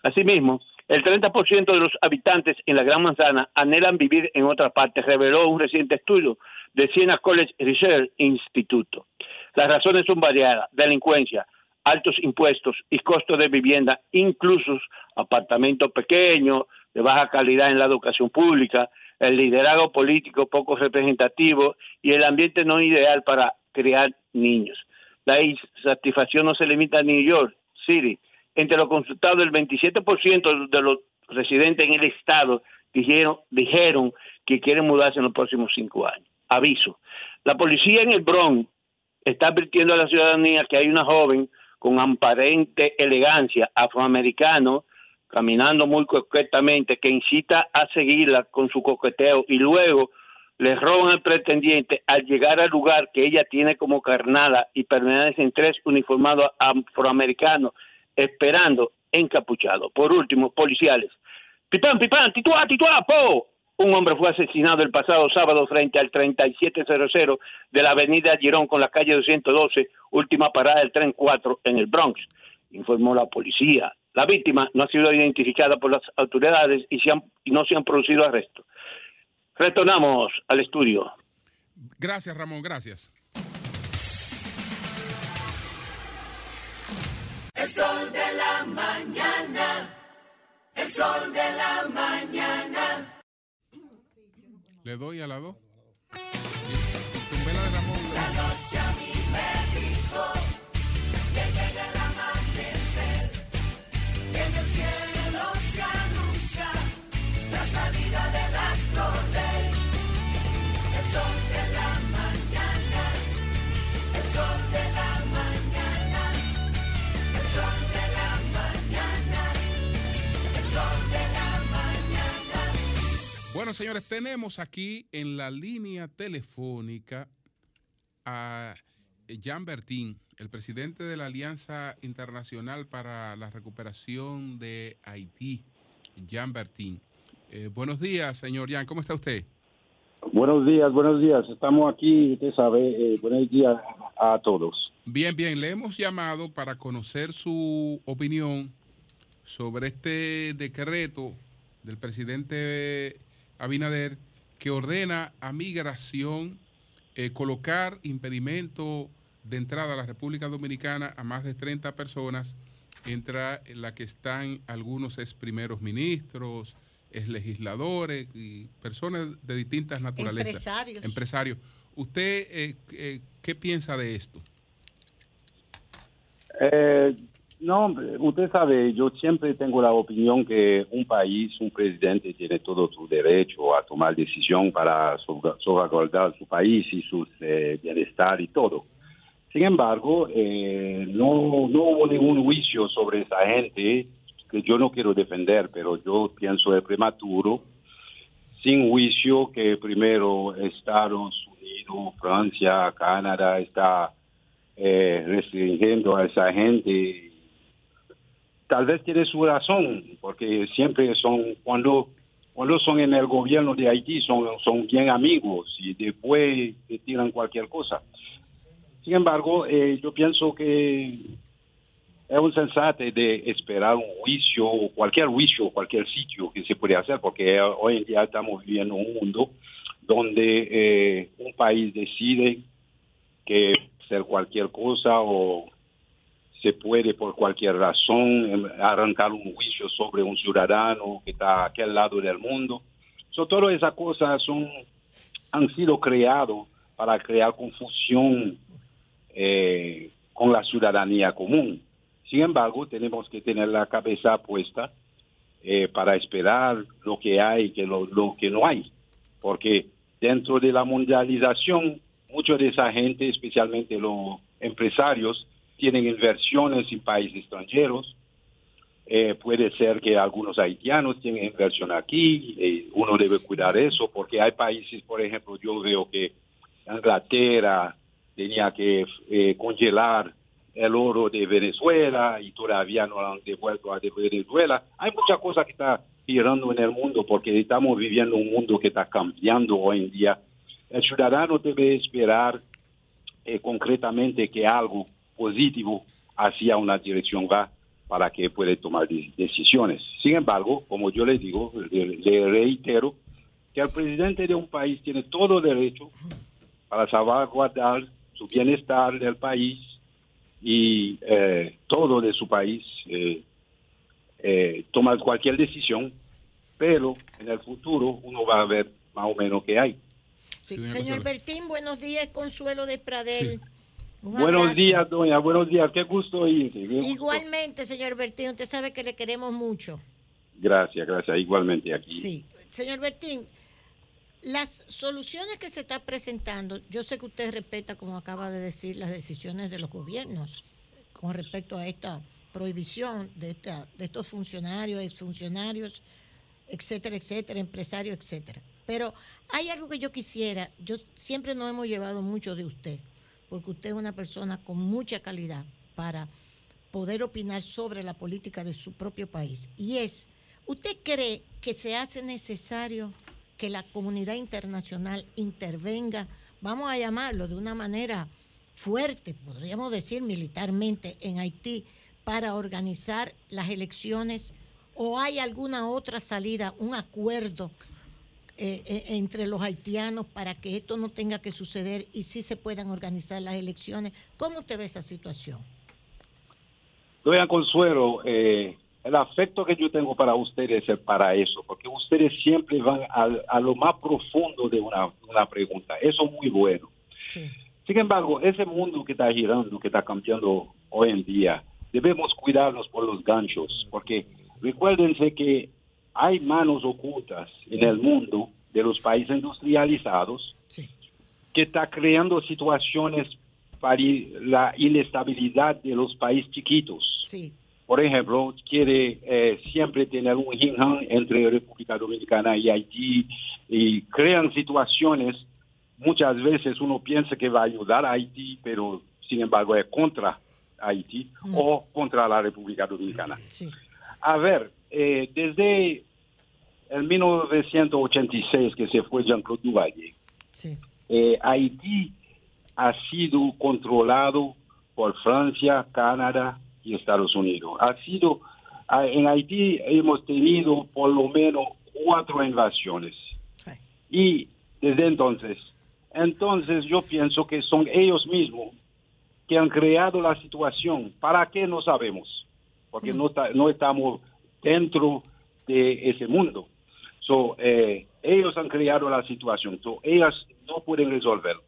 [SPEAKER 18] Asimismo, el 30% de los habitantes en la Gran Manzana anhelan vivir en otra parte, reveló un reciente estudio de Siena College Research Instituto. Las razones son variadas, delincuencia, altos impuestos y costos de vivienda, incluso apartamentos pequeños, de baja calidad en la educación pública, el liderazgo político poco representativo y el ambiente no ideal para crear niños. La insatisfacción no se limita a New York City. Entre los consultados, el 27% de los residentes en el estado dijeron, dijeron que quieren mudarse en los próximos cinco años. Aviso. La policía en el Bronx está advirtiendo a la ciudadanía que hay una joven con aparente elegancia afroamericano caminando muy coquetamente que incita a seguirla con su coqueteo y luego le roban al pretendiente al llegar al lugar que ella tiene como carnada y permanecen tres uniformados afroamericanos esperando encapuchados. Por último, policiales. Pipán, pipán, tituá, tituá, po. Un hombre fue asesinado el pasado sábado frente al 3700 de la avenida Girón con la calle 212, última parada del tren 4 en el Bronx, informó la policía. La víctima no ha sido identificada por las autoridades y, y no se han producido arrestos. Retornamos al estudio.
[SPEAKER 2] Gracias, Ramón, gracias.
[SPEAKER 14] El sol de la mañana. El sol de la mañana.
[SPEAKER 2] Le doy a la 2. Bueno, señores, tenemos aquí en la línea telefónica a Jean Bertín, el presidente de la Alianza Internacional para la Recuperación de Haití, Jean Bertín. Eh, buenos días, señor Jean, ¿cómo está usted?
[SPEAKER 19] Buenos días, buenos días. Estamos aquí, usted sabe, eh, buenos días a todos.
[SPEAKER 2] Bien, bien, le hemos llamado para conocer su opinión sobre este decreto del presidente Abinader que ordena a migración eh, colocar impedimento de entrada a la República Dominicana a más de 30 personas, entre las que están algunos ex primeros ministros, ex legisladores y personas de distintas naturalezas.
[SPEAKER 9] Empresarios.
[SPEAKER 2] Empresarios. ¿Usted eh, eh, qué piensa de esto?
[SPEAKER 19] No, usted sabe, yo siempre tengo la opinión que un país, un presidente tiene todo su derecho a tomar decisión para salva- salvaguardar su país y su eh, bienestar y todo. Sin embargo, eh, no, no hubo ningún juicio sobre esa gente que yo no quiero defender, pero yo pienso es prematuro, sin juicio que primero Estados Unidos, Francia, Canadá está eh, restringiendo a esa gente tal vez tiene su razón, porque siempre son, cuando, cuando son en el gobierno de Haití, son, son bien amigos y después tiran cualquier cosa. Sin embargo, eh, yo pienso que es un sensato de esperar un juicio, cualquier juicio, cualquier sitio que se puede hacer, porque hoy en día estamos viviendo un mundo donde eh, un país decide que hacer cualquier cosa o se puede por cualquier razón em, arrancar un juicio sobre un ciudadano que está a aquel lado del mundo. So, todas esas cosas son, han sido creadas para crear confusión eh, con la ciudadanía común. Sin embargo, tenemos que tener la cabeza puesta eh, para esperar lo que hay y lo que no hay. Porque dentro de la mundialización, mucha de esa gente, especialmente los empresarios, tienen inversiones en países extranjeros. Eh, puede ser que algunos haitianos tienen inversión aquí. eh, uno debe cuidar eso porque hay países, por ejemplo, yo veo que Inglaterra tenía que eh, congelar el oro de Venezuela y todavía no han devuelto a Venezuela. Hay muchas cosas que están girando en el mundo porque estamos viviendo un mundo que está cambiando hoy en día. El ciudadano debe esperar concretamente que algo positivo hacia una dirección va para que pueda tomar de- decisiones. Sin embargo, como yo le digo, le, le reitero que el presidente de un país tiene todo derecho para salvaguardar su bienestar del país y eh, todo de su país, eh, eh, tomar cualquier decisión, pero en el futuro uno va a ver más o menos qué hay.
[SPEAKER 9] Señor Bertín, buenos días, Consuelo de Pradel. Un
[SPEAKER 19] Buenos
[SPEAKER 9] abrazo.
[SPEAKER 19] días, doña, buenos días, qué gusto oírte. qué gusto.
[SPEAKER 9] Igualmente, señor Bertín, usted sabe que le queremos mucho.
[SPEAKER 19] Gracias, gracias, igualmente aquí.
[SPEAKER 9] Sí. Señor Bertín, las soluciones que se está presentando, yo sé que usted respeta, como acaba de decir, las decisiones de los gobiernos con respecto a esta prohibición de, esta, de estos funcionarios, exfuncionarios, etcétera, etcétera, empresarios, etcétera. Pero hay algo que yo quisiera, yo siempre nos hemos llevado mucho de usted, porque usted es una persona con mucha calidad para poder opinar sobre la política de su propio país. Y es, ¿usted cree que se hace necesario que la comunidad internacional intervenga, vamos a llamarlo de una manera fuerte, podríamos decir militarmente, en Haití para organizar las elecciones? ¿O hay alguna otra salida, un acuerdo eh, eh, entre los haitianos para que esto no tenga que suceder y sí se puedan organizar las elecciones? ¿Cómo usted ve esa situación?
[SPEAKER 19] Doña Consuelo, eh, el afecto que yo tengo para ustedes es para eso, porque ustedes siempre van al- a, lo más profundo de una, una pregunta. Eso es muy bueno. Sin embargo, ese mundo que está girando, que está cambiando hoy en día, debemos cuidarnos por los ganchos, porque recuérdense que hay manos ocultas en el mundo de los países industrializados que está creando situaciones para la inestabilidad de los países chiquitos.
[SPEAKER 9] Sí.
[SPEAKER 19] Por ejemplo, quiere eh, siempre tener un yin entre República Dominicana y Haití y crean situaciones. Muchas veces uno piensa que va a ayudar a Haití, pero sin embargo es contra Haití o contra la República Dominicana. A ver, eh, desde el 1986 que se fue Jean-Claude Duvalier, eh, Haití ha sido controlado por Francia, Canadá y Estados Unidos. Ha sido, ah, en Haití hemos tenido por lo menos cuatro invasiones. Y desde entonces, entonces yo pienso que son ellos mismos que han creado la situación. ¿Para qué? No sabemos, porque no, está- no estamos dentro de ese mundo. So, eh, ellos han creado la situación, so, ellas no pueden resolverlo.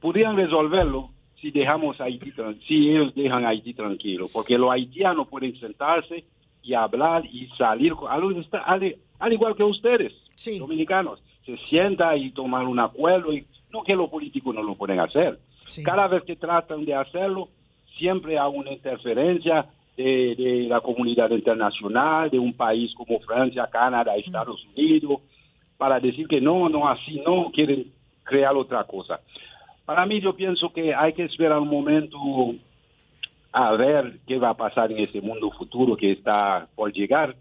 [SPEAKER 19] Podrían resolverlo si dejamos Haití, si ellos dejan Haití tranquilo, porque los haitianos pueden sentarse y hablar y salir, al, al- al igual que ustedes, dominicanos, se sienta y tomar un acuerdo, y no que los políticos no lo pueden hacer. Cada vez que tratan de hacerlo, siempre hay una interferencia de, de la comunidad internacional, de un país como Francia, Canadá, Estados Unidos, para decir que no, no, así no, quieren crear otra cosa. Para mí yo pienso que hay que esperar un momento a ver qué va a pasar en ese mundo futuro que está por llegar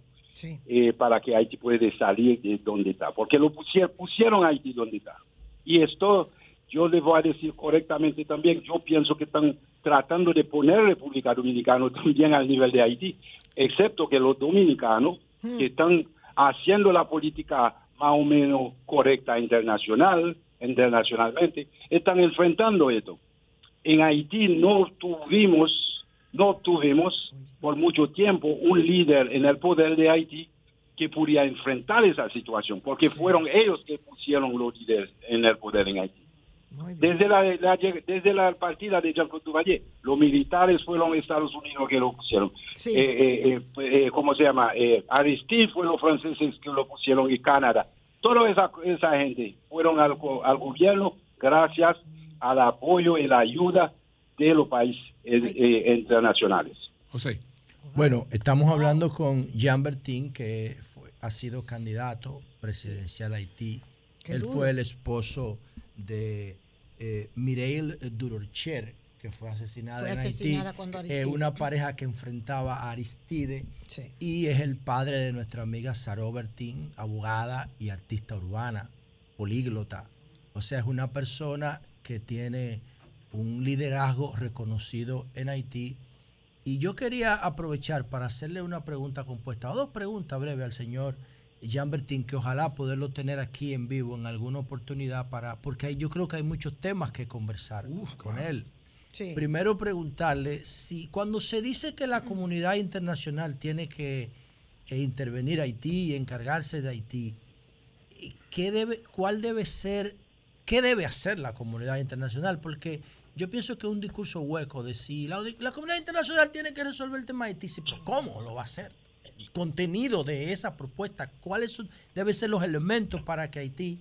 [SPEAKER 19] eh, para que Haití puede salir de donde está, porque lo pusieron, pusieron Haití donde está. Y esto yo le voy a decir correctamente también, yo pienso que están tratando de poner República Dominicana también al nivel de Haití, excepto que los dominicanos que están haciendo la política más o menos correcta internacional, internacionalmente, están enfrentando esto. En Haití no tuvimos, no tuvimos por mucho tiempo un líder en el poder de Haití que pudiera enfrentar esa situación, porque fueron ellos que pusieron los líderes en el poder en Haití. Desde la, la- desde la partida de Jean-Claude Duvalier, los militares fueron Estados Unidos que lo pusieron. Eh, eh, eh, eh, ¿Cómo se llama? Eh, Aristide fue los franceses que lo pusieron y Canadá. Toda esa, esa gente fueron al, al gobierno gracias al apoyo y la ayuda de los países eh, eh, internacionales.
[SPEAKER 2] José.
[SPEAKER 15] Bueno, estamos hablando con Jean Bertin, que fue- ha sido candidato presidencial a Haití.
[SPEAKER 9] Qué
[SPEAKER 15] Él
[SPEAKER 9] duro.
[SPEAKER 15] fue el esposo de eh, Mireille Durorcher, que fue asesinada
[SPEAKER 9] Fue
[SPEAKER 15] en
[SPEAKER 9] asesinada
[SPEAKER 15] Haití.
[SPEAKER 9] cuando
[SPEAKER 15] Eh,
[SPEAKER 9] Aristide.
[SPEAKER 15] una pareja que enfrentaba a Aristide. Y es el padre de nuestra amiga Saró Bertin, abogada y artista urbana, políglota. O sea, es una persona que tiene un liderazgo reconocido en Haití. Y yo quería aprovechar para hacerle una pregunta compuesta, o dos preguntas breves al señor Jean Bertin, que ojalá poderlo tener aquí en vivo en alguna oportunidad, para porque yo creo que hay muchos temas que conversar con él. Primero preguntarle si cuando se dice que la comunidad internacional tiene que eh, intervenir a Haití y encargarse de Haití, ¿qué debe, ¿cuál debe ser, qué debe hacer la comunidad internacional? Porque yo pienso que es un discurso hueco de si la, la comunidad internacional tiene que resolver el tema de Haití, sí, pero ¿cómo lo va a hacer? Contenido de esa propuesta, ¿cuáles son, deben ser los elementos para que Haití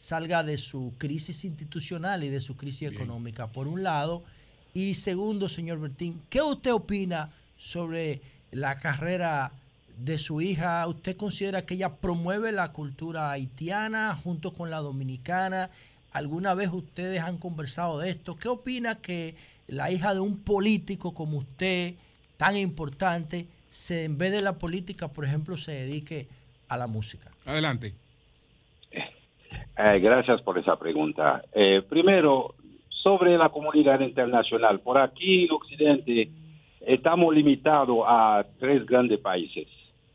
[SPEAKER 15] salga de su crisis institucional y de su crisis económica, por un lado. Y segundo, señor Bertín, ¿qué usted opina sobre la carrera de su hija? ¿Usted considera que ella promueve la cultura haitiana junto con la dominicana? ¿Alguna vez ustedes han conversado de esto? ¿Qué opina que la hija de un político como usted, tan importante, se, en vez de la política, por ejemplo, se dedique a la música?
[SPEAKER 2] Adelante.
[SPEAKER 19] Eh, gracias por esa pregunta. Eh, primero, sobre la comunidad internacional. Por aquí en Occidente estamos limitados a tres grandes países.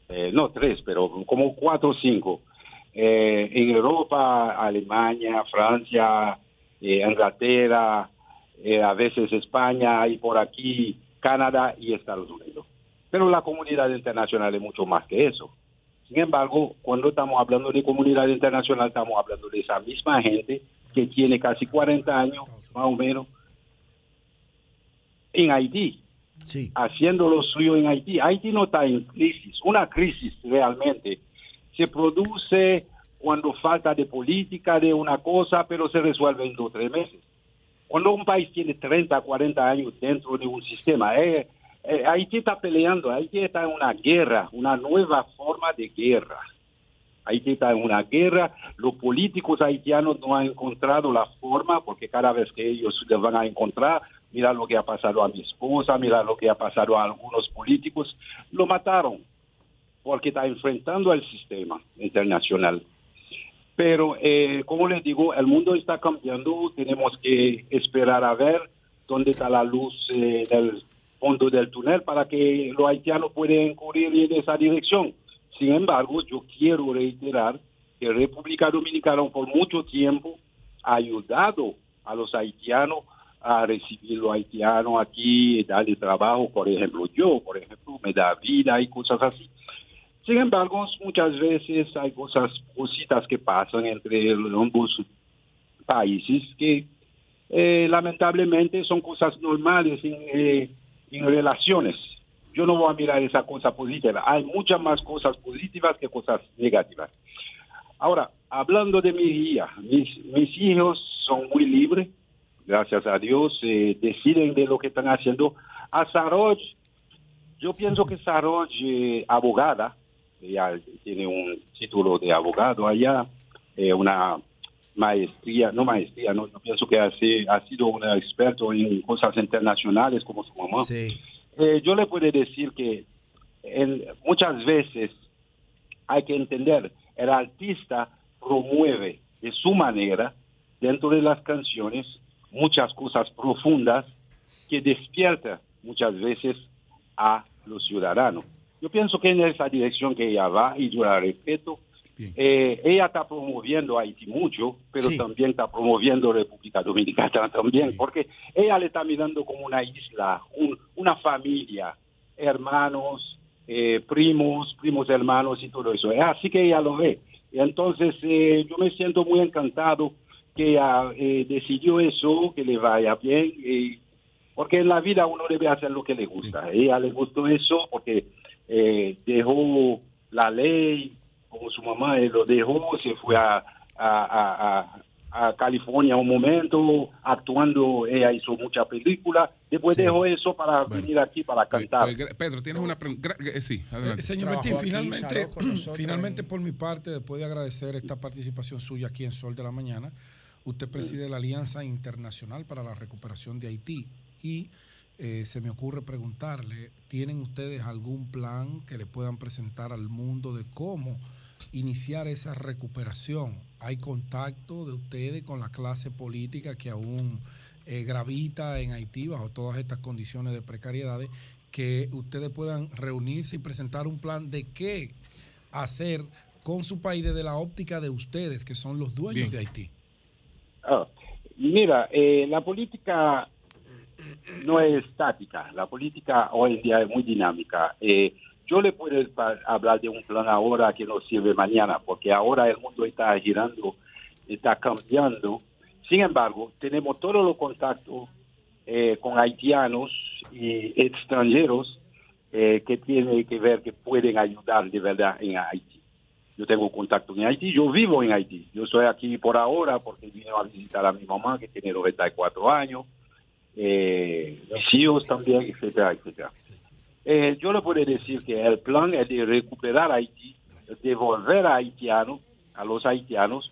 [SPEAKER 19] Eh, no tres, pero como cuatro o cinco. Eh, en Europa, Alemania, Francia, eh, Inglaterra, eh, a veces España y por aquí Canadá y Estados Unidos. Pero la comunidad internacional es mucho más que eso. Sin embargo, cuando estamos hablando de comunidad internacional, estamos hablando de esa misma gente que tiene casi 40 años, más o menos, en Haití, haciendo lo suyo en Haití. Haití no está en crisis. Una crisis realmente se produce cuando falta de política de una cosa, pero se resuelve en dos o tres meses. Cuando un país tiene 30, 40 años dentro de un sistema, eh, eh, Haití está peleando, Haití está en una guerra, una nueva forma de guerra. Haití está en una guerra, los políticos haitianos no han encontrado la forma, porque cada vez que ellos se van a encontrar, mira lo que ha pasado a mi esposa, mira lo que ha pasado a algunos políticos, lo mataron, porque está enfrentando al sistema internacional. Pero, eh, como les digo, el mundo está cambiando, tenemos que esperar a ver dónde está la luz eh, del fondo del túnel para que los haitianos puedan correr en esa dirección. Sin embargo, yo quiero reiterar que República Dominicana por mucho tiempo ha ayudado a los haitianos a recibir los haitianos aquí, darle trabajo, por ejemplo, yo, por ejemplo, me da vida y cosas así. Sin embargo, muchas veces hay cosas, cositas que pasan entre ambos países que eh, lamentablemente son cosas normales en, eh, en relaciones. Yo no voy a mirar esa cosa positiva. Hay muchas más cosas positivas que cosas negativas. Ahora, hablando de mi hija, mis, mis hijos son muy libres, gracias a Dios, eh, deciden de lo que están haciendo. A Saroj, yo pienso que Saroj, abogada, ella tiene un título de abogado allá, eh, una maestría, no maestría, no, yo pienso que hace, ha sido un experto en cosas internacionales como su mamá. Eh, yo le puedo decir que en- muchas veces hay que entender, el artista promueve de su manera, dentro de las canciones, muchas cosas profundas que despierta muchas veces a los ciudadanos. Yo pienso que en esa dirección que ella va y yo la respeto. Eh, ella está promoviendo a Haití mucho, pero
[SPEAKER 15] Sí.
[SPEAKER 19] también está promoviendo República Dominicana también, porque ella le está mirando como una isla, un- una familia, hermanos, eh, primos, primos hermanos y todo eso. Es así que ella lo ve. Entonces eh, yo me siento muy encantado que ella eh, decidió eso, que le vaya bien, porque en la vida uno debe hacer lo que le gusta. A ella le gustó eso porque eh, dejó la ley, como su mamá eh, lo dejó, se fue a, a, a- a- a California un momento, actuando, ella hizo muchas películas, después
[SPEAKER 2] Sí.
[SPEAKER 19] dejó eso para venir aquí para cantar.
[SPEAKER 2] Pues, Pedro, tienes una pregunta. Sí, adelante.
[SPEAKER 13] Eh, Señor Martín, finalmente, finalmente por mi parte, después de agradecer esta participación suya aquí en Sol de la Mañana, usted preside la Alianza Internacional para la Recuperación de Haití y eh, se me ocurre preguntarle, ¿tienen ustedes algún plan que le puedan presentar al mundo de cómo iniciar esa recuperación? ¿Hay contacto de ustedes con la clase política que aún eh, gravita en Haití bajo todas estas condiciones de precariedades? Que ustedes puedan reunirse y presentar un plan de qué hacer con su país desde la óptica de ustedes, que son los dueños de Haití.
[SPEAKER 19] Ah, mira, eh, la política no es estática, la política hoy en día es muy dinámica. Eh, yo le puedo hablar de un plan ahora que nos sirve mañana, porque ahora el mundo está girando, está cambiando. Sin embargo, tenemos todos los contactos eh, con haitianos y extranjeros eh, que tienen que ver que pueden ayudar de verdad en Haití. Yo tengo contacto en Haití, yo vivo en Haití. Yo estoy aquí por ahora porque vine a visitar a mi mamá que tiene 94 años, eh, también, etcétera, etcétera. Eh, yo le puedo decir que el plan es de recuperar Haití, de devolver a haitianos, a los haitianos,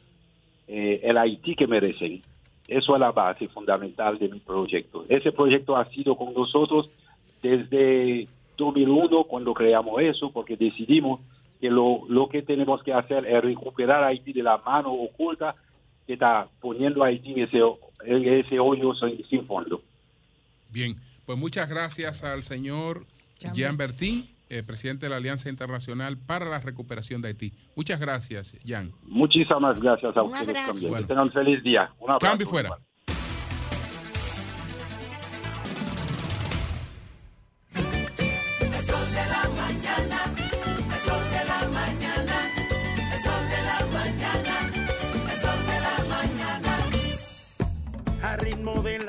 [SPEAKER 19] eh, el Haití que merecen. Eso es la base fundamental de mi proyecto. Ese proyecto ha sido con nosotros desde 2001 cuando creamos eso, porque decidimos que lo, lo que tenemos que hacer es recuperar Haití de la mano oculta que está poniendo Haití en ese, ese hoyo sin fondo.
[SPEAKER 2] Bien, pues muchas gracias al señor Jean Bertín, eh, presidente de la Alianza Internacional para la Recuperación de Haití. Muchas gracias, Jean.
[SPEAKER 19] Muchísimas gracias a
[SPEAKER 2] Un
[SPEAKER 19] ustedes
[SPEAKER 2] abrazo.
[SPEAKER 19] también.
[SPEAKER 2] Bueno.
[SPEAKER 19] Que tengan un feliz día. Un abrazo.
[SPEAKER 2] Cambio fuera.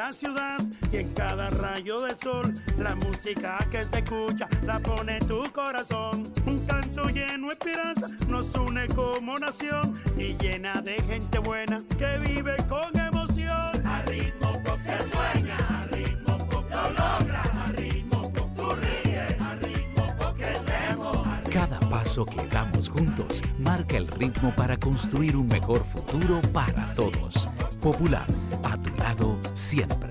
[SPEAKER 14] La
[SPEAKER 20] ciudad y en cada rayo del sol la música que se escucha la pone en tu corazón. Un canto lleno de esperanza nos une como nación y llena de gente buena que vive con emoción. A ritmo pop se sueña a ritmo pop lo logra a ritmo pop tú ríes a ritmo pop crecemos.
[SPEAKER 21] Cada paso que damos juntos marca el ritmo para construir un mejor futuro para todos. Popular, a tu lado siempre.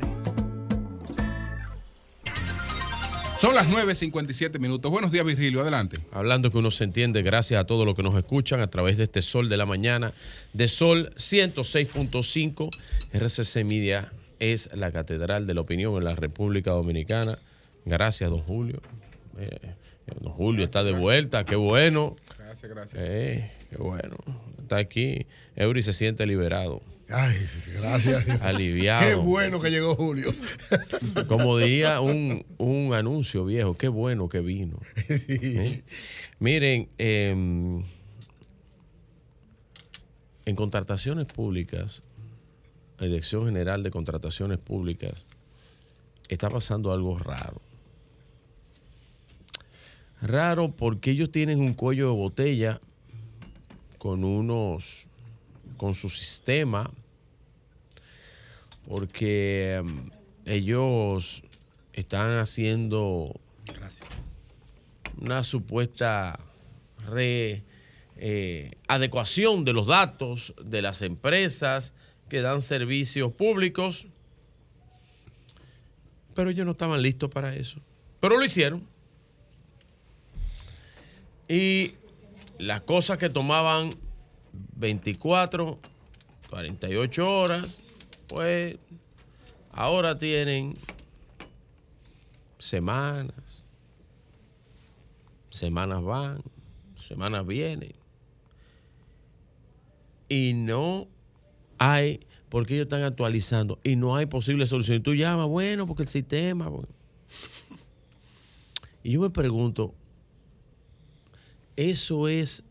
[SPEAKER 2] Son las 9.57 minutos. Buenos días, Virgilio. Adelante.
[SPEAKER 17] Hablando que uno se entiende gracias a todos los que nos escuchan a través de este Sol de la Mañana, de Sol 106.5. RCC Media es la catedral de la opinión en la República Dominicana. Gracias, don Julio. Eh, don Julio está de vuelta, qué bueno.
[SPEAKER 2] Gracias, gracias.
[SPEAKER 17] Eh, qué bueno. Está aquí. Eury se siente liberado.
[SPEAKER 11] Ay, gracias.
[SPEAKER 17] Aliviado.
[SPEAKER 11] Qué bueno que llegó Julio.
[SPEAKER 17] Como diría un, un anuncio viejo, qué bueno que vino. ¿Eh? Miren, em, en contrataciones públicas la Dirección General de Contrataciones Públicas, está pasando algo raro. Raro porque ellos tienen un cuello de botella con unos, con su sistema, porque em, ellos están haciendo una supuesta re- eh, adecuación de los datos de las empresas que dan servicios públicos, pero ellos no estaban listos para eso. Pero lo hicieron. Y las cosas que tomaban 24, 48 horas, pues ahora tienen semanas. Semanas van, semanas vienen. Y no hay, porque ellos están actualizando, y no hay posible solución. Y tú llamas, bueno, porque el sistema. Y yo me pregunto, ¿eso es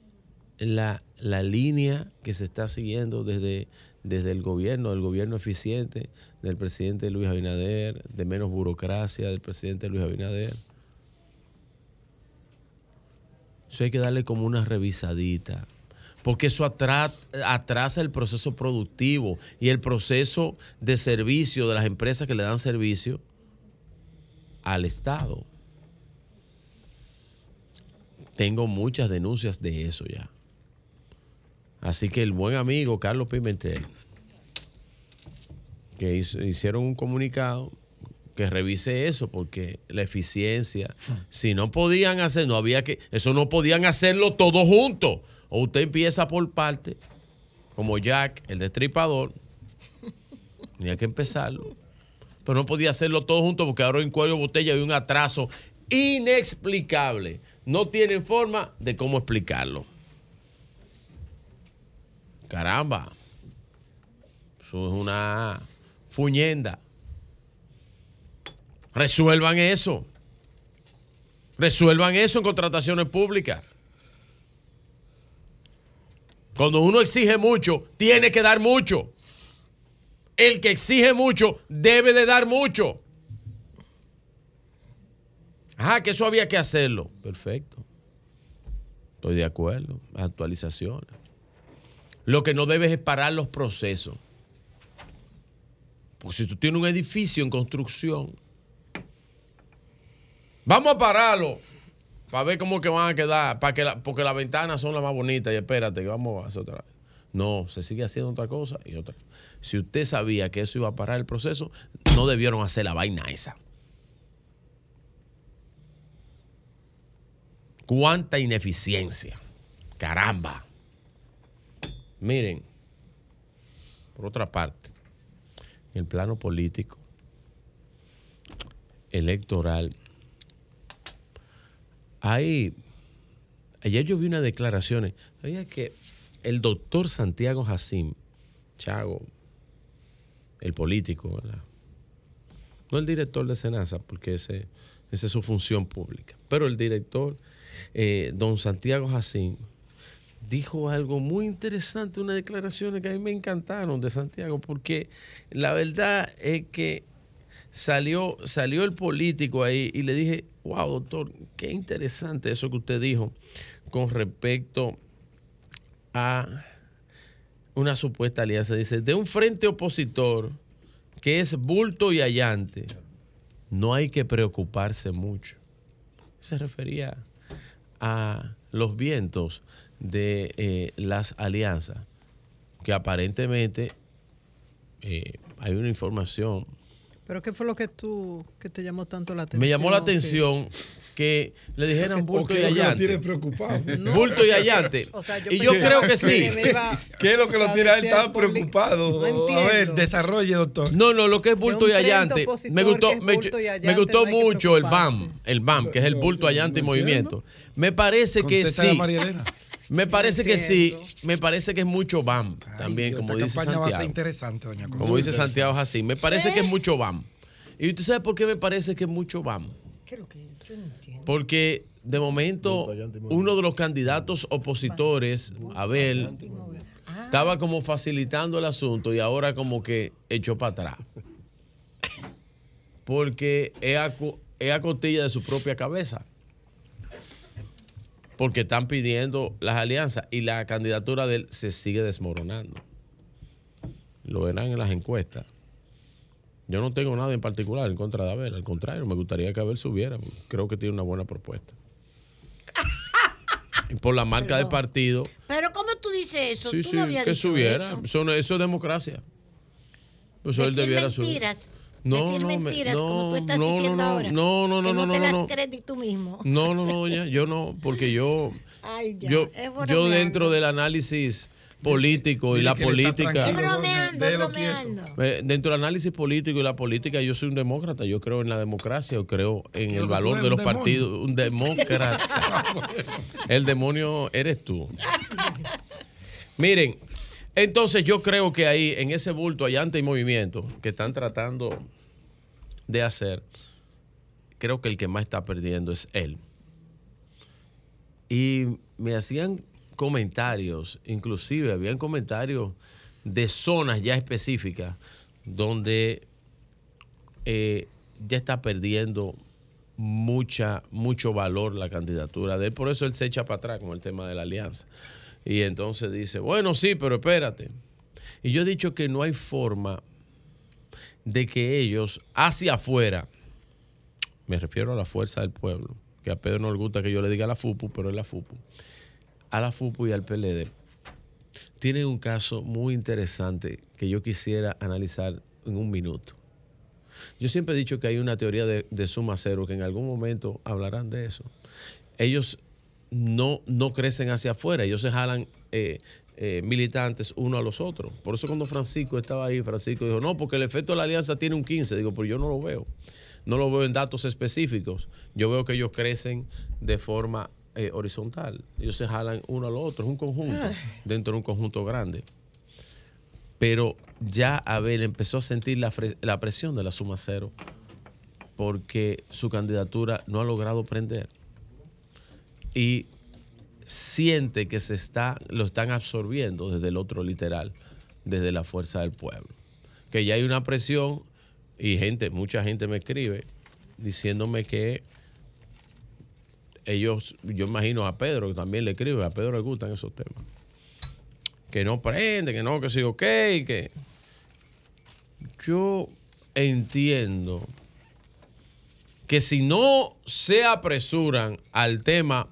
[SPEAKER 17] la, la línea que se está siguiendo desde, desde el gobierno, del gobierno eficiente, del presidente Luis Abinader, de menos burocracia del presidente Luis Abinader? Eso hay que darle como una revisadita. Porque eso atra- atrasa el proceso productivo y el proceso de servicio de las empresas que le dan servicio al Estado. Tengo muchas denuncias de eso ya. Así que el buen amigo Carlos Pimentel, que hicieron un comunicado que revise eso, porque la eficiencia, si no podían hacer, no había que, eso no podían hacerlo todo juntos. O usted empieza por parte, como Jack, el destripador, tenía que empezarlo. Pero no podía hacerlo todo juntos porque ahora en cuello botella hay un atraso inexplicable. No tienen forma de cómo explicarlo. Caramba. Eso es una fuñenda. Resuelvan eso. Resuelvan eso en contrataciones públicas. Cuando uno exige mucho, tiene que dar mucho. El que exige mucho debe de dar mucho. Ajá, que eso había que hacerlo. Perfecto. Estoy de acuerdo. Actualizaciones. Lo que no debes es parar los procesos. Porque si tú tienes un edificio en construcción, vamos a pararlo para ver cómo que van a quedar, para que porque las ventanas son las más bonitas y espérate vamos a hacer otra vez. No, se sigue haciendo otra cosa y otra. Si usted sabía que eso iba a parar el proceso, no debieron hacer la vaina esa. Cuánta ineficiencia. Caramba. Miren, por otra parte, en el plano político, electoral, hay, ayer yo vi unas declaraciones, sabía que el doctor Santiago Jacín, Chago, el político, ¿verdad? no el director de Senasa, porque ese, esa es su función pública, pero el director, eh, don Santiago Jacín, dijo algo muy interesante, unas declaraciones que a mí me encantaron de Santiago, porque la verdad es que salió, salió el político ahí y le dije, wow, doctor, qué interesante eso que usted dijo con respecto a una supuesta alianza. Dice, de un frente opositor que es bulto y allante, no hay que preocuparse mucho. Se refería a los vientos de eh, las alianzas, que aparentemente eh, hay una información.
[SPEAKER 12] ¿Pero qué fue lo que tú, que te llamó tanto la atención?
[SPEAKER 17] Me llamó la atención que le dijeran
[SPEAKER 12] ¿O
[SPEAKER 17] bulto
[SPEAKER 12] qué
[SPEAKER 17] y
[SPEAKER 12] es lo que lo
[SPEAKER 17] allante.
[SPEAKER 12] tiene preocupado? No.
[SPEAKER 17] Bulto y allante.
[SPEAKER 12] O sea, yo
[SPEAKER 17] y yo creo que
[SPEAKER 12] que
[SPEAKER 17] sí.
[SPEAKER 11] ¿Qué es lo que lo tiene a él tan preocupado?
[SPEAKER 12] No
[SPEAKER 11] a ver, desarrolle, doctor.
[SPEAKER 17] No, no, lo que es bulto y allante. Me gustó, me, gustó
[SPEAKER 12] no
[SPEAKER 17] mucho el. BAM, el BAM, que es el bulto allante y movimiento. Me parece que sí. Me parece que sí. Me parece que es mucho BAM también,
[SPEAKER 11] Dios,
[SPEAKER 17] como
[SPEAKER 11] esta
[SPEAKER 17] dice
[SPEAKER 11] campaña va a ser
[SPEAKER 17] Santiago.
[SPEAKER 11] interesante, doña Consuelo.
[SPEAKER 17] Como dice Santiago así. Me parece que es mucho BAM. ¿Y usted sabe por qué me parece que es mucho BAM? Porque de momento uno de los candidatos opositores, Abel, estaba como facilitando el asunto y ahora como que echó para atrás. Porque es a, es a costilla de su propia cabeza. Porque están pidiendo las alianzas y la candidatura de él se sigue desmoronando. Lo verán en las encuestas. Yo no tengo nada en particular en contra de Abel, al contrario, me gustaría que Abel subiera. Creo que tiene una buena propuesta. Por la marca de partido,
[SPEAKER 9] Pero ¿cómo tú dices eso?
[SPEAKER 17] sí,
[SPEAKER 9] tú
[SPEAKER 17] sí,
[SPEAKER 9] no
[SPEAKER 17] que
[SPEAKER 9] dicho
[SPEAKER 17] subiera.
[SPEAKER 9] eso.
[SPEAKER 17] Eso, no- eso es democracia. Eso él debiera subir. No,
[SPEAKER 9] decir
[SPEAKER 17] no, me-
[SPEAKER 9] mentiras,
[SPEAKER 17] no,
[SPEAKER 9] como tú estás
[SPEAKER 17] no, no,
[SPEAKER 9] diciendo
[SPEAKER 17] no,
[SPEAKER 9] ahora.
[SPEAKER 17] no, no, no,
[SPEAKER 9] que
[SPEAKER 17] no,
[SPEAKER 9] no, te
[SPEAKER 17] no,
[SPEAKER 9] las
[SPEAKER 17] no.
[SPEAKER 9] crees ni tú mismo.
[SPEAKER 17] No, no, no, ya, yo no, porque yo,
[SPEAKER 9] Ay, ya.
[SPEAKER 17] yo,
[SPEAKER 9] es
[SPEAKER 17] yo dentro del análisis político y
[SPEAKER 11] Dile
[SPEAKER 17] la política.
[SPEAKER 9] Es bromeando, es bromeando.
[SPEAKER 17] Eh, Dentro del análisis político y la política, yo soy un demócrata. Yo creo en la democracia, yo creo en
[SPEAKER 11] Creo
[SPEAKER 17] el valor de los
[SPEAKER 11] demonio.
[SPEAKER 17] partidos. Un demócrata. el demonio eres tú. Miren, entonces yo creo que ahí, en ese bulto, hay movimiento que están tratando de hacer. Creo que el que más está perdiendo es él. Y me hacían comentarios, inclusive habían comentarios de zonas ya específicas donde eh, ya está perdiendo mucha, mucho valor la candidatura de él. Por eso él se echa para atrás con el tema de la alianza. Y entonces dice, bueno, sí, pero espérate. Y yo he dicho que no hay forma de que ellos hacia afuera, me refiero a la fuerza del pueblo, que a Pedro no le gusta que yo le diga a la FUPU, pero es la FUPU, a la FUPU y al PLD, tienen un caso muy interesante que yo quisiera analizar en un minuto. Yo siempre he dicho que hay una teoría de, de suma cero, que en algún momento hablarán de eso. Ellos no, no crecen hacia afuera, ellos se jalan eh, eh, militantes uno a los otros. Por eso cuando Francisco estaba ahí, Francisco dijo, no, porque el efecto de la alianza tiene un 15. Digo, pero yo no lo veo. No lo veo en datos específicos. Yo veo que ellos crecen de forma eh, horizontal. Ellos se jalan uno al otro, es un conjunto, dentro de un conjunto grande. Pero ya Abel empezó a sentir la, la presión de la suma cero porque su candidatura no ha logrado prender. Y siente que se está, lo están absorbiendo desde el otro literal, desde la fuerza del pueblo. Que ya hay una presión y gente, mucha gente me escribe diciéndome que ellos, yo imagino a Pedro que también le escribe, a Pedro le gustan esos temas. Que no prende, que no, que sí, ok, que yo entiendo que si no se apresuran al tema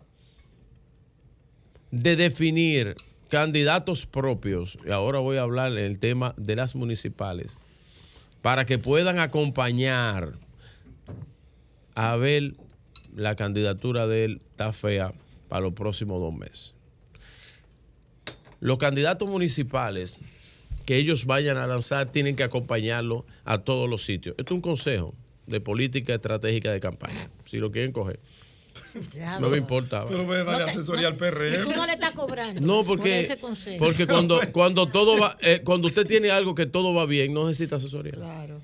[SPEAKER 17] de definir candidatos propios, y ahora voy a hablar del tema de las municipales, para que puedan acompañar a ver la candidatura de él está fea para los próximos dos meses. Los candidatos municipales que ellos vayan a lanzar tienen que acompañarlo a todos los sitios. Esto es un consejo de política estratégica de campaña. Si lo quieren coger. No me importa.
[SPEAKER 11] Pero ve, dale asesoría al PRM.
[SPEAKER 9] tú no le estás cobrando.
[SPEAKER 17] No,
[SPEAKER 9] por
[SPEAKER 17] porque,
[SPEAKER 9] ese consejo.
[SPEAKER 17] porque cuando, cuando todo va, eh, cuando usted tiene algo que todo va bien, no necesita asesoría.
[SPEAKER 9] Claro.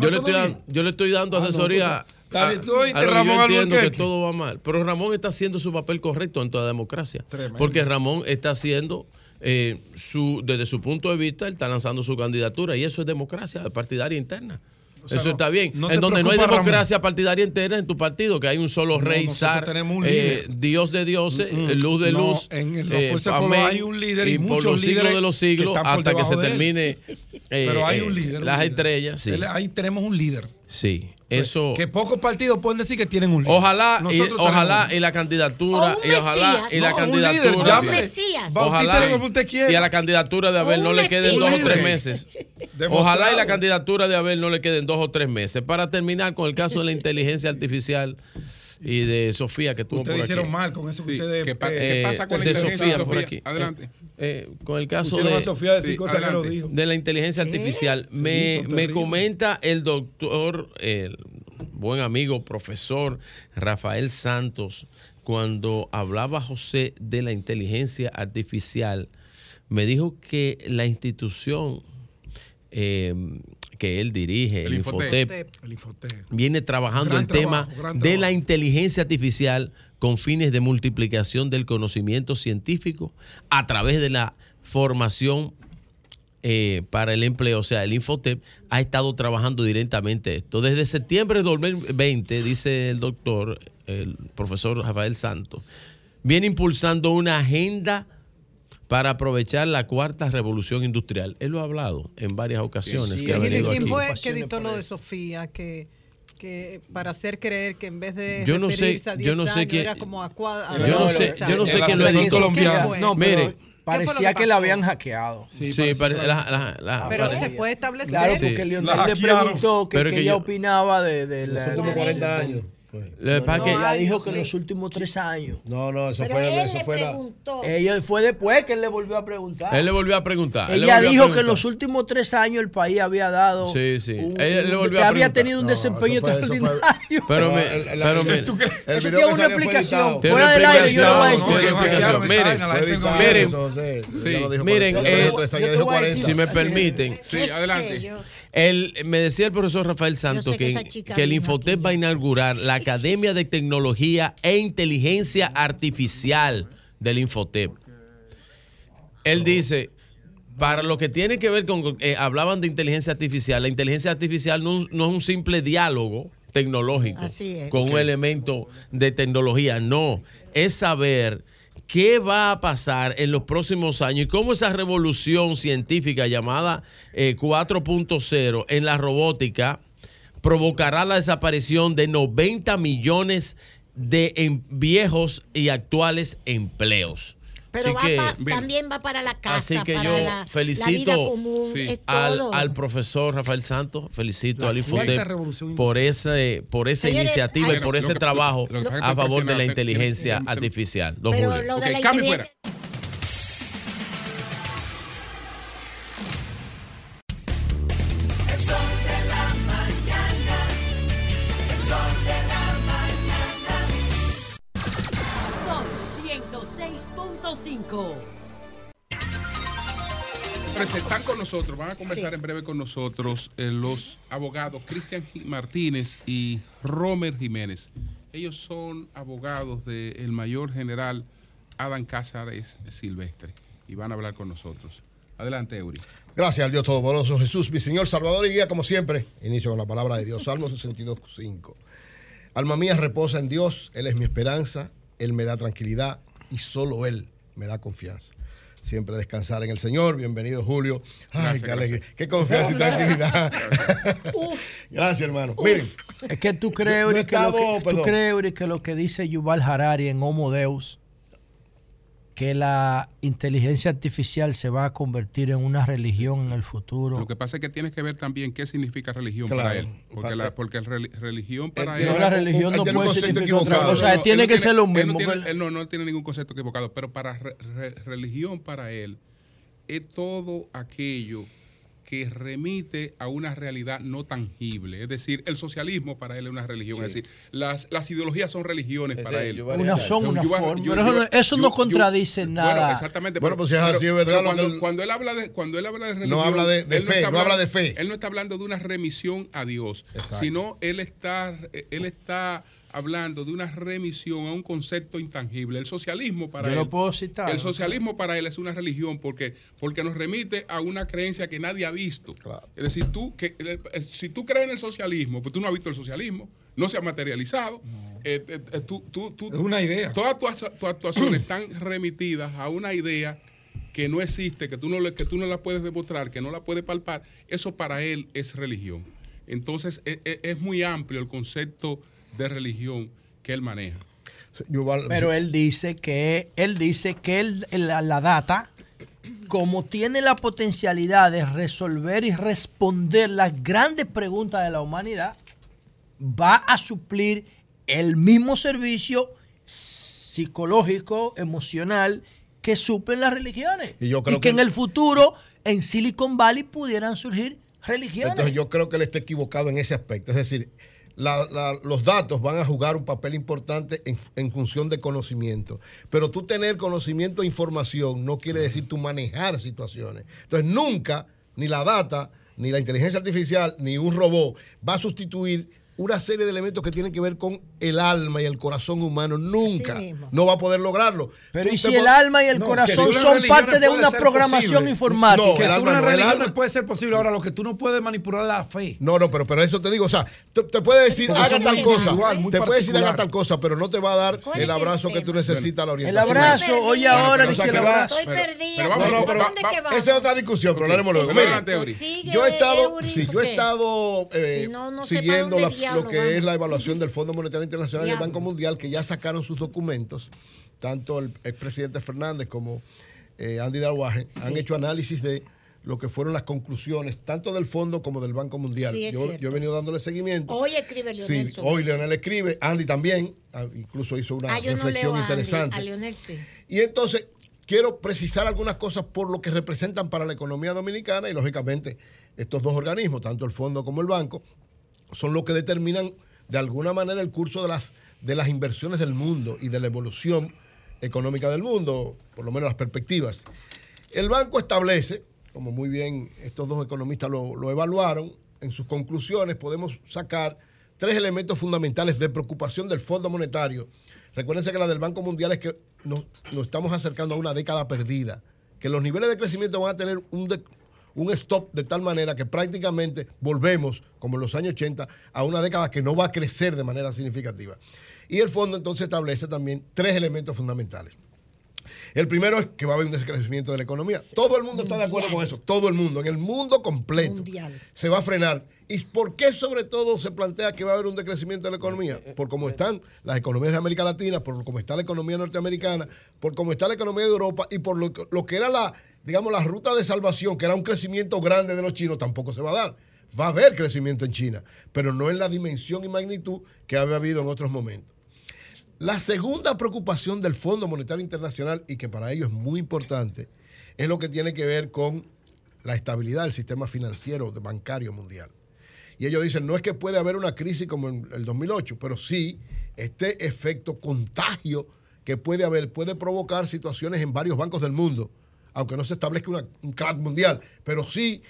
[SPEAKER 17] Yo le, estoy yo le estoy dando
[SPEAKER 11] Ah, no,
[SPEAKER 17] asesoría.
[SPEAKER 11] oíste,
[SPEAKER 17] a
[SPEAKER 11] Ramón
[SPEAKER 17] yo entiendo que todo va mal. Pero Ramón está haciendo su papel correcto en toda democracia.
[SPEAKER 11] Tremendo.
[SPEAKER 17] Porque Ramón está haciendo, eh, su, desde su punto de vista, él está lanzando su candidatura y eso es democracia partidaria interna.
[SPEAKER 11] Sea,
[SPEAKER 17] eso
[SPEAKER 11] no-
[SPEAKER 17] está bien.
[SPEAKER 11] no
[SPEAKER 17] en donde no hay democracia partidaria interna en tu partido, que hay un solo rey, zar,
[SPEAKER 11] un
[SPEAKER 17] eh. Dios de dioses,
[SPEAKER 11] Mm, mm.
[SPEAKER 17] luz de luz.
[SPEAKER 11] en la
[SPEAKER 17] eh, amén,
[SPEAKER 11] hay un líder y
[SPEAKER 17] por
[SPEAKER 11] muchos
[SPEAKER 17] los siglos de los siglos
[SPEAKER 11] por
[SPEAKER 17] hasta que se termine. eh,
[SPEAKER 11] Pero hay
[SPEAKER 17] eh,
[SPEAKER 11] un líder. un
[SPEAKER 17] Las
[SPEAKER 11] líder.
[SPEAKER 17] estrellas, sí.
[SPEAKER 11] Ahí tenemos un líder.
[SPEAKER 17] Sí, eso.
[SPEAKER 11] Que pocos partidos pueden decir que tienen un líder.
[SPEAKER 17] Ojalá, y, ojalá y la candidatura,
[SPEAKER 11] O un
[SPEAKER 17] y ojalá y la
[SPEAKER 11] No, un
[SPEAKER 17] candidatura.
[SPEAKER 11] Bautícelo como usted quiera.
[SPEAKER 17] Y a la candidatura de Abel no le queden dos o tres meses. Ojalá y la candidatura de Abel no le queden dos o tres meses. Para terminar con el caso de la inteligencia artificial y de Sofía que tuvo
[SPEAKER 11] Ustedes
[SPEAKER 17] por
[SPEAKER 11] hicieron
[SPEAKER 17] aquí.
[SPEAKER 11] mal con eso que ustedes.
[SPEAKER 2] ¿Qué pa-
[SPEAKER 11] eh,
[SPEAKER 2] qué pasa con la
[SPEAKER 17] de
[SPEAKER 2] inteligencia
[SPEAKER 17] Sofía por aquí.
[SPEAKER 2] Adelante.
[SPEAKER 17] Eh, eh, con el caso de
[SPEAKER 11] a Sofía a decir
[SPEAKER 2] Sí,
[SPEAKER 11] cosas que no dijo.
[SPEAKER 17] de la inteligencia artificial. Me, me comenta el doctor, el buen amigo, profesor Rafael Santos, cuando hablaba José de la inteligencia artificial, me dijo que la institución eh, que él dirige, el,
[SPEAKER 11] El
[SPEAKER 17] Infotep,
[SPEAKER 11] Infotep. El Infotep.
[SPEAKER 17] viene trabajando
[SPEAKER 11] Gran
[SPEAKER 17] el tema
[SPEAKER 11] trabajo,
[SPEAKER 17] de la inteligencia artificial con fines de multiplicación del conocimiento científico a través de la formación eh, para el empleo, o sea, el Infotep, ha estado trabajando directamente esto. Desde septiembre de 2020, dice el doctor, el profesor Rafael Santos, viene impulsando una agenda para aprovechar la cuarta revolución industrial. Él lo ha hablado en varias ocasiones que ha
[SPEAKER 12] ¿Y de
[SPEAKER 17] venido
[SPEAKER 12] quién
[SPEAKER 17] aquí.
[SPEAKER 12] fue que editó lo de Sofía? Que, que para hacer creer que en vez de
[SPEAKER 17] Yo no sé-
[SPEAKER 12] a 10
[SPEAKER 17] yo no sé
[SPEAKER 12] años
[SPEAKER 17] quién-
[SPEAKER 12] era como a cua- a
[SPEAKER 17] Yo no sé, yo no sé quién lo editó.
[SPEAKER 15] No, pero
[SPEAKER 17] Mire,
[SPEAKER 15] parecía que, la habían hackeado.
[SPEAKER 17] Sí, pare- la- la- la-
[SPEAKER 12] Pero
[SPEAKER 17] pare-
[SPEAKER 12] se puede establecer.
[SPEAKER 15] Claro,
[SPEAKER 17] Sí.
[SPEAKER 15] porque Leonel
[SPEAKER 17] La
[SPEAKER 15] le preguntó que, que
[SPEAKER 17] que
[SPEAKER 15] ella
[SPEAKER 17] yo-
[SPEAKER 15] opinaba de, de la. de-
[SPEAKER 22] 40
[SPEAKER 15] de-
[SPEAKER 22] años.
[SPEAKER 17] Lo que pasa es que-
[SPEAKER 15] ella dijo que en los últimos tres años.
[SPEAKER 22] No, no, eso
[SPEAKER 9] Pero
[SPEAKER 22] fue,
[SPEAKER 9] él
[SPEAKER 22] eso
[SPEAKER 9] le
[SPEAKER 22] fue la.
[SPEAKER 9] preguntó.
[SPEAKER 15] Ella fue después que él le volvió a preguntar.
[SPEAKER 17] Él le volvió a preguntar. le
[SPEAKER 15] Ella dijo que en los últimos tres años el país había dado.
[SPEAKER 17] Sí, sí.
[SPEAKER 15] un-
[SPEAKER 17] Ella le
[SPEAKER 15] un-
[SPEAKER 17] volvió
[SPEAKER 15] que
[SPEAKER 17] a
[SPEAKER 15] había tenido un desempeño
[SPEAKER 17] fue- fue-
[SPEAKER 15] extraordinario.
[SPEAKER 17] Pero, me, pero me-
[SPEAKER 22] ¿tú crees? El
[SPEAKER 15] Eso
[SPEAKER 22] video
[SPEAKER 15] tiene
[SPEAKER 22] que
[SPEAKER 15] una
[SPEAKER 22] salió fue
[SPEAKER 15] explicación.
[SPEAKER 22] editado.
[SPEAKER 17] Tiene
[SPEAKER 15] Fuera
[SPEAKER 17] una
[SPEAKER 15] del aire yo le voy a
[SPEAKER 17] explicación,
[SPEAKER 15] decir.
[SPEAKER 17] tiene una explicación. Miren, miren, miren,
[SPEAKER 22] cuarenta, ella dijo tres años,
[SPEAKER 15] yo te
[SPEAKER 22] dijo
[SPEAKER 15] voy a decir-
[SPEAKER 22] 40.
[SPEAKER 17] si me permiten.
[SPEAKER 2] Sí, adelante.
[SPEAKER 17] El, me decía el profesor Rafael Santos
[SPEAKER 9] que
[SPEAKER 17] que, el Infotep va a inaugurar la Academia de Tecnología e Inteligencia Artificial del Infotep. Él dice, para lo que tiene que ver con, eh, hablaban de inteligencia artificial, la inteligencia artificial no, no es un simple diálogo tecnológico
[SPEAKER 9] Así es.
[SPEAKER 17] con un elemento de tecnología, no, es saber qué va a pasar en los próximos años y cómo esa revolución científica llamada eh, 4.0 en la robótica provocará la desaparición de 90 millones de em- viejos y actuales empleos.
[SPEAKER 9] Pero
[SPEAKER 17] Así
[SPEAKER 9] va
[SPEAKER 17] que-
[SPEAKER 9] pa- también va para la casa,
[SPEAKER 17] Así que
[SPEAKER 9] para
[SPEAKER 17] yo
[SPEAKER 9] la, la
[SPEAKER 17] felicito
[SPEAKER 9] vida común,
[SPEAKER 17] sí, al, al profesor Rafael Santos, felicito
[SPEAKER 13] La
[SPEAKER 17] al Infotep por ese, por esa
[SPEAKER 9] Señores,
[SPEAKER 17] iniciativa
[SPEAKER 9] hay-
[SPEAKER 17] y por
[SPEAKER 2] Lo
[SPEAKER 17] ese
[SPEAKER 2] que-
[SPEAKER 17] trabajo
[SPEAKER 2] lo
[SPEAKER 17] a favor de la inteligencia
[SPEAKER 2] te- te-
[SPEAKER 17] artificial. Don
[SPEAKER 9] Pero lo de la
[SPEAKER 2] cambio
[SPEAKER 9] inteligencia-
[SPEAKER 14] mañana. Sol
[SPEAKER 16] 106.5.
[SPEAKER 2] Señores, están con nosotros, van a conversar en breve con nosotros eh, los abogados Cristian Martínez y Romer Jiménez. Ellos son abogados del mayor general Adán Cázares Silvestre y van a hablar con nosotros. Adelante, Eury.
[SPEAKER 11] Gracias al Dios Todopoderoso Jesús, mi Señor, Salvador y Guía, como siempre. Inicio con la palabra de Dios, Salmo 62.5. Alma mía reposa en Dios, Él es mi esperanza, Él me da tranquilidad y solo Él me da confianza. Siempre descansar en el Señor. Bienvenido, Julio. Ay,
[SPEAKER 2] Gracias,
[SPEAKER 11] qué alegría.
[SPEAKER 2] gracias.
[SPEAKER 11] Qué confianza y tranquilidad. Gracias, hermano. Miren,
[SPEAKER 15] Es que tú crees, Uri, que, lo que, tú crees, Uri, que lo que dice Yuval Harari en Homo Deus, que la inteligencia artificial se va a convertir en una religión en el futuro.
[SPEAKER 2] Lo que pasa es que tienes que ver también qué significa religión
[SPEAKER 11] Claro.
[SPEAKER 2] para él. Porque, la, porque el reli- religión para
[SPEAKER 11] Él
[SPEAKER 2] él.
[SPEAKER 11] tiene
[SPEAKER 15] la religión no puede significar otra cosa. O sea,
[SPEAKER 2] él
[SPEAKER 15] tiene
[SPEAKER 2] no
[SPEAKER 15] que ser lo
[SPEAKER 2] él no
[SPEAKER 15] mismo.
[SPEAKER 2] tiene- él no, no tiene ningún concepto equivocado, pero para re- re- religión para él es todo aquello que remite a una realidad no tangible. Es decir, el socialismo para él es una religión. Es decir, las, las ideologías son religiones para él.
[SPEAKER 15] Una son una
[SPEAKER 2] Yo- yo-
[SPEAKER 15] forma.
[SPEAKER 2] yo-
[SPEAKER 15] Pero eso no-
[SPEAKER 2] yo-
[SPEAKER 15] eso no
[SPEAKER 2] yo-
[SPEAKER 15] contradice
[SPEAKER 2] Bueno,
[SPEAKER 15] nada.
[SPEAKER 2] exactamente.
[SPEAKER 11] Bueno,
[SPEAKER 2] pero-
[SPEAKER 11] pues si es así, es verdad
[SPEAKER 2] Cuando,
[SPEAKER 11] que-
[SPEAKER 2] cuando él habla de cuando él habla de religión,
[SPEAKER 11] habla de- fe, no habla de fe.
[SPEAKER 2] Él no está hablando de una remisión a Dios,
[SPEAKER 11] Exacto.
[SPEAKER 2] sino él está él está hablando de una remisión a un concepto intangible. El socialismo para
[SPEAKER 15] Yo
[SPEAKER 2] él.
[SPEAKER 15] lo puedo citar.
[SPEAKER 2] El socialismo para él es una religión porque, porque nos remite a una creencia que nadie ha visto. Es decir, tú, que, si tú crees en el socialismo, pues tú no has visto el socialismo, no se ha materializado. eh, eh, eh, tú- tú- tú-
[SPEAKER 13] Es una idea.
[SPEAKER 2] Todas tus tus actuaciones están remitidas a una idea que no existe, que tú no, que tú no la puedes demostrar, que no la puedes palpar. Eso para él es religión. Entonces, e- e- es muy amplio el concepto de religión que él maneja.
[SPEAKER 15] Pero él dice que él dice que él- la, la data, como tiene la potencialidad de resolver y responder las grandes preguntas de la humanidad, va a suplir el mismo servicio psicológico, emocional que suplen las religiones.
[SPEAKER 11] Y yo creo
[SPEAKER 15] que,
[SPEAKER 11] que-
[SPEAKER 15] en el futuro en Silicon Valley pudieran surgir religiones.
[SPEAKER 11] Entonces yo creo que él está equivocado en ese aspecto. Es decir, los datos van a jugar un papel importante en, en función de conocimiento. Pero tú tener conocimiento e información no quiere decir tú manejar situaciones. Entonces nunca, ni la data, ni la inteligencia artificial, ni un robot va a sustituir una serie de elementos que tienen que ver con el alma y el corazón humano. Nunca no va a poder lograrlo.
[SPEAKER 15] Pero ¿y si el alma y el
[SPEAKER 11] No,
[SPEAKER 15] corazón son parte de una programación
[SPEAKER 11] posible.
[SPEAKER 15] informática?
[SPEAKER 11] No,
[SPEAKER 13] que
[SPEAKER 11] el alma
[SPEAKER 13] una
[SPEAKER 11] no, el
[SPEAKER 13] religión
[SPEAKER 11] alma-
[SPEAKER 13] puede ser posible. Ahora, lo que tú no puedes manipular es la fe.
[SPEAKER 11] No, no, pero, pero eso te digo, o sea, te, te puede decir, haga tal cosa, te puede decir, haga tal cosa, pero no te va a dar el abrazo que tú necesitas, la
[SPEAKER 15] El
[SPEAKER 11] orientación.
[SPEAKER 15] abrazo, oye ahora, dice el
[SPEAKER 11] que va-
[SPEAKER 15] abrazo.
[SPEAKER 11] pero-
[SPEAKER 9] perdida.
[SPEAKER 11] esa es otra discusión, pero hablaremos luego.
[SPEAKER 9] Sigue,
[SPEAKER 11] yo he estado, eh,
[SPEAKER 9] si no, no sé para
[SPEAKER 11] siguiendo la-
[SPEAKER 9] diablo
[SPEAKER 11] lo que
[SPEAKER 9] vamos.
[SPEAKER 11] es la evaluación del Fondo Monetario Internacional y el. Banco Mundial, que ya sacaron sus documentos, tanto el expresidente Fernández como eh, Andy Darwaje han hecho análisis de lo que fueron las conclusiones, tanto del Fondo como del Banco Mundial.
[SPEAKER 9] Sí,
[SPEAKER 11] yo, he venido dándole seguimiento.
[SPEAKER 9] Hoy escribe Leonel
[SPEAKER 11] Sí,
[SPEAKER 9] sobre
[SPEAKER 11] hoy
[SPEAKER 9] eso.
[SPEAKER 11] Leonel escribe, Andy también, ah, incluso hizo una
[SPEAKER 9] Ah, no
[SPEAKER 11] reflexión
[SPEAKER 9] leo a Andy,
[SPEAKER 11] interesante.
[SPEAKER 9] a Leonel sí.
[SPEAKER 11] Y entonces quiero precisar algunas cosas por lo que representan para la economía dominicana y lógicamente estos dos organismos, tanto el fondo como el banco, son los que determinan de alguna manera el curso de las, de las inversiones del mundo y de la evolución económica del mundo, por lo menos las perspectivas. El banco establece, como muy bien estos dos economistas lo, evaluaron, en sus conclusiones podemos sacar tres elementos fundamentales de preocupación del Fondo Monetario. Recuérdense que la del Banco Mundial es que nos, nos estamos acercando a una década perdida, que los niveles de crecimiento van a tener un, un stop de tal manera que prácticamente volvemos, como en los años 80, a una década que no va a crecer de manera significativa. Y el fondo entonces establece también tres elementos fundamentales. El primero es que va a haber un descrecimiento de la economía. Todo el mundo está de acuerdo con eso. Todo el mundo, en el mundo completo. Se va a frenar. ¿Y por qué sobre todo se plantea que va a haber un decrecimiento de la economía? Por cómo están las economías de América Latina, por cómo está la economía norteamericana, por cómo está la economía de Europa y por lo, que- lo que era la, digamos, la ruta de salvación, que era un crecimiento grande de los chinos, tampoco se va a dar. Va a haber crecimiento en China, pero no en la dimensión y magnitud que había habido en otros momentos. La segunda preocupación del Fondo Monetario Internacional, y que para ello es muy importante, es lo que tiene que ver con la estabilidad del sistema financiero bancario mundial. Y ellos dicen, no es que puede haber una crisis como en el 2008, pero sí este efecto contagio que puede haber, puede provocar situaciones en varios bancos del mundo, aunque no se establezca una- un crack mundial, pero sí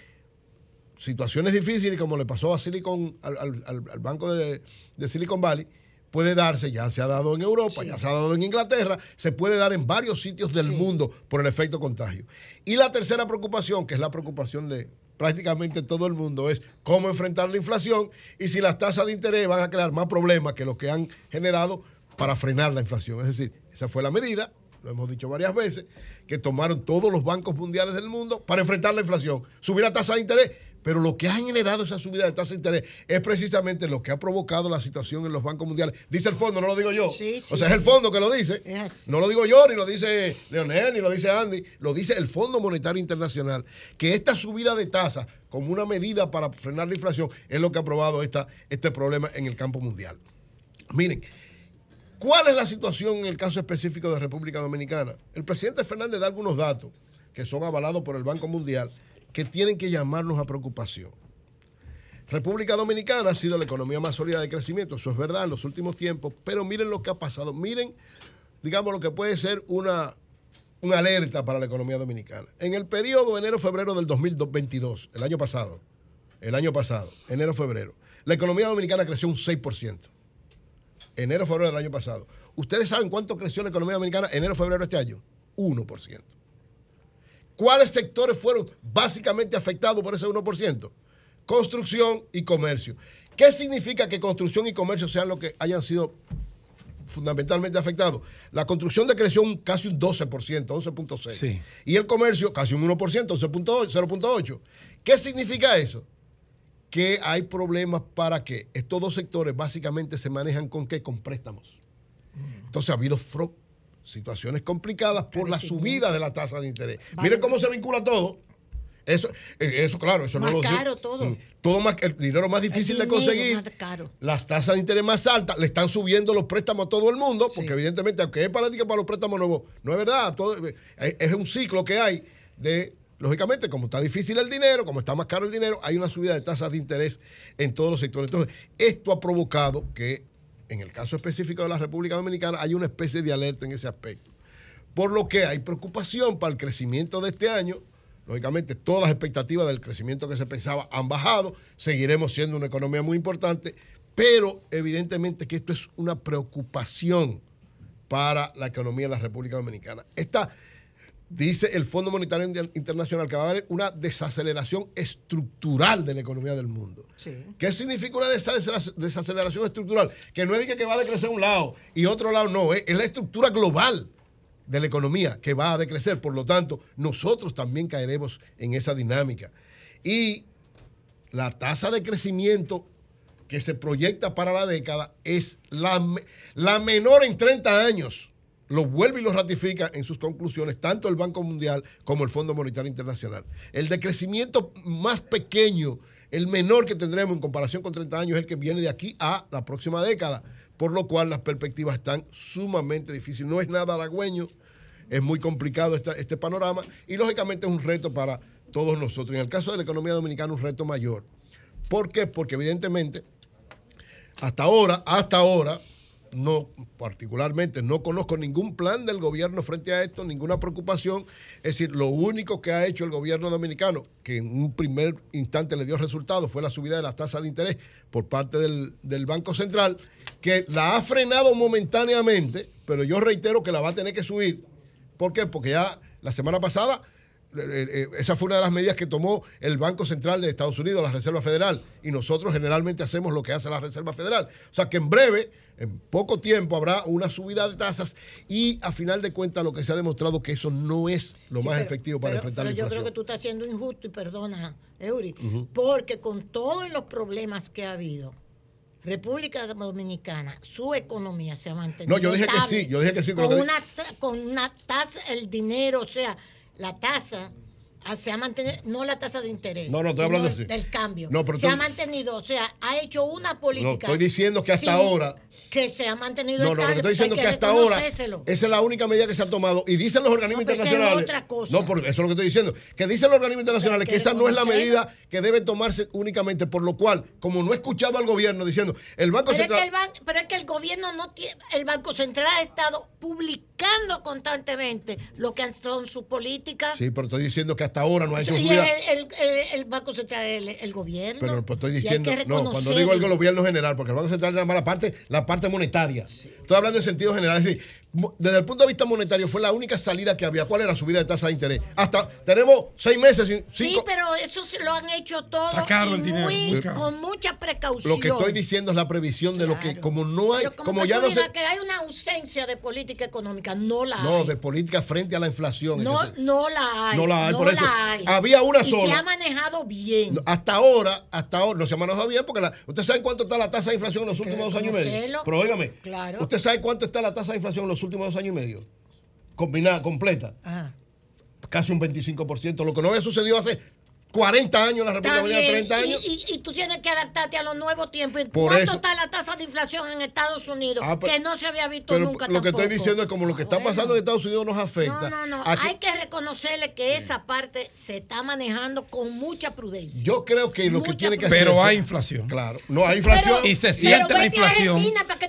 [SPEAKER 11] situaciones difíciles como le pasó a Silicon, al, al- al- al banco de, de Silicon Valley, puede darse, ya se ha dado en Europa, ya se ha dado en Inglaterra, se puede dar en varios sitios del mundo por el efecto contagio. Y la tercera preocupación, que es la preocupación de prácticamente todo el mundo, es cómo enfrentar la inflación y si las tasas de interés van a crear más problemas que los que han generado para frenar la inflación. Es decir, esa fue la medida, lo hemos dicho varias veces, que tomaron todos los bancos mundiales del mundo para enfrentar la inflación, subir la tasa de interés. Pero lo que ha generado esa subida de tasa de interés es precisamente lo que ha provocado la situación en los bancos mundiales. Dice el fondo, no lo digo yo. o sea, es el fondo que lo dice. No lo digo yo, ni lo dice Leonel, ni lo dice Andy. Lo dice el Fondo Monetario Internacional. Que esta subida de tasas como una medida para frenar la inflación es lo que ha probado esta, este problema en el campo mundial. Miren, ¿Cuál es la situación en el caso específico de República Dominicana? El presidente Fernández da algunos datos que son avalados por el Banco Mundial que tienen que llamarnos a preocupación. República Dominicana ha sido la economía más sólida de crecimiento, eso es verdad en los últimos tiempos, pero miren lo que ha pasado, miren, digamos, lo que puede ser una, una alerta para la economía dominicana. En el periodo enero-febrero del 2022, el año pasado, el año pasado, enero-febrero, la economía dominicana creció un 6% enero, febrero del año pasado. ¿Ustedes saben cuánto creció la economía dominicana enero, febrero de este año? 1%. ¿Cuáles sectores fueron básicamente afectados por ese 1%? Construcción y comercio. ¿Qué significa que construcción y comercio sean los que hayan sido fundamentalmente afectados? La construcción decreció un, casi un 12%, 11.6%.
[SPEAKER 13] Sí.
[SPEAKER 11] Y el comercio casi un 1%, 11.8, 0.8%. ¿Qué significa eso? Que hay problemas para que estos dos sectores básicamente se manejan con qué? Con préstamos. Entonces ha habido fro- situaciones complicadas por la subida de la tasa de interés. Miren cómo se vincula todo. Eso, eh, eso claro, eso
[SPEAKER 9] Más
[SPEAKER 11] no lo
[SPEAKER 9] caro todo.
[SPEAKER 11] Mm, Todo más, el dinero más difícil de conseguir.
[SPEAKER 9] más caro.
[SPEAKER 11] Las tasas de interés más altas, le están subiendo los préstamos a todo el mundo, porque evidentemente, aunque es para, para los préstamos nuevos, no es verdad. Todo, es, es un ciclo que hay de, lógicamente, como está difícil el dinero, como está más caro el dinero, hay una subida de tasas de interés en todos los sectores. Entonces, esto ha provocado que, en el caso específico de la República Dominicana, hay una especie de alerta en ese aspecto. Por lo que hay preocupación para el crecimiento de este año. Lógicamente, todas las expectativas del crecimiento que se pensaba han bajado. Seguiremos siendo una economía muy importante, pero evidentemente que esto es una preocupación para la economía de la República Dominicana. Esta, dice el Fondo Monetario Inter- Internacional, que va a haber una desaceleración estructural de la economía del mundo. ¿Qué significa una desacelera- desaceleración estructural? Que no es que- va a decrecer un lado y otro lado no, es, es la estructura global de la economía que va a decrecer. Por lo tanto, nosotros también caeremos en esa dinámica. Y la tasa de crecimiento que se proyecta para la década es la, la menor en 30 años. Lo vuelve y lo ratifica en sus conclusiones tanto el Banco Mundial como el Fondo Monetario Internacional. El decrecimiento más pequeño, el menor que tendremos en comparación con 30 años, es el que viene de aquí a la próxima década, por lo cual las perspectivas están sumamente difíciles. No es nada halagüeño, es muy complicado este panorama y lógicamente es un reto para todos nosotros. En el caso de la economía dominicana, un reto mayor. ¿Por qué? Porque evidentemente, hasta ahora, hasta ahora, no, particularmente, no conozco ningún plan del gobierno frente a esto, ninguna preocupación. Es decir, lo único que ha hecho el gobierno dominicano, que en un primer instante le dio resultado, fue la subida de las tasas de interés por parte del, del Banco Central, que la ha frenado momentáneamente, pero yo reitero que la va a tener que subir. ¿Por qué? Porque ya la semana pasada esa fue una de las medidas que tomó el Banco Central de Estados Unidos, la Reserva Federal, y nosotros generalmente hacemos lo que hace la Reserva Federal. O sea que en breve, en poco tiempo, habrá una subida de tasas y a final de cuentas lo que se ha demostrado que eso no es lo
[SPEAKER 9] Sí,
[SPEAKER 11] más
[SPEAKER 9] pero-
[SPEAKER 11] efectivo para
[SPEAKER 9] pero-
[SPEAKER 11] enfrentar
[SPEAKER 9] pero
[SPEAKER 11] la
[SPEAKER 9] yo
[SPEAKER 11] inflación.
[SPEAKER 9] creo que tú estás siendo injusto y perdona, Eury, porque con todos los problemas que ha habido, República Dominicana, su economía se ha mantenido.
[SPEAKER 11] No, yo dije que sí, yo dije que sí,
[SPEAKER 9] Con una, con una tasa, el dinero, o sea, la tasa se ha mantenido, no la tasa de interés,
[SPEAKER 11] No, no, estoy hablando
[SPEAKER 9] del, del cambio.
[SPEAKER 11] No, pero
[SPEAKER 9] se ha mantenido, o sea, ha hecho una
[SPEAKER 11] No,
[SPEAKER 9] política.
[SPEAKER 11] estoy diciendo que hasta ahora
[SPEAKER 9] Que se ha mantenido
[SPEAKER 11] No, no, lo que
[SPEAKER 9] estable,
[SPEAKER 11] estoy diciendo
[SPEAKER 9] hay
[SPEAKER 11] es que hasta ahora esa es la única medida que se ha tomado y dicen los organismos
[SPEAKER 9] No, pero esa es
[SPEAKER 11] internacionales.
[SPEAKER 9] otra cosa.
[SPEAKER 11] No, porque eso es lo que estoy diciendo. Que dicen los organismos internacionales que
[SPEAKER 9] que
[SPEAKER 11] esa no es la medida que debe tomarse únicamente, por lo cual, como no he escuchado al gobierno diciendo, el Banco
[SPEAKER 9] Pero es,
[SPEAKER 11] Central.
[SPEAKER 9] que el ban- pero es que el gobierno no tiene, el Banco Central ha estado publicando constantemente lo que son sus políticas.
[SPEAKER 11] Sí, pero estoy diciendo que hasta ahora no ha hecho
[SPEAKER 9] y
[SPEAKER 11] subida.
[SPEAKER 9] el, el- el- Banco Central el, gobierno.
[SPEAKER 11] Pero pues, estoy diciendo, no, cuando digo el gobierno general, porque el Banco Central es la parte, la parte monetaria. Estoy hablando en sentido general. Es decir, desde el punto de vista monetario fue la única salida que había. ¿Cuál era la subida de tasa de interés? Hasta tenemos seis meses sin
[SPEAKER 9] Sí, pero eso se lo han hecho todo y
[SPEAKER 11] el dinero,
[SPEAKER 9] muy- con mucha precaución.
[SPEAKER 11] Lo que estoy diciendo es la previsión de lo que, como no hay,
[SPEAKER 9] Pero como,
[SPEAKER 11] ya no se.
[SPEAKER 9] que hay una ausencia de política económica, no la
[SPEAKER 11] No,
[SPEAKER 9] hay.
[SPEAKER 11] de política frente a la inflación.
[SPEAKER 9] No,
[SPEAKER 11] Es
[SPEAKER 9] no la hay.
[SPEAKER 11] No la hay, por eso.
[SPEAKER 9] hay.
[SPEAKER 11] Había una
[SPEAKER 9] y
[SPEAKER 11] sola.
[SPEAKER 9] se ha manejado bien.
[SPEAKER 11] Hasta ahora, hasta ahora, no se ha manejado bien porque la, ¿usted sabe cuánto está la tasa de inflación en los últimos dos años y medio? Pero óigame,
[SPEAKER 9] Claro.
[SPEAKER 11] ¿usted sabe cuánto está la tasa de inflación en los últimos dos años y medio? Combinada, completa.
[SPEAKER 9] Ajá.
[SPEAKER 11] Casi un 25%, lo que no había sucedido hace 40 años en la República Dominicana,
[SPEAKER 9] bien,
[SPEAKER 11] 30
[SPEAKER 9] y-
[SPEAKER 11] años.
[SPEAKER 9] Y, y tú tienes que adaptarte a los nuevos tiempos.
[SPEAKER 11] Por
[SPEAKER 9] ¿Cuánto
[SPEAKER 11] eso-
[SPEAKER 9] está la tasa de inflación en Estados Unidos?
[SPEAKER 11] Ah, pero-
[SPEAKER 9] que no se había visto
[SPEAKER 11] Pero
[SPEAKER 9] nunca
[SPEAKER 11] lo que estoy diciendo es como lo que está pasando en Estados Unidos nos afecta.
[SPEAKER 9] No, no, no.
[SPEAKER 11] Aquí-
[SPEAKER 9] Hay que reconocerle que esa parte se está manejando con mucha prudencia.
[SPEAKER 11] yo creo que lo que tiene que
[SPEAKER 13] Pero
[SPEAKER 11] hacerse-
[SPEAKER 13] hay inflación.
[SPEAKER 11] Claro, no hay inflación.
[SPEAKER 13] y se siente la inflación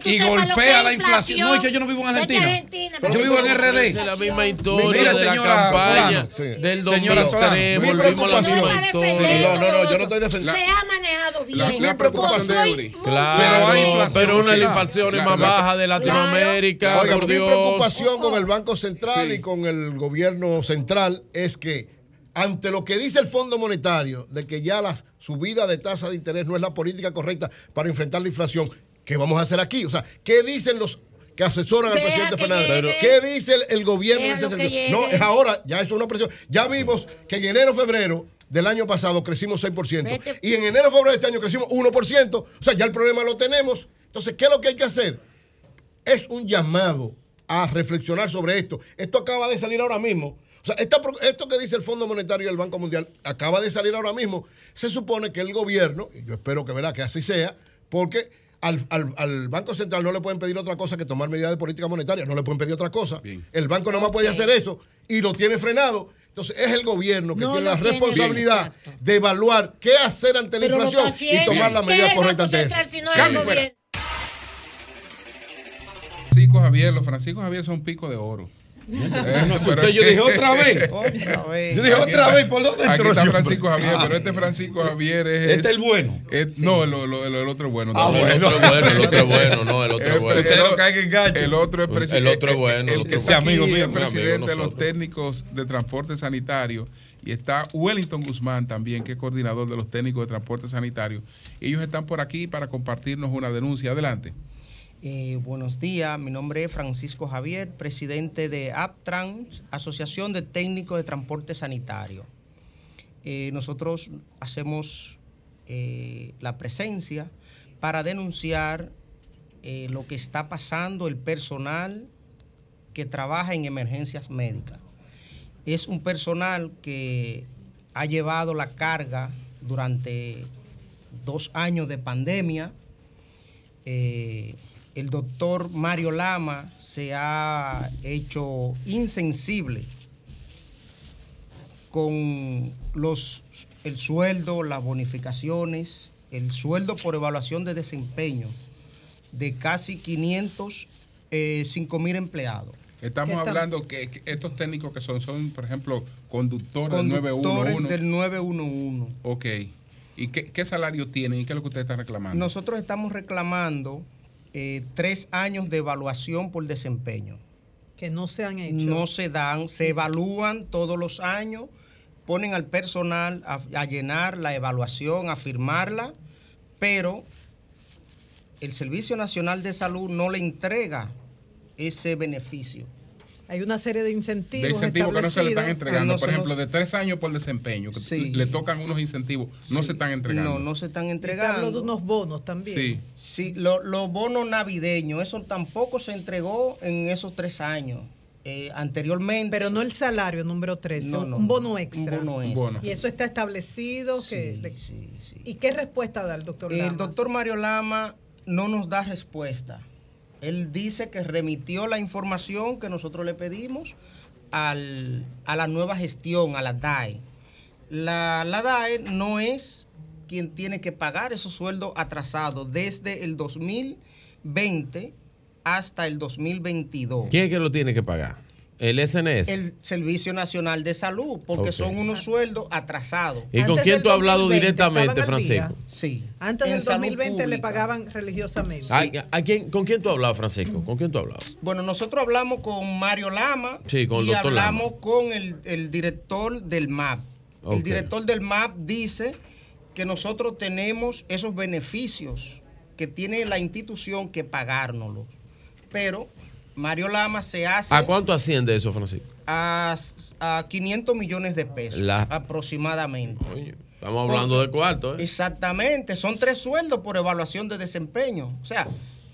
[SPEAKER 13] y golpea la inflación. No, es que yo no vivo en Argentina.
[SPEAKER 9] Argentina,
[SPEAKER 13] yo vivo en RD.
[SPEAKER 17] Es la misma historia
[SPEAKER 13] Mira,
[SPEAKER 17] de la
[SPEAKER 13] señora
[SPEAKER 17] campaña
[SPEAKER 13] Solano.
[SPEAKER 17] del
[SPEAKER 13] Señora
[SPEAKER 17] 2003.
[SPEAKER 13] Solano. Mi
[SPEAKER 17] Volvimos a la
[SPEAKER 11] preocupación-
[SPEAKER 17] misma historia.
[SPEAKER 11] No, no, no, yo no estoy defendiendo.
[SPEAKER 9] Se ha manejado bien.
[SPEAKER 2] La- la preocupación de Eury.
[SPEAKER 17] Claro,
[SPEAKER 13] Pero
[SPEAKER 17] una de las inflaciones
[SPEAKER 2] La-
[SPEAKER 17] más bajas de Latinoamérica,
[SPEAKER 11] Oiga,
[SPEAKER 17] por
[SPEAKER 11] mi preocupación con el Banco Central y con el gobierno central es que ante lo que dice el Fondo Monetario de que ya la subida de tasa de interés no es la política correcta para enfrentar la inflación, ¿qué vamos a hacer aquí? O sea, ¿qué dicen los que asesoran al presidente Fernández?
[SPEAKER 9] llegue.
[SPEAKER 11] ¿Qué dice el, el gobierno en
[SPEAKER 9] Déjalo
[SPEAKER 11] ese
[SPEAKER 9] que
[SPEAKER 11] sentido? No, es ahora, ya eso es una presión. Ya vimos que en enero, febrero del año pasado crecimos 6%.
[SPEAKER 9] Vete.
[SPEAKER 11] Y en enero, febrero de este año crecimos 1%. O sea, ya el problema lo tenemos. Entonces, ¿qué es lo que hay que hacer? es un llamado a reflexionar sobre esto. Esto acaba de salir ahora mismo. O sea, esta esto que dice el Fondo Monetario y el Banco Mundial acaba de salir ahora mismo. Se supone que el gobierno, y yo espero que verá que así sea, porque al, al- al Banco Central no le pueden pedir otra cosa que tomar medidas de política monetaria, no le pueden pedir otra cosa. El banco no más puede hacer eso y lo tiene frenado. Entonces es el gobierno que
[SPEAKER 9] No
[SPEAKER 11] tiene la
[SPEAKER 9] tiene,
[SPEAKER 11] responsabilidad de evaluar qué hacer ante la
[SPEAKER 9] Pero
[SPEAKER 11] inflación y tomar las
[SPEAKER 9] ¿Qué
[SPEAKER 11] medidas correctas ante eso.
[SPEAKER 2] Francisco Javier, los Francisco Javier son pico de oro. Me
[SPEAKER 13] asusté, yo dije, ¿otra vez?
[SPEAKER 12] Otra vez.
[SPEAKER 13] Yo dije, otra vez, ¿por dónde
[SPEAKER 2] Aquí
[SPEAKER 13] entró
[SPEAKER 2] está
[SPEAKER 13] ese hombre?
[SPEAKER 2] Francisco Javier,
[SPEAKER 13] Ah.
[SPEAKER 2] pero este Francisco Javier es.
[SPEAKER 13] Este es el bueno.
[SPEAKER 2] es- No, el, el- el- el otro es bueno.
[SPEAKER 17] Ah, bueno. El otro es bueno, el otro es bueno, no, el otro es
[SPEAKER 2] El
[SPEAKER 17] bueno.
[SPEAKER 2] pre-
[SPEAKER 17] Usted no
[SPEAKER 2] el-
[SPEAKER 13] caiga en gancho.
[SPEAKER 2] El otro es
[SPEAKER 17] El
[SPEAKER 2] presidente.
[SPEAKER 17] otro es bueno, el
[SPEAKER 2] El,
[SPEAKER 17] otro
[SPEAKER 2] que
[SPEAKER 17] es
[SPEAKER 2] está aquí,
[SPEAKER 17] Amigo mío,
[SPEAKER 2] el presidente de los técnicos de transporte sanitario. Y está Wellington Guzmán también, que es coordinador de los técnicos de transporte sanitario. Ellos están por aquí para compartirnos una denuncia. Adelante.
[SPEAKER 22] Eh, buenos días, mi nombre es Francisco Javier, presidente de APTRANS, Asociación de Técnicos de Transporte Sanitario. Eh, nosotros hacemos eh, la presencia para denunciar lo que está pasando el personal que trabaja en emergencias médicas. Es un personal que ha llevado la carga durante dos años de pandemia. El doctor Mario Lama se ha hecho insensible con los, el sueldo, las bonificaciones, el sueldo por evaluación de desempeño de casi 500, eh, 5 mil empleados.
[SPEAKER 2] Estamos
[SPEAKER 22] ¿Qué estamos-
[SPEAKER 2] hablando que, que estos técnicos que son, son, por ejemplo, conductores,
[SPEAKER 22] Conductores
[SPEAKER 2] del 911.
[SPEAKER 22] del 911.
[SPEAKER 2] Ok. ¿Y qué, qué salario tienen y qué es lo que ustedes están reclamando?
[SPEAKER 22] Nosotros estamos reclamando eh, tres años de evaluación por desempeño.
[SPEAKER 12] Que no se han hecho.
[SPEAKER 22] No se dan, se evalúan todos los años, ponen al personal a, a llenar la evaluación, a firmarla, pero el Servicio Nacional de Salud no le entrega ese beneficio.
[SPEAKER 12] Hay una serie de incentivos.
[SPEAKER 2] de incentivos que no se le están entregando.
[SPEAKER 22] no
[SPEAKER 2] por ejemplo, de tres años por desempeño, que
[SPEAKER 22] Sí.
[SPEAKER 2] le tocan unos incentivos, no se están entregando.
[SPEAKER 22] No, no se están
[SPEAKER 12] te
[SPEAKER 22] entregando.
[SPEAKER 12] hablo de unos bonos también.
[SPEAKER 2] Sí.
[SPEAKER 22] Sí, lo- los bonos navideños, eso tampoco se entregó en esos tres años. Eh, anteriormente.
[SPEAKER 12] Pero no el salario número 13,
[SPEAKER 22] No,
[SPEAKER 12] un-
[SPEAKER 22] no,
[SPEAKER 12] un
[SPEAKER 22] no.
[SPEAKER 12] bono extra.
[SPEAKER 22] Un bono extra. Bono.
[SPEAKER 12] Y eso está establecido. que le- ¿Y qué respuesta da el doctor
[SPEAKER 22] El
[SPEAKER 12] Lamas?
[SPEAKER 22] doctor Mario Lama no nos da respuesta. Él dice que remitió la información que nosotros le pedimos al- a la nueva gestión, a la DAE. La, la DAE no es quien tiene que pagar esos sueldos atrasados desde el 2020 hasta el 2022.
[SPEAKER 17] ¿Quién es que lo tiene que pagar? El SNS.
[SPEAKER 22] El Servicio Nacional de Salud, porque son unos sueldos atrasados.
[SPEAKER 17] ¿Y con quién tú has hablado directamente, Francisco?
[SPEAKER 22] Sí.
[SPEAKER 12] Antes
[SPEAKER 22] en
[SPEAKER 12] del
[SPEAKER 22] salud
[SPEAKER 12] 2020 le pagaban religiosamente.
[SPEAKER 17] ¿A, a quién, ¿Con quién tú has hablado, Francisco? ¿Con quién tú has hablado?
[SPEAKER 22] Bueno, nosotros hablamos con Mario Lama
[SPEAKER 17] Sí, con el
[SPEAKER 22] y
[SPEAKER 17] doctor
[SPEAKER 22] hablamos
[SPEAKER 17] Lama.
[SPEAKER 22] con el, el director del MAP. El director del MAP dice que nosotros tenemos esos beneficios que tiene la institución que pagárnoslos. Pero Mario Lama se hace
[SPEAKER 17] ¿A cuánto asciende eso, Francisco?
[SPEAKER 22] a, a 500 millones de pesos
[SPEAKER 17] La-
[SPEAKER 22] aproximadamente.
[SPEAKER 17] Estamos hablando de cuarto, ¿eh?
[SPEAKER 22] Exactamente, son tres sueldos por evaluación de desempeño. O sea,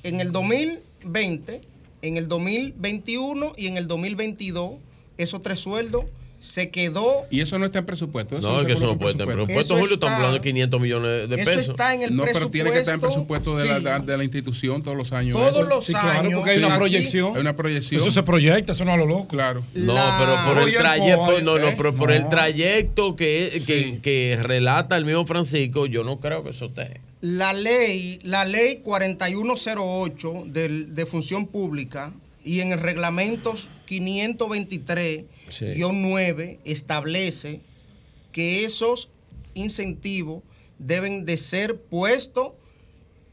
[SPEAKER 22] en el 2020, en el 2021 y en el 2022, esos tres sueldos se quedó.
[SPEAKER 2] Y eso no está en presupuesto.
[SPEAKER 17] No, es que eso no puede estar en presupuesto.
[SPEAKER 22] Eso
[SPEAKER 17] Julio, estamos
[SPEAKER 22] está-
[SPEAKER 17] hablando de 500 millones de
[SPEAKER 22] eso
[SPEAKER 17] pesos.
[SPEAKER 22] está en el
[SPEAKER 2] no, pero tiene que estar en
[SPEAKER 22] presupuesto,
[SPEAKER 2] presupuesto de,
[SPEAKER 22] sí.
[SPEAKER 2] la, de la institución todos los años.
[SPEAKER 22] Todos
[SPEAKER 2] eso.
[SPEAKER 22] los
[SPEAKER 13] Sí, claro,
[SPEAKER 22] años,
[SPEAKER 13] porque hay una proyección.
[SPEAKER 2] Hay una proyección.
[SPEAKER 13] Eso se proyecta, eso no a lo loco.
[SPEAKER 2] Claro.
[SPEAKER 17] No, pero por el trayecto, no, no,
[SPEAKER 13] ¿eh?
[SPEAKER 17] pero por el trayecto que, que, que relata el mismo Francisco, yo no creo que eso esté.
[SPEAKER 22] La ley, la ley 4108 del- de función pública y en el reglamento 523-9 establece que esos incentivos deben de ser puestos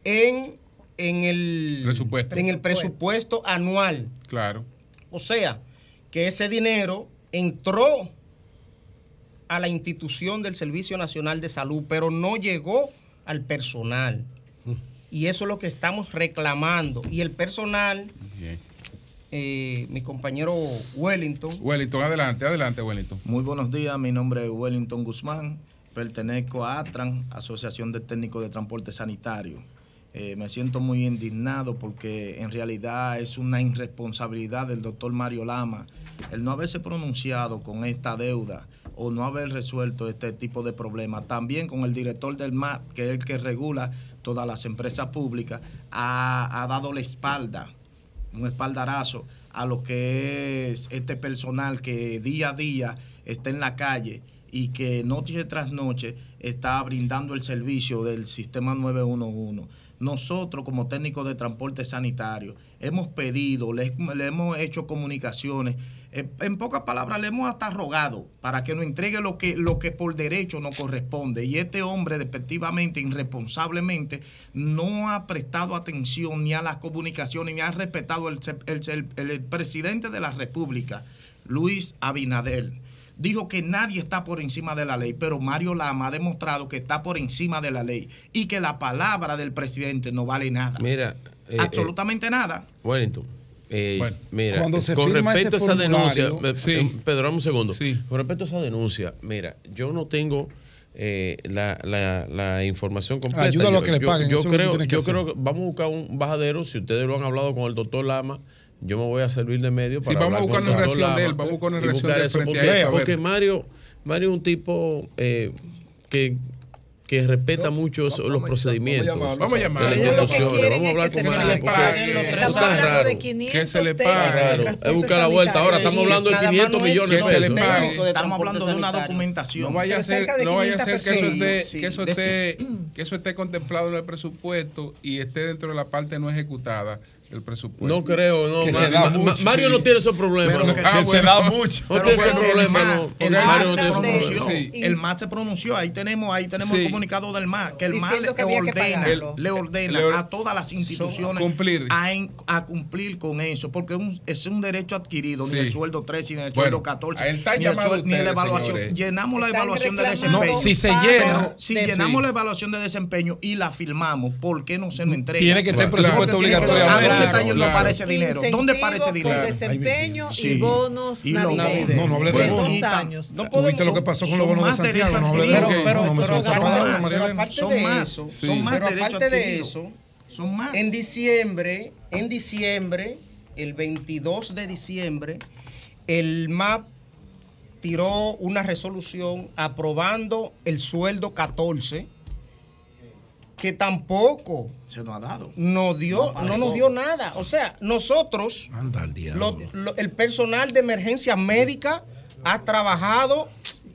[SPEAKER 22] en, en el
[SPEAKER 2] Presupuesto.
[SPEAKER 22] en el presupuesto anual.
[SPEAKER 2] Claro.
[SPEAKER 22] O sea, que ese dinero entró a la institución del Servicio Nacional de Salud, pero no llegó al personal. Y eso es lo que estamos reclamando. Y el personal, eh, mi compañero Wellington,
[SPEAKER 2] Wellington, adelante, adelante, Wellington.
[SPEAKER 23] Muy buenos días, mi nombre es Wellington Guzmán, pertenezco a ATRAN, Asociación de Técnicos de Transporte Sanitario. Eh, me siento muy indignado porque en realidad es una irresponsabilidad del doctor Mario Lama el no haberse pronunciado con esta deuda o no haber resuelto este tipo de problemas. También con el director del MAP, que es el que regula todas las empresas públicas, ha, ha dado la espalda un espaldarazo a lo que es este personal que día a día está en la calle y que noche tras noche está brindando el servicio del sistema 911. Nosotros como técnicos de transporte sanitario hemos pedido, le, le hemos hecho comunicaciones en pocas palabras, le hemos hasta rogado para que nos entregue lo que, lo que por derecho nos corresponde. Y este hombre, despectivamente, irresponsablemente, no ha prestado atención ni a las comunicaciones, ni ha respetado el, el- el- el presidente de la República, Luis Abinader. Dijo que nadie está por encima de la ley, pero Mario Lama ha demostrado que está por encima de la ley y que la palabra del presidente no vale nada.
[SPEAKER 17] Mira. eh,
[SPEAKER 23] Absolutamente nada.
[SPEAKER 17] eh, Wellington. Eh, mira,
[SPEAKER 23] Cuando se
[SPEAKER 17] con respecto a esa denuncia, eh, Pedro, dame un segundo. Con respecto a esa denuncia, mira, yo no tengo eh, la, la- la información completa. Yo,
[SPEAKER 13] a que le paguen,
[SPEAKER 17] Yo,
[SPEAKER 13] lo
[SPEAKER 17] creo,
[SPEAKER 13] que
[SPEAKER 17] yo
[SPEAKER 13] hacer.
[SPEAKER 17] creo que vamos a buscar un bajadero. Si ustedes lo han hablado con el doctor Lama, yo me voy a servir de medio para
[SPEAKER 2] vamos a buscar una reacción de él, vamos a buscar una reacción de él
[SPEAKER 17] porque, porque Mario, Mario es un tipo eh, que que respeta mucho eso- los procedimientos
[SPEAKER 2] Vamos a
[SPEAKER 17] de las instituciones.
[SPEAKER 2] quieren
[SPEAKER 17] Vamos a hablar con
[SPEAKER 2] le
[SPEAKER 17] porque
[SPEAKER 2] paguen
[SPEAKER 17] eso
[SPEAKER 2] los
[SPEAKER 17] está
[SPEAKER 2] Estamos
[SPEAKER 17] raro.
[SPEAKER 2] hablando de 500 Que se le pague.
[SPEAKER 17] Raro. Es buscar la vuelta. Ahora estamos hablando de 500 millones de
[SPEAKER 2] que se le
[SPEAKER 17] pesos.
[SPEAKER 2] pague.
[SPEAKER 23] Estamos hablando de una documentación.
[SPEAKER 2] No vaya a ser, no vaya a ser que eso esté, que eso esté, que eso esté contemplado en el presupuesto y esté dentro de la parte no ejecutada del presupuesto.
[SPEAKER 17] No creo, no.
[SPEAKER 2] Que
[SPEAKER 17] Ma-
[SPEAKER 2] se da
[SPEAKER 17] Ma-
[SPEAKER 2] mucho,
[SPEAKER 17] Mario
[SPEAKER 2] sí.
[SPEAKER 17] no tiene esos problemas.
[SPEAKER 2] Pero
[SPEAKER 17] no.
[SPEAKER 2] que- que se da mucho.
[SPEAKER 17] No tiene esos
[SPEAKER 2] bueno, el MAS-
[SPEAKER 17] no.
[SPEAKER 23] El
[SPEAKER 17] Mario
[SPEAKER 23] MAS
[SPEAKER 17] no
[SPEAKER 23] se pronunció. El MAS se pronunció. Ahí tenemos, ahí tenemos
[SPEAKER 2] Sí.
[SPEAKER 23] el comunicado del MAS, que el MAS le
[SPEAKER 12] que
[SPEAKER 23] ordena, le ordena
[SPEAKER 2] Le
[SPEAKER 23] a todas las instituciones
[SPEAKER 2] Cumplir.
[SPEAKER 23] A, en- a cumplir con eso, porque es un, es un derecho adquirido, ni el sueldo 13, ni el
[SPEAKER 2] Bueno,
[SPEAKER 23] sueldo 14,
[SPEAKER 2] ahí está
[SPEAKER 23] ni, el
[SPEAKER 2] llamado
[SPEAKER 23] suel- ni la evaluación.
[SPEAKER 2] señores.
[SPEAKER 23] Llenamos la evaluación de desempeño.
[SPEAKER 13] Si se
[SPEAKER 23] Pero
[SPEAKER 13] llena.
[SPEAKER 23] Si llenamos la evaluación de desempeño y la firmamos, ¿por qué no se nos entrega?
[SPEAKER 13] Tiene que estar presupuesto.
[SPEAKER 23] ¿A dónde está
[SPEAKER 13] Claro,
[SPEAKER 23] yendo
[SPEAKER 13] claro.
[SPEAKER 23] para ese dinero? ¿Dónde para ese
[SPEAKER 12] Incentivo
[SPEAKER 23] dinero?
[SPEAKER 12] por desempeño y
[SPEAKER 23] Sí.
[SPEAKER 12] bonos
[SPEAKER 23] Y los
[SPEAKER 12] navideños.
[SPEAKER 13] No, no hable de
[SPEAKER 12] de
[SPEAKER 13] bonos.
[SPEAKER 12] dos
[SPEAKER 23] Y tam-
[SPEAKER 12] años.
[SPEAKER 23] No
[SPEAKER 13] ¿Tú viste lo que pasó con los
[SPEAKER 23] son
[SPEAKER 13] bonos de
[SPEAKER 23] más
[SPEAKER 13] Santiago? No de.
[SPEAKER 23] Pero- pero- pero- Son de más, eso, son más pero derechos aparte de eso, son más.
[SPEAKER 22] En diciembre, en diciembre, el 22 de diciembre, el MAP tiró una resolución aprobando el sueldo 14 que tampoco
[SPEAKER 23] se nos ha dado.
[SPEAKER 22] nos dio,
[SPEAKER 23] No
[SPEAKER 22] no, nos dio nada. O sea, nosotros, lo- lo- el personal de emergencia médica ha trabajado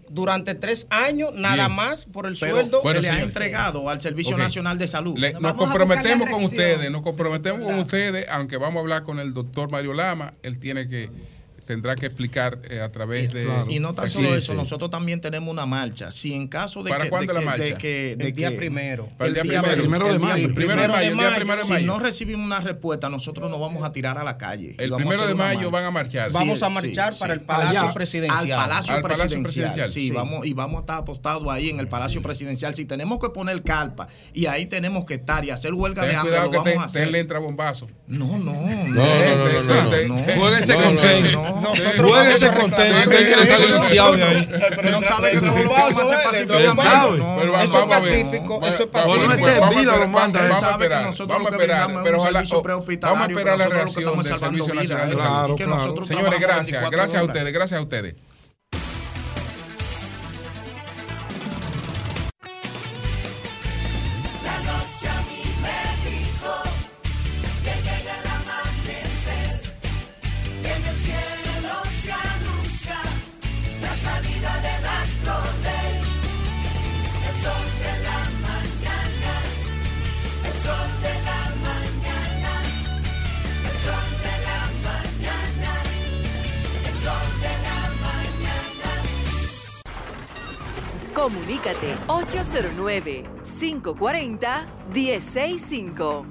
[SPEAKER 22] durante tres años nada
[SPEAKER 23] Bien.
[SPEAKER 22] más por el
[SPEAKER 23] Pero
[SPEAKER 22] sueldo
[SPEAKER 2] Bueno,
[SPEAKER 23] le ha entregado al Servicio. Nacional de Salud.
[SPEAKER 2] Le- nos comprometemos con ustedes, nos comprometemos con ustedes, aunque vamos a hablar con el doctor Mario Lama, él tiene que, tendrá que explicar eh, a través de...
[SPEAKER 23] Y no tan
[SPEAKER 2] Sí,
[SPEAKER 23] solo eso,
[SPEAKER 2] sí.
[SPEAKER 23] nosotros también tenemos una marcha. Si en caso de
[SPEAKER 2] ¿Para
[SPEAKER 23] que.
[SPEAKER 2] cuándo
[SPEAKER 23] de
[SPEAKER 2] la
[SPEAKER 23] que-
[SPEAKER 2] marcha?
[SPEAKER 23] de que- de
[SPEAKER 22] El día
[SPEAKER 23] que-
[SPEAKER 22] primero.
[SPEAKER 2] Para el día primero. Primero de mayo, primero de mayo, el día primero de
[SPEAKER 23] Si no recibimos una respuesta, nosotros nos vamos a tirar a la calle.
[SPEAKER 2] El primero de mayo van a marchar.
[SPEAKER 22] Vamos a marchar para el Palacio Presidencial.
[SPEAKER 23] Al Palacio,
[SPEAKER 2] Al Palacio
[SPEAKER 23] Presidencial. Sí. Vamos, y vamos a estar apostados ahí en el Palacio Presidencial. Si tenemos que poner carpa y ahí tenemos que estar y hacer huelga de hambre, lo vamos a hacer.
[SPEAKER 2] le entra bombazo.
[SPEAKER 23] No, no, no.
[SPEAKER 17] No, no, no, no,
[SPEAKER 13] Nosotros Jueguese con tenis. que de ahí.
[SPEAKER 23] Pero no sabe que todo lo que
[SPEAKER 2] Pero
[SPEAKER 23] no,
[SPEAKER 2] vamos,
[SPEAKER 23] es
[SPEAKER 2] a ver.
[SPEAKER 23] pacífico, eso es
[SPEAKER 2] vamos,
[SPEAKER 23] pacífico.
[SPEAKER 2] vamos, a esperar, vamos a esperar, vamos a
[SPEAKER 23] es
[SPEAKER 2] pero ojalá- vamos esperar la reacción
[SPEAKER 23] estamos
[SPEAKER 2] del
[SPEAKER 23] salvando
[SPEAKER 2] Servicio Nacional de Salud. Señores, gracias,
[SPEAKER 23] 24
[SPEAKER 2] gracias a ustedes, gracias a ustedes.
[SPEAKER 24] Comunícate 809-540-1065.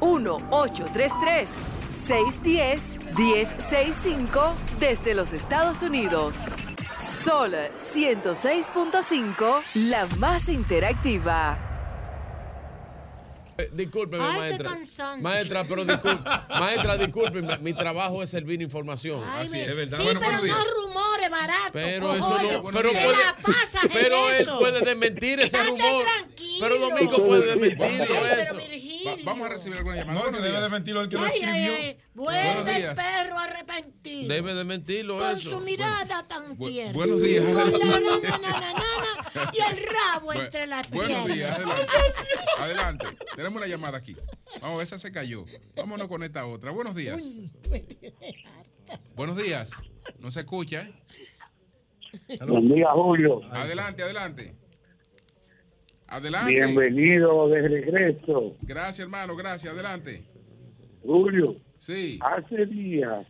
[SPEAKER 24] 1-833-610-1065 desde los Estados Unidos. Sol 106.5, la más interactiva.
[SPEAKER 17] Eh, Discúlpeme,
[SPEAKER 9] Ay,
[SPEAKER 17] maestra. Maestra, pero disculpe. maestra, discúlpeme. Mi trabajo es servir información.
[SPEAKER 9] Ay,
[SPEAKER 17] Así
[SPEAKER 9] mi-
[SPEAKER 17] es.
[SPEAKER 9] Sí, pero no rumores baratos.
[SPEAKER 17] Pero eso no. Pero, puede, pero él
[SPEAKER 9] eso.
[SPEAKER 17] puede desmentir ese
[SPEAKER 9] Estate
[SPEAKER 17] rumor.
[SPEAKER 9] tranquilo.
[SPEAKER 17] Pero Domingo puede desmentirlo
[SPEAKER 9] Pero
[SPEAKER 17] eso.
[SPEAKER 9] Virgilio.
[SPEAKER 2] vamos a recibir alguna llamada.
[SPEAKER 13] No,
[SPEAKER 2] Buenos
[SPEAKER 13] que debe
[SPEAKER 2] días.
[SPEAKER 13] desmentirlo el que lo
[SPEAKER 9] Ay, ay,
[SPEAKER 13] escribió.
[SPEAKER 9] ay. Vuelve
[SPEAKER 2] Buenos
[SPEAKER 9] el
[SPEAKER 2] días.
[SPEAKER 9] perro arrepentido.
[SPEAKER 17] Debe desmentirlo
[SPEAKER 9] Con
[SPEAKER 17] eso.
[SPEAKER 9] su mirada tan tierna.
[SPEAKER 2] buenos días.
[SPEAKER 9] Con la nana, nana, nana, y el rabo
[SPEAKER 2] Bu-
[SPEAKER 9] entre las
[SPEAKER 2] Buenos
[SPEAKER 9] piernas.
[SPEAKER 2] días, adelante. Adelante. Tenemos una llamada aquí. Vamos esa se cayó. Vámonos con esta otra. Buenos días. Buenos días. No se escucha, ¿eh?
[SPEAKER 25] Buen día, Julio.
[SPEAKER 2] Adelante, adelante. Adelante.
[SPEAKER 25] Bienvenido de regreso.
[SPEAKER 2] Gracias, hermano. Gracias. Adelante.
[SPEAKER 25] Julio,
[SPEAKER 2] Sí.
[SPEAKER 25] hace días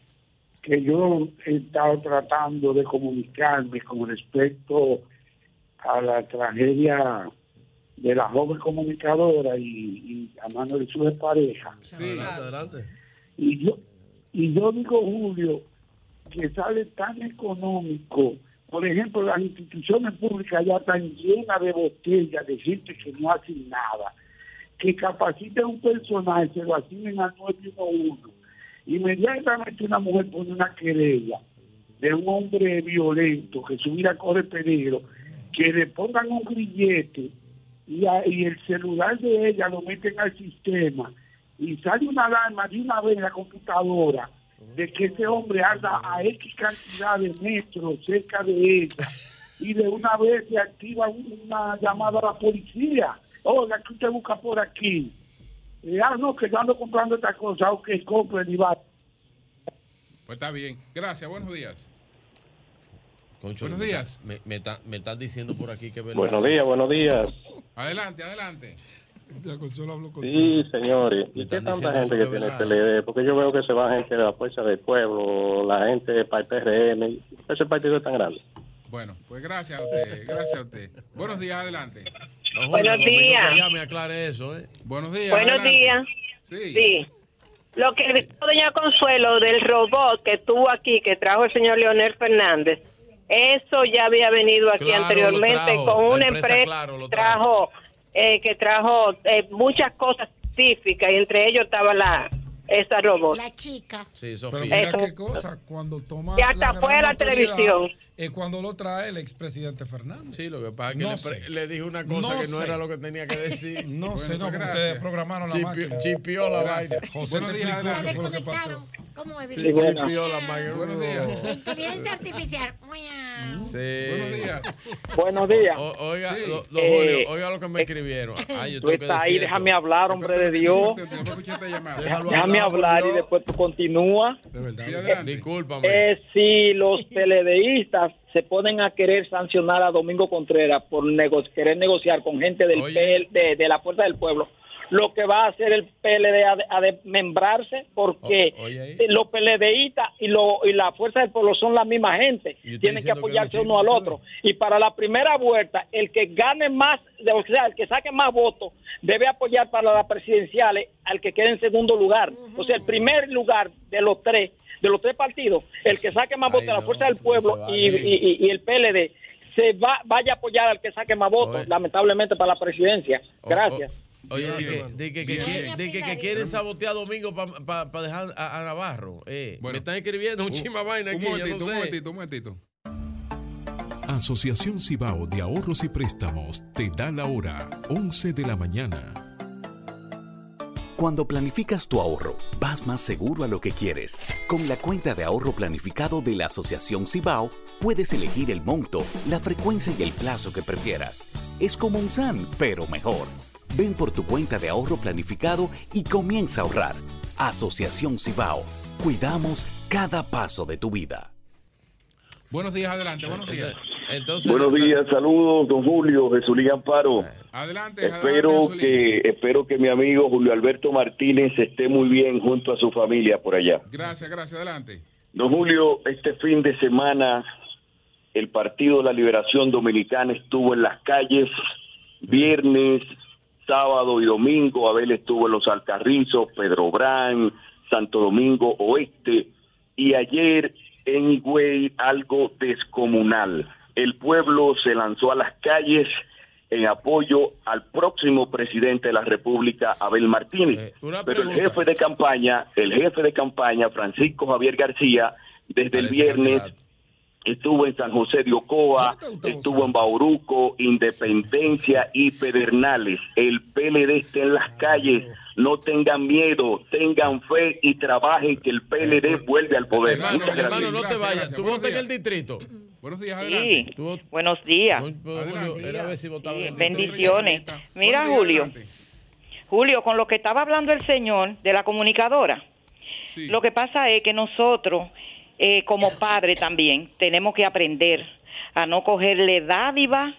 [SPEAKER 10] que yo he estado tratando de comunicarme con respecto a la tragedia de la joven comunicadora y, y a mano de su pareja.
[SPEAKER 11] Sí, adelante, adelante.
[SPEAKER 10] Y yo, y yo digo, Julio, que sale tan económico. Por ejemplo, las instituciones públicas ya están llenas de botellas de gente que no hacen nada. Que capaciten un personal, se lo asignen al 911. Inmediatamente una mujer pone una querella de un hombre violento que su vida corre peligro, que le pongan un grillete y, a- y el celular de ella lo meten al sistema y sale una alarma de una vez en la computadora de que ese hombre anda a X cantidad de metros cerca de ella y de una vez se activa una llamada a la policía. Oiga, que usted busca por aquí? Y, ah, no, que yo ando comprando esta cosa, ok, compre y va.
[SPEAKER 2] Pues está bien. Gracias, buenos días.
[SPEAKER 17] Concho,
[SPEAKER 2] Buenos días.
[SPEAKER 17] Me, me, está- me están diciendo por aquí que.
[SPEAKER 26] Buenos días, buenos días.
[SPEAKER 2] Adelante, adelante.
[SPEAKER 26] Sí, señores. ¿Y qué tanta gente que tiene
[SPEAKER 17] es
[SPEAKER 26] el PLD? Porque yo veo que se va gente de la Fuerza del Pueblo, la gente para el PRM. Ese partido es tan grande.
[SPEAKER 2] Bueno, pues gracias a usted, gracias a usted. Buenos días, adelante.
[SPEAKER 17] No, Julio,
[SPEAKER 27] Buenos días.
[SPEAKER 17] que llame, aclare eso, ¿eh?
[SPEAKER 2] Buenos días.
[SPEAKER 27] Buenos
[SPEAKER 2] adelante.
[SPEAKER 27] días.
[SPEAKER 2] Sí.
[SPEAKER 27] Lo que dijo doña Consuelo del robot que estuvo aquí, que trajo el señor Leonel Fernández, eso ya había venido aquí
[SPEAKER 17] Claro,
[SPEAKER 27] anteriormente
[SPEAKER 17] trajo.
[SPEAKER 27] con una
[SPEAKER 17] empresa
[SPEAKER 27] empresa
[SPEAKER 17] Claro
[SPEAKER 27] trajo, eh, que trajo eh, muchas cosas científicas y entre ellos estaba la esa robot.
[SPEAKER 9] La chica.
[SPEAKER 17] Sí,
[SPEAKER 13] Pero
[SPEAKER 17] Sofía.
[SPEAKER 13] mira
[SPEAKER 27] Eso.
[SPEAKER 13] qué cosa, cuando toma.
[SPEAKER 27] Y hasta
[SPEAKER 13] la
[SPEAKER 27] fue a la televisión.
[SPEAKER 13] Es cuando lo trae el expresidente Fernández.
[SPEAKER 17] Sí, lo que pasa es que
[SPEAKER 13] No
[SPEAKER 17] le, dijo una cosa que no
[SPEAKER 13] sé.
[SPEAKER 17] era lo que tenía que decir.
[SPEAKER 13] No sé, no,
[SPEAKER 17] gracias.
[SPEAKER 13] ustedes programaron la
[SPEAKER 17] Chipi-
[SPEAKER 13] máquina.
[SPEAKER 17] chipió la vaina.
[SPEAKER 13] José
[SPEAKER 17] Buenos
[SPEAKER 13] te
[SPEAKER 17] días,
[SPEAKER 13] explicó
[SPEAKER 17] adelante.
[SPEAKER 13] qué fue lo que pasó.
[SPEAKER 9] ¿Cómo es?
[SPEAKER 17] Sí, chipió la máquina.
[SPEAKER 2] Buenos días.
[SPEAKER 9] Inteligencia artificial.
[SPEAKER 17] Sí.
[SPEAKER 2] Buenos días.
[SPEAKER 28] Buenos días.
[SPEAKER 17] O- oiga,
[SPEAKER 28] Sí.
[SPEAKER 17] do- don
[SPEAKER 28] Eh,
[SPEAKER 17] Julio, oiga lo que me escribieron. Ay, yo
[SPEAKER 28] Tú estás ahí, déjame hablar, hombre de Dios. Déjame hablar y después tú continúas.
[SPEAKER 17] Discúlpame.
[SPEAKER 28] Eh, si los Se ponen a querer sancionar a Domingo Contreras por nego- querer negociar con gente del PL de, de la Fuerza del Pueblo, lo que va a hacer el PLD a, de- a desmembrarse porque
[SPEAKER 17] O- oye ahí.
[SPEAKER 28] eh, los PLDistas y, lo- y la Fuerza del Pueblo son la misma gente. Tienen que apoyarse
[SPEAKER 17] no
[SPEAKER 28] uno al otro. Y para la primera vuelta, el que gane más, o sea, el que saque más votos, debe apoyar para las presidenciales al que quede en segundo lugar. O sea, el primer lugar de los tres, de los tres partidos, el que saque más votos de la Fuerza del Pueblo y, y- y- y el PLD, se va, vaya a apoyar al que saque más votos,
[SPEAKER 17] Oye.
[SPEAKER 28] lamentablemente para la presidencia. Gracias.
[SPEAKER 17] o- Oye, di que, di que, que quieren- di que- que quieren sabotear a Domingo para dejar a, a Navarro. Eh, me están escribiendo un chima vaina
[SPEAKER 2] Un
[SPEAKER 17] aquí, yo
[SPEAKER 2] momentito,
[SPEAKER 17] no
[SPEAKER 2] un
[SPEAKER 17] sé.
[SPEAKER 2] momentito, un momentito.
[SPEAKER 29] Asociación Cibao de Ahorros y Préstamos te da la hora 11 de la mañana.
[SPEAKER 21] Cuando planificas tu ahorro, vas más seguro a lo que quieres. Con la cuenta de ahorro planificado de la Asociación Cibao, puedes elegir el monto, la frecuencia y el plazo que prefieras. Es como un SAN, pero mejor. Ven por tu cuenta de ahorro planificado y comienza a ahorrar. Asociación Cibao. Cuidamos cada paso de tu vida.
[SPEAKER 2] Buenos días, adelante, buenos días.
[SPEAKER 17] Entonces,
[SPEAKER 30] Buenos días, saludos, don Julio, Jesulín Amparo.
[SPEAKER 2] Adelante,
[SPEAKER 30] Espero que, espero que mi amigo Julio Alberto Martínez esté muy bien junto a su familia por allá.
[SPEAKER 2] Gracias, gracias, adelante.
[SPEAKER 30] Don Julio, este fin de semana el Partido de la Liberación Dominicana estuvo en las calles, viernes, sábado y domingo, Abel estuvo en los Alcarrizos, Pedro Brán, Santo Domingo Oeste, y ayer en Higüey algo descomunal. El pueblo se lanzó a las calles en apoyo al próximo presidente de la República, Abel Martínez.
[SPEAKER 17] una
[SPEAKER 30] Pero el jefe de campaña, el jefe de campaña, Francisco Javier García, desde el viernes. Estuvo en San José de Ocoa, estuvo en Bauruco, Independencia y Pedernales. El PLD está en las calles. No tengan miedo, tengan fe y trabajen que el PLD vuelve al poder.
[SPEAKER 17] Hermano,
[SPEAKER 30] Muchas gracias.
[SPEAKER 17] hermano, no te vayas. ¿Tú votas en el distrito?
[SPEAKER 2] Buenos días,
[SPEAKER 31] Sí, buenos días.
[SPEAKER 17] Julio, era a ver si votaban en el
[SPEAKER 31] Bendiciones. Mira, Julio. Julio, con lo que estaba hablando el señor de la comunicadora, lo que pasa es que nosotros, eh, como padres también, tenemos que aprender a no cogerle dádiva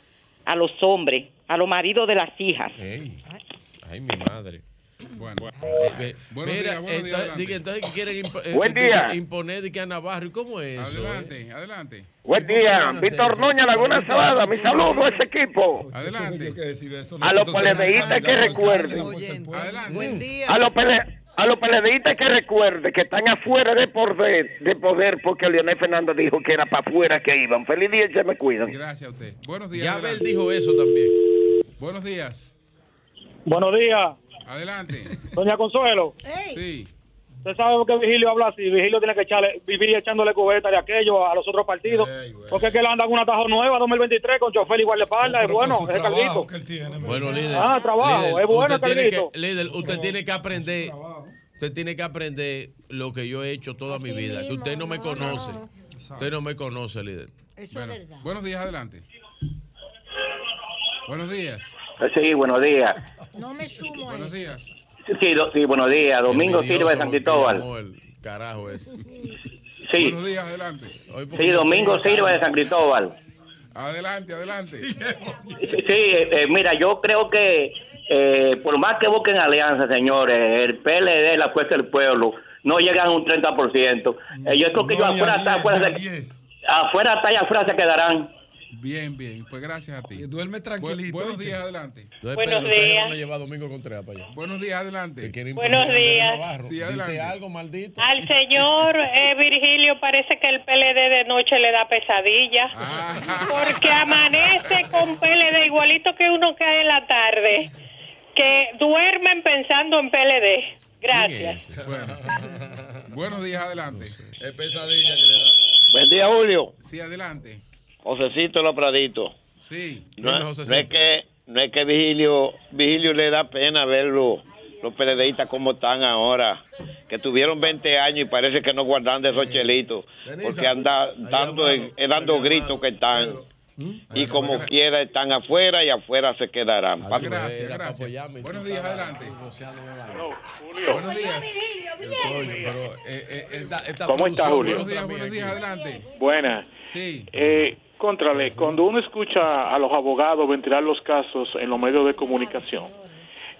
[SPEAKER 31] a los hombres, a los maridos de las hijas.
[SPEAKER 17] Ey, Ay, mi madre.
[SPEAKER 2] Bueno.
[SPEAKER 17] Eh,
[SPEAKER 2] Buenos
[SPEAKER 17] Mira,
[SPEAKER 2] días, buenos días,
[SPEAKER 17] entonces,
[SPEAKER 2] adelante.
[SPEAKER 17] diga, entonces ¿qué quieren imp- eh,
[SPEAKER 30] Buen
[SPEAKER 17] eh,
[SPEAKER 30] día.
[SPEAKER 17] imponer de que a Navarro. ¿Y cómo es eso?
[SPEAKER 2] Adelante,
[SPEAKER 17] eh?
[SPEAKER 2] adelante.
[SPEAKER 30] Buen día, Víctor Noña, Laguna Salada, mi saludo a ese equipo.
[SPEAKER 2] Adelante.
[SPEAKER 30] A los peledeístas que recuerden.
[SPEAKER 2] Adelante.
[SPEAKER 30] A los pele- a los peledeístas que recuerden que están afuera de poder, de poder porque Leonel Fernández dijo que era para afuera que iban. Feliz día y se me cuidan.
[SPEAKER 2] Gracias a usted. Buenos días.
[SPEAKER 17] Ya. Abel dijo eso también.
[SPEAKER 2] Buenos días.
[SPEAKER 28] Buenos días,
[SPEAKER 2] Adelante.
[SPEAKER 28] doña Consuelo.
[SPEAKER 2] Sí.
[SPEAKER 28] Usted sabe por qué Vigilio habla así. Vigilio tiene que echarle, vivir echándole cubeta de aquello a los otros partidos. Porque es que le andan una tajo nueva 2023 con chofer igual de espalda. Es bueno, ese carguito.
[SPEAKER 17] Bueno, líder.
[SPEAKER 28] Ah, trabajo, es bueno,
[SPEAKER 17] usted tiene
[SPEAKER 28] Carlito.
[SPEAKER 17] que, líder, usted tiene que aprender. Usted tiene que aprender lo que yo he hecho toda mi vida. que usted no me conoce. Usted no me conoce, líder.
[SPEAKER 9] Eso
[SPEAKER 2] Bueno,
[SPEAKER 9] es verdad.
[SPEAKER 2] buenos días, adelante. Buenos días.
[SPEAKER 30] Sí, buenos días.
[SPEAKER 9] No me sumo
[SPEAKER 2] Buenos
[SPEAKER 9] eso.
[SPEAKER 2] días.
[SPEAKER 30] Sí, do- sí, buenos días. Domingo Silva de San Cristóbal.
[SPEAKER 17] el Carajo ese.
[SPEAKER 30] Sí,
[SPEAKER 2] Buenos días, adelante.
[SPEAKER 30] Sí, Domingo Silva de San Cristóbal.
[SPEAKER 2] Adelante, adelante.
[SPEAKER 30] Sí, sí, eh, eh, mira, yo creo que eh, por más que busquen alianza, señores, el PLD, la Fuerza del Pueblo, no llegan a un 30%. Eh, yo creo que ellos afuera, hasta afuera, se, afuera, hasta allá afuera se quedarán.
[SPEAKER 2] Bien, bien. Pues gracias a ti.
[SPEAKER 13] Duerme tranquilito.
[SPEAKER 2] buenos días, adelante.
[SPEAKER 32] Buenos
[SPEAKER 17] Pedro,
[SPEAKER 32] días.
[SPEAKER 17] van a llevar a Domingo Contreras para allá.
[SPEAKER 2] Buenos días, adelante.
[SPEAKER 32] Buenos días.
[SPEAKER 2] Sí,
[SPEAKER 17] algo, maldito.
[SPEAKER 32] Al señor eh, Virgilio parece que el PLD de noche le da pesadilla.
[SPEAKER 2] Ah.
[SPEAKER 32] Porque amanece con PLD igualito que uno cae en la tarde. Que duermen pensando en PLD. Gracias.
[SPEAKER 2] Bueno. Buenos días, adelante.
[SPEAKER 11] Es pesadilla que le da.
[SPEAKER 30] Buen día, Julio.
[SPEAKER 2] Sí, adelante.
[SPEAKER 30] Josecito Los Praditos.
[SPEAKER 2] Sí.
[SPEAKER 30] No, es que no es que Vigilio, Vigilio le da pena verlo los PLDistas como están ahora, que tuvieron 20 años y parece que no guardan de esos chelitos, porque anda dando, eh, dando gritos que están. Y como quiera están afuera y afuera se quedarán.
[SPEAKER 2] Gracias, gracias.
[SPEAKER 17] apoyarme.
[SPEAKER 2] Buenos días, adelante.
[SPEAKER 17] vaina.
[SPEAKER 2] Buenos días.
[SPEAKER 17] Pero eh, eh, esta, esta
[SPEAKER 33] ¿Cómo está, Julio?
[SPEAKER 2] Buenos días, buenos días, adelante.
[SPEAKER 33] Buenas.
[SPEAKER 2] Sí.
[SPEAKER 33] Eh, contrale, cuando uno escucha a los abogados ventilar los casos en los medios de comunicación,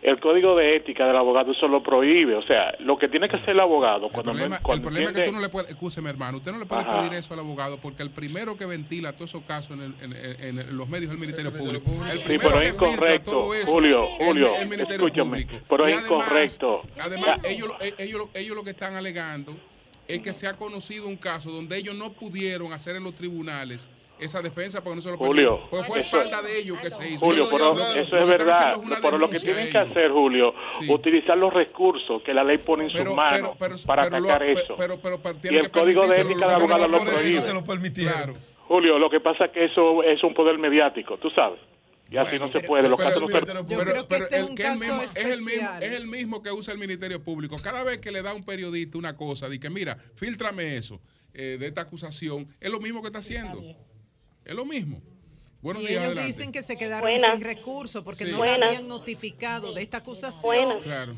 [SPEAKER 33] el código de ética del abogado eso lo prohíbe. O sea, lo que tiene que hacer el abogado
[SPEAKER 2] El
[SPEAKER 33] cuando,
[SPEAKER 2] problema, el
[SPEAKER 33] cuando
[SPEAKER 2] problema es que tú no le puedes, escúcheme hermano, usted no le puede
[SPEAKER 33] Ajá.
[SPEAKER 2] pedir eso al abogado porque el primero que ventila todos esos casos en, el- en- en- en los medios es el Ministerio Público. El
[SPEAKER 33] Sí,
[SPEAKER 2] primero
[SPEAKER 33] pero
[SPEAKER 2] que
[SPEAKER 33] es
[SPEAKER 2] filtra
[SPEAKER 33] incorrecto,
[SPEAKER 2] todo eso
[SPEAKER 33] Julio,
[SPEAKER 2] el-
[SPEAKER 33] Julio,
[SPEAKER 2] el
[SPEAKER 33] escúchame,
[SPEAKER 2] Público.
[SPEAKER 33] pero
[SPEAKER 2] Y
[SPEAKER 33] es
[SPEAKER 2] además-
[SPEAKER 33] incorrecto.
[SPEAKER 2] Además, ellos, lo- eh, ellos, lo- ellos lo que están alegando es que se ha conocido un caso donde ellos no pudieron hacer en los tribunales esa defensa porque no se lo
[SPEAKER 33] Julio.
[SPEAKER 2] Porque fue
[SPEAKER 33] eso-
[SPEAKER 2] falta de ellos que se hizo.
[SPEAKER 33] Julio, pero
[SPEAKER 2] no-
[SPEAKER 33] eso es verdad.
[SPEAKER 2] es
[SPEAKER 33] Pero lo que tienen que hacer, Julio,
[SPEAKER 2] Sí.
[SPEAKER 33] utilizar los recursos que la ley pone en sus
[SPEAKER 2] Pero-
[SPEAKER 33] manos
[SPEAKER 2] pero- pero-
[SPEAKER 33] para
[SPEAKER 2] lo-
[SPEAKER 33] atacar eso.
[SPEAKER 2] pero- pero- pero
[SPEAKER 33] y el
[SPEAKER 2] que
[SPEAKER 33] código de ética
[SPEAKER 2] que
[SPEAKER 33] abogado
[SPEAKER 2] no
[SPEAKER 33] lo prohíbe.
[SPEAKER 2] se lo permitieron. Claro.
[SPEAKER 33] Julio, lo que pasa es que eso es un poder mediático, tú sabes. Y así no se puede. Los
[SPEAKER 2] Pero-
[SPEAKER 33] casos no se-
[SPEAKER 2] pero- pero-
[SPEAKER 33] este es
[SPEAKER 2] el que
[SPEAKER 33] caso
[SPEAKER 2] mismo- es el mismo es el mismo que usa el Ministerio Público. Cada vez que le da a un periodista una cosa, de que mira, fíltrame eso eh, de esta acusación, es lo mismo que está haciendo. Es lo mismo. Buenos
[SPEAKER 12] y
[SPEAKER 2] días,
[SPEAKER 12] ellos
[SPEAKER 2] adelante.
[SPEAKER 12] dicen que se quedaron
[SPEAKER 32] Buenas.
[SPEAKER 12] sin recursos porque
[SPEAKER 2] Sí.
[SPEAKER 12] no
[SPEAKER 32] Buenas.
[SPEAKER 12] habían notificado de esta acusación.
[SPEAKER 32] Buenas.
[SPEAKER 2] Claro.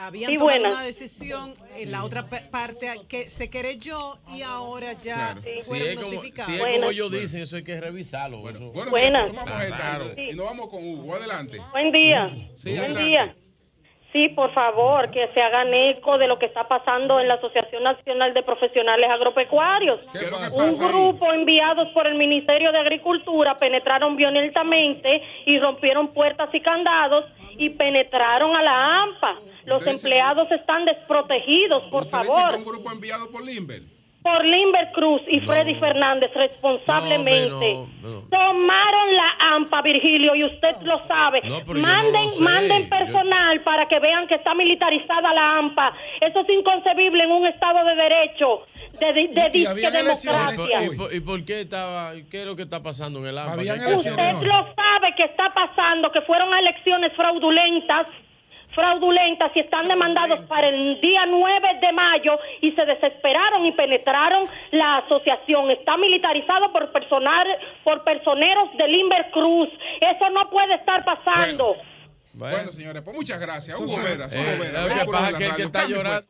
[SPEAKER 12] Habían
[SPEAKER 32] Sí,
[SPEAKER 12] tomado
[SPEAKER 32] buenas.
[SPEAKER 12] una decisión en la otra pa- parte que se querelló y ahora ya
[SPEAKER 17] Claro. Si
[SPEAKER 12] fueron
[SPEAKER 17] es como,
[SPEAKER 12] notificados.
[SPEAKER 17] si es como ellos dicen, eso hay que revisarlo. eso.
[SPEAKER 2] Buenos
[SPEAKER 32] Buenas.
[SPEAKER 2] días, tomamos esta
[SPEAKER 17] Claro.
[SPEAKER 2] y nos vamos con Hugo. Adelante.
[SPEAKER 32] Buen día.
[SPEAKER 2] Sí,
[SPEAKER 32] Buen
[SPEAKER 2] adelante.
[SPEAKER 32] día. Sí, por favor, que se hagan eco de lo que está pasando en la Asociación Nacional de Profesionales Agropecuarios.
[SPEAKER 2] ¿Qué es lo que
[SPEAKER 32] Un grupo enviados por el Ministerio de Agricultura penetraron violentamente y rompieron puertas y candados y penetraron a la AMPA. Los empleados están desprotegidos, por favor.
[SPEAKER 2] un grupo enviado por Limber.
[SPEAKER 32] Por Limber Cruz y Freddy Fernández responsablemente
[SPEAKER 17] No, no,
[SPEAKER 32] tomaron la AMPA, Virgilio, y usted lo sabe. Manden,
[SPEAKER 17] no lo sé.
[SPEAKER 32] manden
[SPEAKER 17] Yo-
[SPEAKER 32] personal para que vean que está militarizada la AMPA. Eso es inconcebible en un Estado de derecho, de, de, de
[SPEAKER 17] Y- y habían
[SPEAKER 32] disque
[SPEAKER 17] elecciones.
[SPEAKER 32] democracia.
[SPEAKER 17] ¿Y por, y por qué estaba, qué es lo que está pasando en el AMPA?
[SPEAKER 32] Usted lo sabe que está pasando, que fueron a elecciones fraudulentas, fraudulentas y están demandados para el día 9 de mayo y se desesperaron y penetraron la asociación. Está militarizado por personal, por personeros del Limber Cruz. Eso no puede estar pasando.
[SPEAKER 2] Bueno, señores, pues muchas gracias. Hugo
[SPEAKER 17] Eh,
[SPEAKER 2] Hugo Veras.
[SPEAKER 17] lo que
[SPEAKER 2] vehículo
[SPEAKER 17] pasa
[SPEAKER 2] la
[SPEAKER 17] que el que está
[SPEAKER 2] pues.
[SPEAKER 17] llorando-